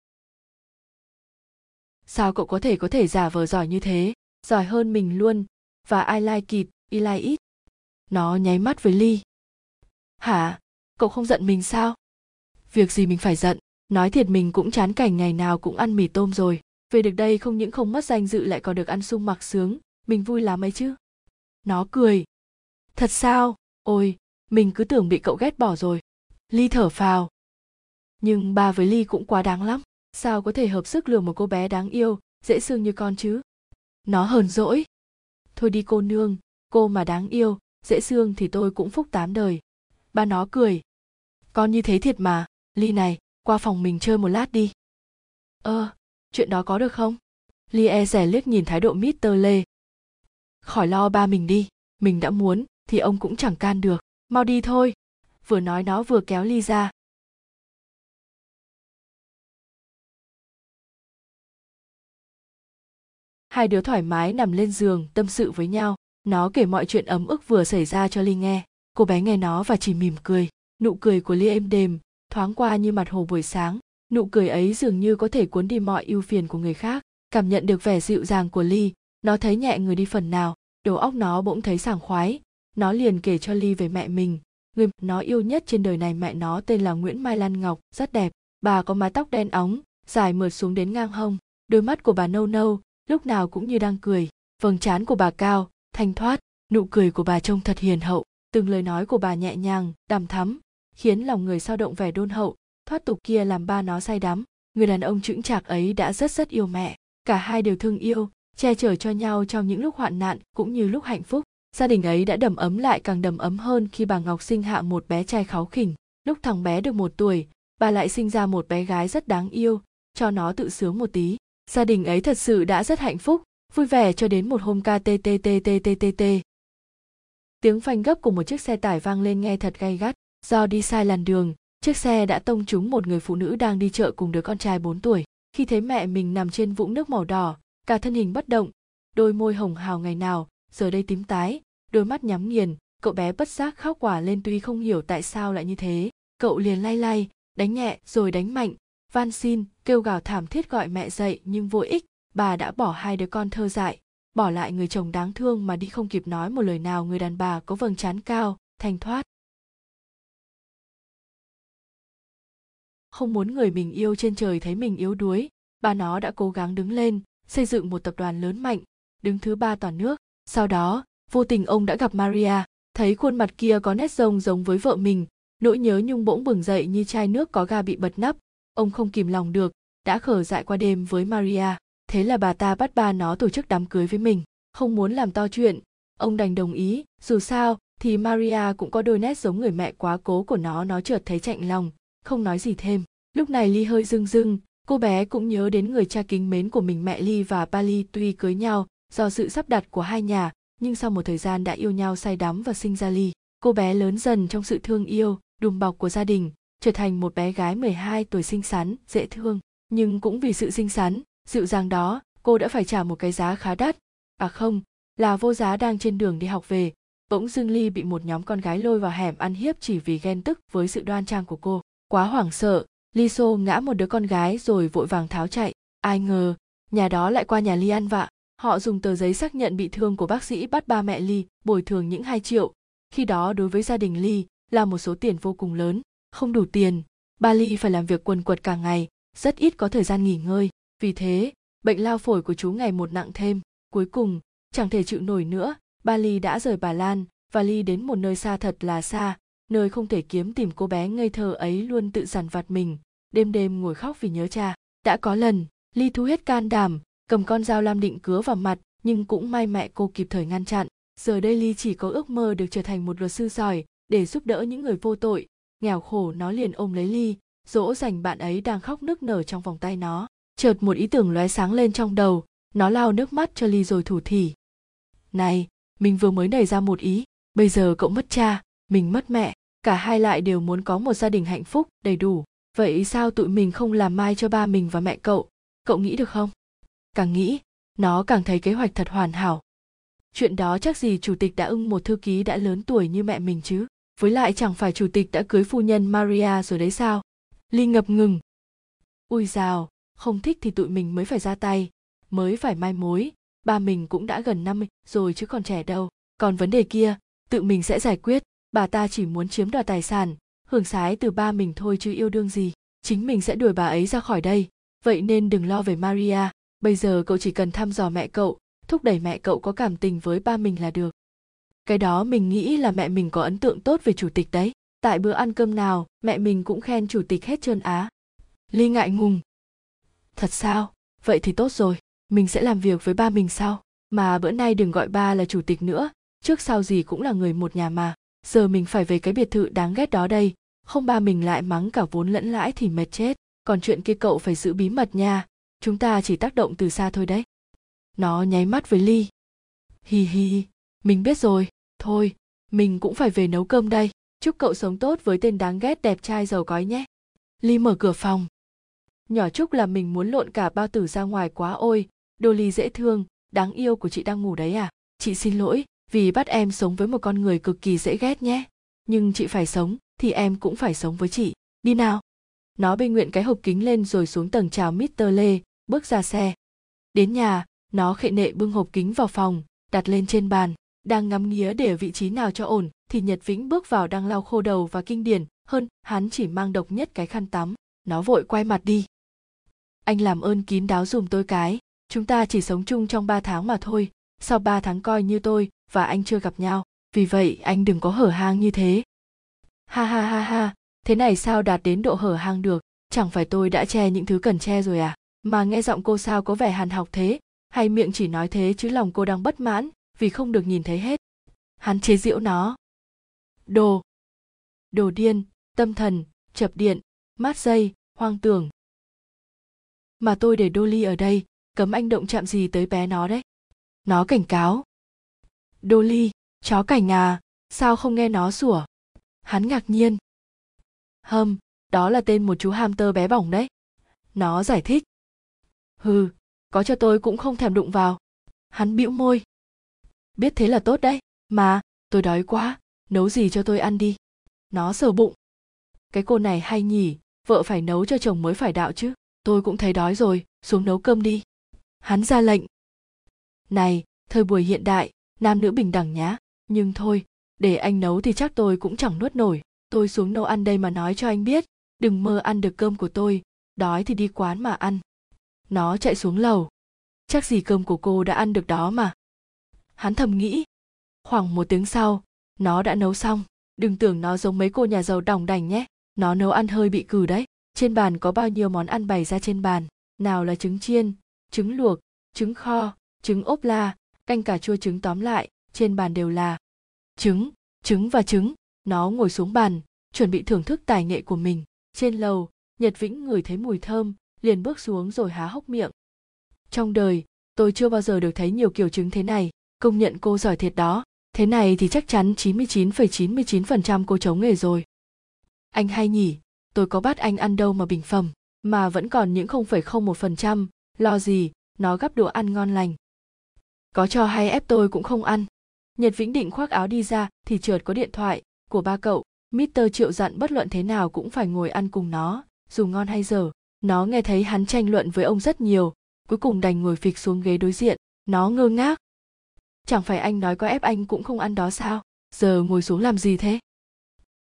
Sao cậu có thể có thể giả vờ giỏi như thế, giỏi hơn mình luôn, và I like it, I like it. Nó nháy mắt với Ly. Hả? Cậu không giận mình sao? Việc gì mình phải giận, nói thiệt mình cũng chán cảnh ngày nào cũng ăn mì tôm rồi. Về được đây không những không mất danh dự lại còn được ăn sung mặc sướng, mình vui lắm ấy chứ. Nó cười. Thật sao? Ôi, mình cứ tưởng bị cậu ghét bỏ rồi. Ly thở phào. Nhưng ba với Ly cũng quá đáng lắm. Sao có thể hợp sức lừa một cô bé đáng yêu, dễ thương như con chứ? Nó hờn dỗi. Thôi đi cô nương, cô mà đáng yêu, dễ thương thì tôi cũng phúc tám đời ba nó cười con như thế thiệt mà ly này qua phòng mình chơi một lát đi. Ơ, chuyện đó có được không? Ly rẻ liếc nhìn thái độ mít tơ lê. Khỏi lo ba mình đi, mình đã muốn thì ông cũng chẳng can được. Mau đi thôi, vừa nói nó vừa kéo ly ra. Hai đứa thoải mái nằm lên giường, tâm sự với nhau. Nó kể mọi chuyện ấm ức vừa xảy ra cho ly nghe. Cô bé nghe nó và chỉ mỉm cười. Nụ cười của ly êm đềm thoáng qua như mặt hồ buổi sáng, nụ cười ấy dường như có thể cuốn đi mọi ưu phiền của người khác. Cảm nhận được vẻ dịu dàng của ly, nó thấy nhẹ người đi phần nào, đầu óc nó bỗng thấy sảng khoái. Nó liền kể cho ly về mẹ mình, người nó yêu nhất trên đời này mẹ nó tên là nguyễn mai lan ngọc, rất đẹp. Bà có mái tóc đen óng, dài mượt xuống đến ngang hông, đôi mắt của bà nâu nâu, lúc nào cũng như đang cười. Vầng trán của bà cao, thanh thoát, nụ cười của bà trông thật hiền hậu. Từng lời nói của bà nhẹ nhàng, đằm thắm khiến lòng người sao động vẻ đôn hậu, thoát tục kia làm ba nó say đắm. Người đàn ông chững chạc ấy đã rất rất yêu mẹ. Cả hai đều thương yêu, che chở cho nhau trong những lúc hoạn nạn cũng như lúc hạnh phúc. Gia đình ấy đã đầm ấm lại càng đầm ấm hơn khi bà ngọc sinh hạ một bé trai kháu khỉnh. Lúc thằng bé được một tuổi, bà lại sinh ra một bé gái rất đáng yêu, cho nó tự sướng một tí. Gia đình ấy thật sự đã rất hạnh phúc, vui vẻ cho đến một hôm kttttttt tiếng phanh gấp của một chiếc xe tải vang lên nghe thật gay gắt do đi sai làn đường, chiếc xe đã tông trúng một người phụ nữ đang đi chợ cùng đứa con trai 4 tuổi. Khi thấy mẹ mình nằm trên vũng nước màu đỏ, cả thân hình bất động, đôi môi hồng hào ngày nào, giờ đây tím tái, đôi mắt nhắm nghiền, cậu bé bất giác khóc quả lên tuy không hiểu tại sao lại như thế. Cậu liền lay lay, đánh nhẹ rồi đánh mạnh, van xin, kêu gào thảm thiết gọi mẹ dậy nhưng vô ích, bà đã bỏ hai đứa con thơ dại, bỏ lại người chồng đáng thương mà đi không kịp nói một lời nào người đàn bà có vầng trán cao, thanh thoát. Không muốn người mình yêu trên trời thấy mình yếu đuối. Bà nó đã cố gắng đứng lên, xây dựng một tập đoàn lớn mạnh, đứng thứ ba toàn nước. Sau đó, vô tình ông đã gặp maria. Thấy khuôn mặt kia có nét rồng giống với vợ mình, nỗi nhớ nhung bỗng bừng dậy như chai nước có ga bị bật nắp. Ông không kìm lòng được, đã khở dại qua đêm với maria. Thế là bà ta bắt ba nó tổ chức đám cưới với mình. Không muốn làm to chuyện. Ông đành đồng ý. Dù sao, thì maria cũng có đôi nét giống người mẹ quá cố của nó nó chợt thấy chạnh lòng không nói gì thêm. Lúc này ly hơi rưng rưng, cô bé cũng nhớ đến người cha kính mến của mình mẹ ly và ba ly tuy cưới nhau do sự sắp đặt của hai nhà, nhưng sau một thời gian đã yêu nhau say đắm và sinh ra ly, cô bé lớn dần trong sự thương yêu, đùm bọc của gia đình, trở thành một bé gái 12 tuổi xinh xắn, dễ thương. Nhưng cũng vì sự xinh xắn, dịu dàng đó, cô đã phải trả một cái giá khá đắt. À không, là vô giá đang trên đường đi học về, bỗng dưng ly bị một nhóm con gái lôi vào hẻm ăn hiếp chỉ vì ghen tức với sự đoan trang của cô quá hoảng sợ li xô ngã một đứa con gái rồi vội vàng tháo chạy. Ai ngờ, nhà đó lại qua nhà ly ăn vạ. Họ dùng tờ giấy xác nhận bị thương của bác sĩ bắt ba mẹ ly, bồi thường những 2 triệu. Khi đó đối với gia đình ly là một số tiền vô cùng lớn, không đủ tiền. Ba ly phải làm việc quần quật cả ngày, rất ít có thời gian nghỉ ngơi. Vì thế, bệnh lao phổi của chú ngày một nặng thêm. Cuối cùng, chẳng thể chịu nổi nữa, ba ly đã rời bà lan và ly đến một nơi xa thật là xa nơi không thể kiếm tìm cô bé ngây thơ ấy luôn tự dằn vặt mình. Đêm đêm ngồi khóc vì nhớ cha. Đã có lần, ly thu hết can đảm, cầm con dao lam định cứa vào mặt, nhưng cũng may mẹ cô kịp thời ngăn chặn. Giờ đây ly chỉ có ước mơ được trở thành một luật sư giỏi, để giúp đỡ những người vô tội. Nghèo khổ, nó liền ôm lấy ly, dỗ dành bạn ấy đang khóc nức nở trong vòng tay nó. Chợt một ý tưởng lóe sáng lên trong đầu, nó lao nước mắt cho ly rồi thủ thỉ. Này, mình vừa mới nảy ra một ý, bây giờ cậu mất cha mình mất mẹ cả hai lại đều muốn có một gia đình hạnh phúc đầy đủ. Vậy sao tụi mình không làm mai cho ba mình và mẹ cậu? Cậu nghĩ được không? Càng nghĩ nó càng thấy kế hoạch thật hoàn hảo. Chuyện đó chắc gì chủ tịch đã ưng một thư ký đã lớn tuổi như mẹ mình chứ? Với lại chẳng phải chủ tịch đã cưới phu nhân maria rồi đấy sao? Ly ngập ngừng. Ui rào, không thích thì tụi mình mới phải ra tay. Mới phải mai mối ba mình cũng đã gần năm rồi chứ còn trẻ đâu. Còn vấn đề kia tự mình sẽ giải quyết bà ta chỉ muốn chiếm đoạt tài sản, hưởng sái từ ba mình thôi chứ yêu đương gì. Chính mình sẽ đuổi bà ấy ra khỏi đây. Vậy nên đừng lo về maria. Bây giờ cậu chỉ cần thăm dò mẹ cậu, thúc đẩy mẹ cậu có cảm tình với ba mình là được. Cái đó mình nghĩ là mẹ mình có ấn tượng tốt về chủ tịch đấy. Tại bữa ăn cơm nào, mẹ mình cũng khen chủ tịch hết trơn á. Ly ngại ngùng. Thật sao? Vậy thì tốt rồi. Mình sẽ làm việc với ba mình sau mà bữa nay đừng gọi ba là chủ tịch nữa. Trước sau gì cũng là người một nhà mà giờ mình phải về cái biệt thự đáng ghét đó đây. Không ba mình lại mắng cả vốn lẫn lãi thì mệt chết. Còn chuyện kia cậu phải giữ bí mật nha. Chúng ta chỉ tác động từ xa thôi đấy. Nó nháy mắt với ly. Hi hi hi. Mình biết rồi. Thôi, mình cũng phải về nấu cơm đây. Chúc cậu sống tốt với tên đáng ghét đẹp trai giàu có nhé. Ly mở cửa phòng. Nhỏ chúc là mình muốn lộn cả bao tử ra ngoài quá ôi. Đô ly dễ thương. Đáng yêu của chị đang ngủ đấy à? Chị xin lỗi vì bắt em sống với một con người cực kỳ dễ ghét nhé. Nhưng chị phải sống thì em cũng phải sống với chị. Đi nào. Nó bê nguyện cái hộp kính lên rồi xuống tầng chào Mister Lê, bước ra xe. Đến nhà, nó khệ nệ bưng hộp kính vào phòng, đặt lên trên bàn, đang ngắm nghía để ở vị trí nào cho ổn, thì Nhật Vĩnh bước vào đang lau khô đầu và kinh điển, hơn, hắn chỉ mang độc nhất cái khăn tắm. Nó vội quay mặt đi. Anh làm ơn kín đáo dùm tôi cái, chúng ta chỉ sống chung trong ba tháng mà thôi, sau ba tháng coi như tôi và anh chưa gặp nhau, vì vậy anh đừng có hở hang như thế. Ha ha ha ha, thế này sao đạt đến độ hở hang được? Chẳng phải tôi đã che những thứ cần che rồi à? Mà nghe giọng cô sao có vẻ hàn học thế hay miệng chỉ nói thế chứ lòng cô đang bất mãn vì không được nhìn thấy hết. Hắn chế giễu nó. Đồ đồ điên tâm thần chập điện mát dây hoang tưởng. Mà tôi để Dolly ở đây cấm anh động chạm gì tới bé nó đấy nó cảnh cáo. Dolly chó cảnh à sao không nghe nó sủa? Hắn ngạc nhiên. Hâm đó là tên một chú hamster bé bỏng đấy. Nó giải thích. Hừ, có cho tôi cũng không thèm đụng vào. Hắn bĩu môi. Biết thế là tốt đấy, mà, tôi đói quá, nấu gì cho tôi ăn đi. Nó sờ bụng. Cái cô này hay nhỉ, vợ phải nấu cho chồng mới phải đạo chứ. Tôi cũng thấy đói rồi, xuống nấu cơm đi. Hắn ra lệnh này, thời buổi hiện đại, nam nữ bình đẳng nhá. Nhưng thôi, để anh nấu thì chắc tôi cũng chẳng nuốt nổi. Tôi xuống nấu ăn đây mà nói cho anh biết. Đừng mơ ăn được cơm của tôi. Đói thì đi quán mà ăn. Nó chạy xuống lầu. Chắc gì cơm của cô đã ăn được đó mà. Hắn thầm nghĩ. Khoảng một tiếng sau, nó đã nấu xong. Đừng tưởng nó giống mấy cô nhà giàu đỏng đành nhé. Nó nấu ăn hơi bị cừ đấy. Trên bàn có bao nhiêu món ăn bày ra trên bàn. Nào là trứng chiên, trứng luộc, trứng kho trứng ốp la canh cà chua trứng tóm lại trên bàn đều là trứng trứng và trứng. Nó ngồi xuống bàn chuẩn bị thưởng thức tài nghệ của mình. Trên lầu nhật vĩnh ngửi thấy mùi thơm liền bước xuống rồi há hốc miệng. Trong đời tôi chưa bao giờ được thấy nhiều kiểu trứng thế này công nhận cô giỏi thiệt đó. Thế này thì chắc chắn 99,99% cô chống nghề rồi. Anh hay nhỉ tôi có bắt anh ăn đâu mà bình phẩm mà vẫn còn những 0,01%, lo gì, nó gắp đũa ăn ngon lành. Có cho hay ép tôi cũng không ăn. Nhật Vĩnh định khoác áo đi ra thì chợt có điện thoại, của ba cậu Mr. Triệu dặn bất luận thế nào cũng phải ngồi ăn cùng nó, dù ngon hay dở. Nó nghe thấy hắn tranh luận với ông rất nhiều, cuối cùng đành ngồi phịch xuống ghế đối diện. Nó ngơ ngác. Chẳng phải anh nói có ép anh cũng không ăn đó sao? Giờ ngồi xuống làm gì thế?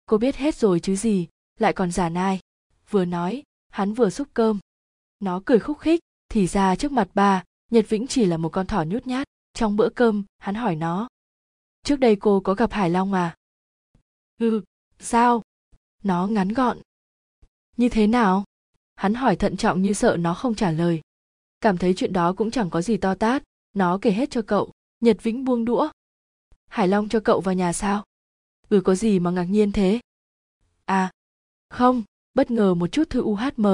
Cô biết hết rồi chứ gì, lại còn giả nai. Vừa nói, hắn vừa xúc cơm. Nó cười khúc khích, thì ra trước mặt bà, Nhật Vĩnh chỉ là một con thỏ nhút nhát. Trong bữa cơm, hắn hỏi nó. Trước đây cô có gặp Hải Long à? Ừ, sao? Nó ngắn gọn. Như thế nào? Hắn hỏi thận trọng như sợ nó không trả lời. Cảm thấy chuyện đó cũng chẳng có gì to tát. Nó kể hết cho cậu. Nhật vĩnh buông đũa. Hải long cho cậu vào nhà sao? Ừ có gì mà ngạc nhiên thế? À không bất ngờ một chút thư uhm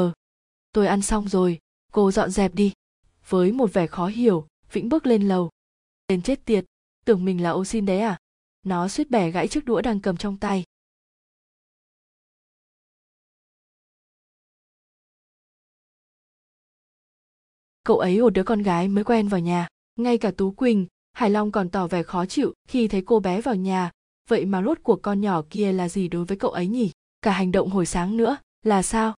tôi ăn xong rồi cô dọn dẹp đi. Với một vẻ khó hiểu vĩnh bước lên lầu tên chết tiệt, tưởng mình là ô xin đấy à? Nó suýt bẻ gãy chiếc đũa đang cầm trong tay. Cậu ấy một đứa con gái mới quen vào nhà. Ngay cả tú quỳnh, hải long còn tỏ vẻ khó chịu khi thấy cô bé vào nhà. Vậy mà rốt cuộc con nhỏ kia là gì đối với cậu ấy nhỉ? Cả hành động hồi sáng nữa là sao?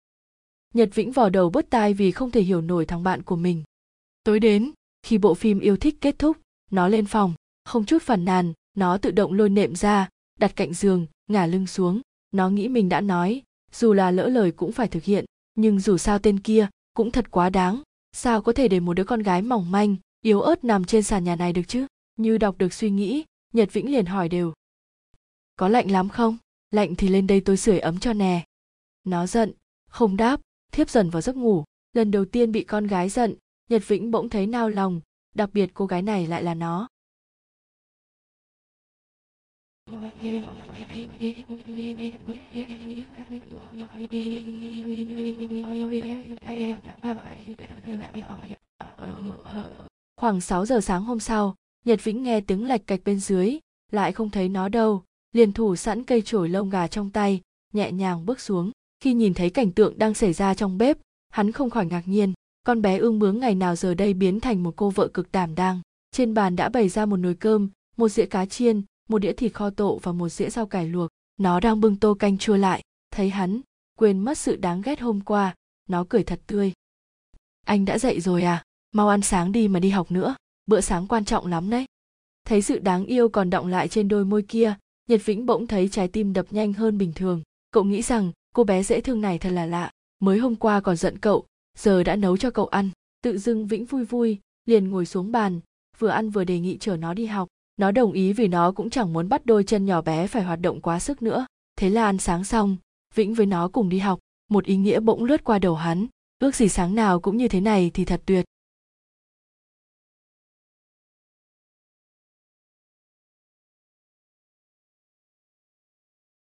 Nhật vĩnh vò đầu bứt tai vì không thể hiểu nổi thằng bạn của mình. Tối đến, khi bộ phim yêu thích kết thúc nó lên phòng. Không chút phản nàn, nó tự động lôi nệm ra, đặt cạnh giường, ngả lưng xuống. Nó nghĩ mình đã nói, dù là lỡ lời cũng phải thực hiện, nhưng dù sao tên kia cũng thật quá đáng. Sao có thể để một đứa con gái mỏng manh, yếu ớt nằm trên sàn nhà này được chứ? Như đọc được suy nghĩ, nhật vĩnh liền hỏi đều. Có lạnh lắm không? Lạnh thì lên đây tôi sưởi ấm cho nè. Nó giận, không đáp, thiếp dần vào giấc ngủ. Lần đầu tiên bị con gái giận, nhật vĩnh bỗng thấy nao lòng đặc biệt cô gái này lại là nó. Khoảng 6 giờ sáng hôm sau, Nhật Vĩnh nghe tiếng lạch cạch bên dưới, lại không thấy nó đâu, liền thủ sẵn cây chổi lông gà trong tay, nhẹ nhàng bước xuống. Khi nhìn thấy cảnh tượng đang xảy ra trong bếp, hắn không khỏi ngạc nhiên, con bé ương bướng ngày nào giờ đây biến thành một cô vợ cực đảm đang. Trên bàn đã bày ra một nồi cơm, một dĩa cá chiên, một đĩa thịt kho tộ và một dĩa rau cải luộc. Nó đang bưng tô canh chua lại, thấy hắn, quên mất sự đáng ghét hôm qua, nó cười thật tươi. Anh đã dậy rồi à? Mau ăn sáng đi mà đi học nữa, bữa sáng quan trọng lắm đấy. Thấy sự đáng yêu còn động lại trên đôi môi kia, Nhật Vĩnh bỗng thấy trái tim đập nhanh hơn bình thường. Cậu nghĩ rằng cô bé dễ thương này thật là lạ, mới hôm qua còn giận cậu, giờ đã nấu cho cậu ăn. Tự dưng Vĩnh vui vui, liền ngồi xuống bàn, vừa ăn vừa đề nghị chở nó đi học. Nó đồng ý vì nó cũng chẳng muốn bắt đôi chân nhỏ bé phải hoạt động quá sức nữa. Thế là ăn sáng xong, Vĩnh với nó cùng đi học, một ý nghĩa bỗng lướt qua đầu hắn, ước gì sáng nào cũng như thế này thì thật tuyệt.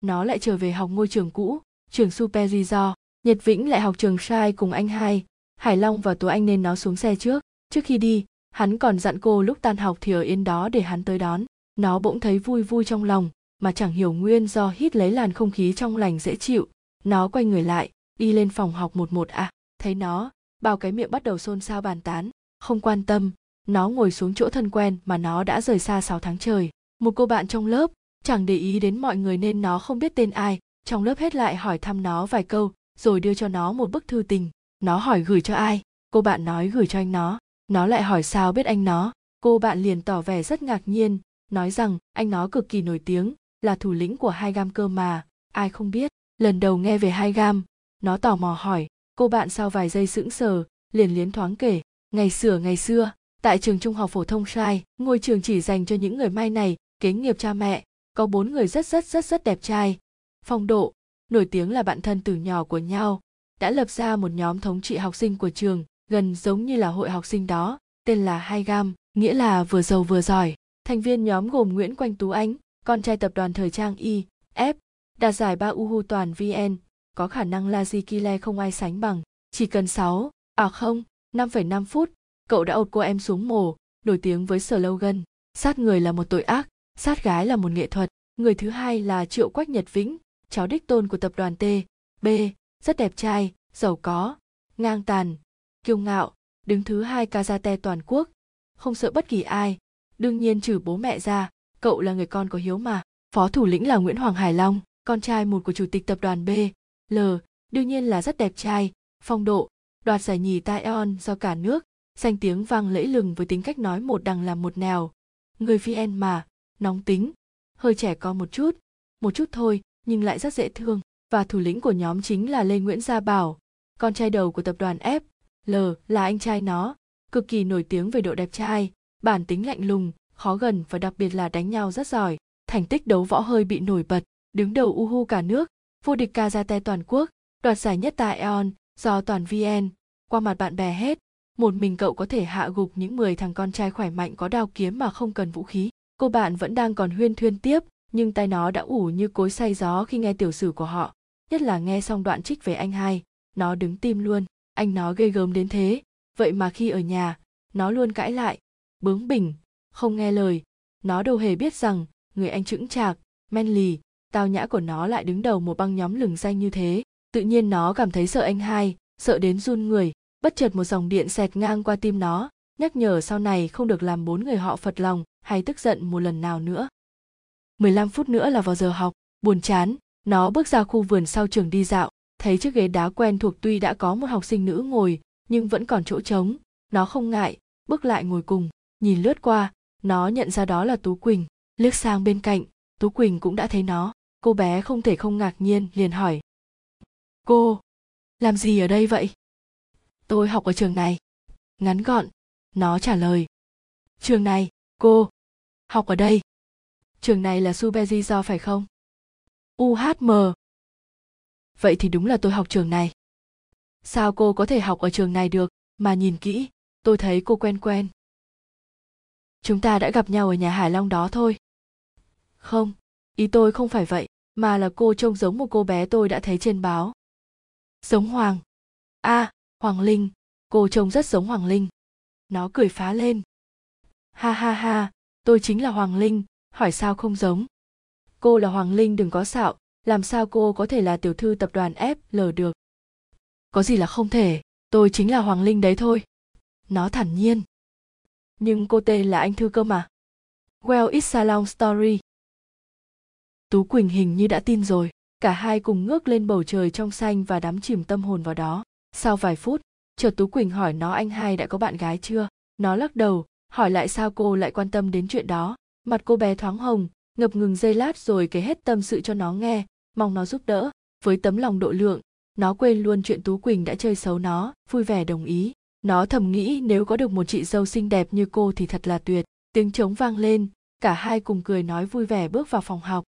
Nó lại trở về học ngôi trường cũ, trường Superior. Nhật Vĩnh lại học trường sai cùng anh hai, Hải Long và Tú Anh nên nó xuống xe trước. Trước khi đi, hắn còn dặn cô lúc tan học thì ở yên đó để hắn tới đón. Nó bỗng thấy vui vui trong lòng, mà chẳng hiểu nguyên do hít lấy làn không khí trong lành dễ chịu. Nó quay người lại, đi lên phòng học một một à, thấy nó, bao cái miệng bắt đầu xôn xao bàn tán, không quan tâm, nó ngồi xuống chỗ thân quen mà nó đã rời xa 6 tháng trời. Một cô bạn trong lớp, chẳng để ý đến mọi người nên nó không biết tên ai, trong lớp hết lại hỏi thăm nó vài câu, rồi đưa cho nó một bức thư tình. Nó hỏi gửi cho ai, cô bạn nói gửi cho anh nó. Nó lại hỏi sao biết anh nó, cô bạn liền tỏ vẻ rất ngạc nhiên, nói rằng anh nó cực kỳ nổi tiếng, là thủ lĩnh của hai gam cơ mà, ai không biết. Lần đầu nghe về hai gam, nó tò mò hỏi, cô bạn sau vài giây sững sờ, liền liến thoáng kể, ngày xưa ngày xưa, tại trường trung học phổ thông sai, ngôi trường chỉ dành cho những người may này, kế nghiệp cha mẹ, có bốn người rất rất rất rất đẹp trai, phong độ, nổi tiếng là bạn thân từ nhỏ của nhau, đã lập ra một nhóm thống trị học sinh của trường, gần giống như là hội học sinh đó, tên là Hai Gam, nghĩa là vừa giàu vừa giỏi. Thành viên nhóm gồm Nguyễn Quanh Tú Ánh, con trai tập đoàn thời trang Y, F, đạt giải ba Uhu toàn VN, có khả năng La Kile không ai sánh bằng. Chỉ cần 6, à không, 5,5 phút, cậu đã ột cô em xuống mồ, nổi tiếng với slogan, sát người là một tội ác, sát gái là một nghệ thuật. Người thứ hai là Triệu Quách Nhật Vĩnh, cháu đích tôn của tập đoàn T, B, rất đẹp trai, giàu có, ngang tàn, kiêu ngạo, đứng thứ hai Kazate toàn quốc, không sợ bất kỳ ai, đương nhiên trừ bố mẹ ra, cậu là người con có hiếu mà. Phó thủ lĩnh là Nguyễn Hoàng Hải Long, con trai một của chủ tịch tập đoàn B, L, đương nhiên là rất đẹp trai, phong độ, đoạt giải nhì tai on do cả nước, danh tiếng vang lẫy lừng với tính cách nói một đằng làm một nẻo, Người VN mà, nóng tính, hơi trẻ con một chút, một chút thôi nhưng lại rất dễ thương. Và thủ lĩnh của nhóm chính là Lê Nguyễn Gia Bảo, con trai đầu của tập đoàn F, L là anh trai nó, cực kỳ nổi tiếng về độ đẹp trai, bản tính lạnh lùng, khó gần và đặc biệt là đánh nhau rất giỏi. Thành tích đấu võ hơi bị nổi bật, đứng đầu uhu cả nước vô địch karate toàn quốc đoạt giải nhất tại eon do toàn vn qua mặt bạn bè hết một mình cậu có thể hạ gục những 10 thằng con trai khỏe mạnh có đao kiếm mà không cần vũ khí cô bạn vẫn đang còn huyên thuyên tiếp nhưng tay nó đã ủ như cối say gió khi nghe tiểu sử của họ, nhất là nghe xong đoạn trích về anh hai. Nó đứng tim luôn, anh nó ghê gớm đến thế. Vậy mà khi ở nhà, nó luôn cãi lại. Bướng bỉnh, không nghe lời. Nó đâu hề biết rằng, người anh chững chạc, men lì, tao nhã của nó lại đứng đầu một băng nhóm lừng danh như thế. Tự nhiên nó cảm thấy sợ anh hai, sợ đến run người, bất chợt một dòng điện xẹt ngang qua tim nó. Nhắc nhở sau này không được làm bốn người họ phật lòng hay tức giận một lần nào nữa. 15 phút nữa là vào giờ học, buồn chán, nó bước ra khu vườn sau trường đi dạo, thấy chiếc ghế đá quen thuộc tuy đã có một học sinh nữ ngồi, nhưng vẫn còn chỗ trống, nó không ngại, bước lại ngồi cùng, nhìn lướt qua, nó nhận ra đó là tú quỳnh. Liếc sang bên cạnh, tú quỳnh cũng đã thấy nó, cô bé không thể không ngạc nhiên liền hỏi. Cô, làm gì ở đây vậy? Tôi học ở trường này. Ngắn gọn, nó trả lời. Trường này, cô, học ở đây trường này là subeji do phải không? Uhm vậy thì đúng là tôi học trường này. Sao cô có thể học ở trường này được mà nhìn kỹ tôi thấy cô quen quen. Chúng ta đã gặp nhau ở nhà hải long đó thôi. Không ý tôi không phải vậy mà là cô trông giống một cô bé tôi đã thấy trên báo. Giống hoàng. A à, hoàng linh. Cô trông rất giống hoàng linh. Nó cười phá lên. Ha ha ha tôi chính là hoàng linh hỏi sao không giống? Cô là hoàng linh đừng có xạo, làm sao cô có thể là tiểu thư tập đoàn fl được? Có gì là không thể, tôi chính là hoàng linh đấy thôi. Nó thản nhiên. Nhưng cô tên là anh thư cơ mà. Well, it's a long story. Tú quỳnh hình như đã tin rồi. Cả hai cùng ngước lên bầu trời trong xanh và đắm chìm tâm hồn vào đó. Sau vài phút, chợt tú quỳnh hỏi nó anh hai đã có bạn gái chưa? Nó lắc đầu, hỏi lại sao cô lại quan tâm đến chuyện đó mặt cô bé thoáng hồng, ngập ngừng giây lát rồi kể hết tâm sự cho nó nghe, mong nó giúp đỡ. Với tấm lòng độ lượng, nó quên luôn chuyện tú quỳnh đã chơi xấu nó, vui vẻ đồng ý. Nó thầm nghĩ nếu có được một chị dâu xinh đẹp như cô thì thật là tuyệt. Tiếng trống vang lên, cả hai cùng cười nói vui vẻ bước vào phòng học.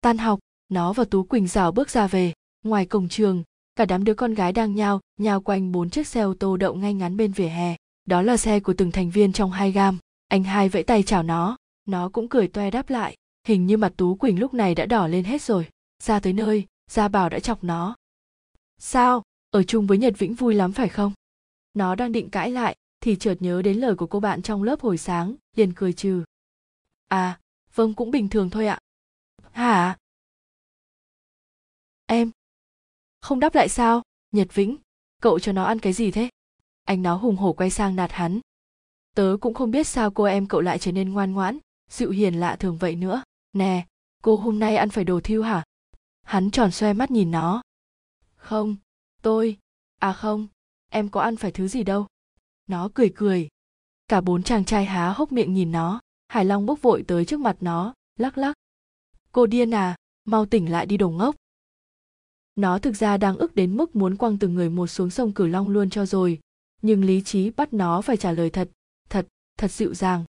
Tan học, nó và tú quỳnh rào bước ra về. Ngoài cổng trường, cả đám đứa con gái đang nhao nhao quanh bốn chiếc xe ô tô đậu ngay ngắn bên vỉa hè. Đó là xe của từng thành viên trong hai gam anh hai vẫy tay chào nó. Nó cũng cười toe đáp lại. Hình như mặt tú quỳnh lúc này đã đỏ lên hết rồi. Ra tới nơi, gia bảo đã chọc nó. Sao? Ở chung với nhật vĩnh vui lắm phải không? Nó đang định cãi lại, thì chợt nhớ đến lời của cô bạn trong lớp hồi sáng, liền cười trừ. À vâng cũng bình thường thôi ạ. Hả? Em? Không đáp lại sao? Nhật vĩnh, cậu cho nó ăn cái gì thế? Anh nó hùng hổ quay sang nạt hắn tớ cũng không biết sao cô em cậu lại trở nên ngoan ngoãn, dịu hiền lạ thường vậy nữa. Nè, cô hôm nay ăn phải đồ thiêu hả? Hắn tròn xoe mắt nhìn nó. Không, tôi. À không, em có ăn phải thứ gì đâu. Nó cười cười. Cả bốn chàng trai há hốc miệng nhìn nó. Hải long bốc vội tới trước mặt nó, lắc lắc. Cô điên à mau tỉnh lại đi đồ ngốc. Nó thực ra đang ức đến mức muốn quăng từng người một xuống sông cửu long luôn cho rồi, nhưng lý trí bắt nó phải trả lời thật. thật thật dịu dàng.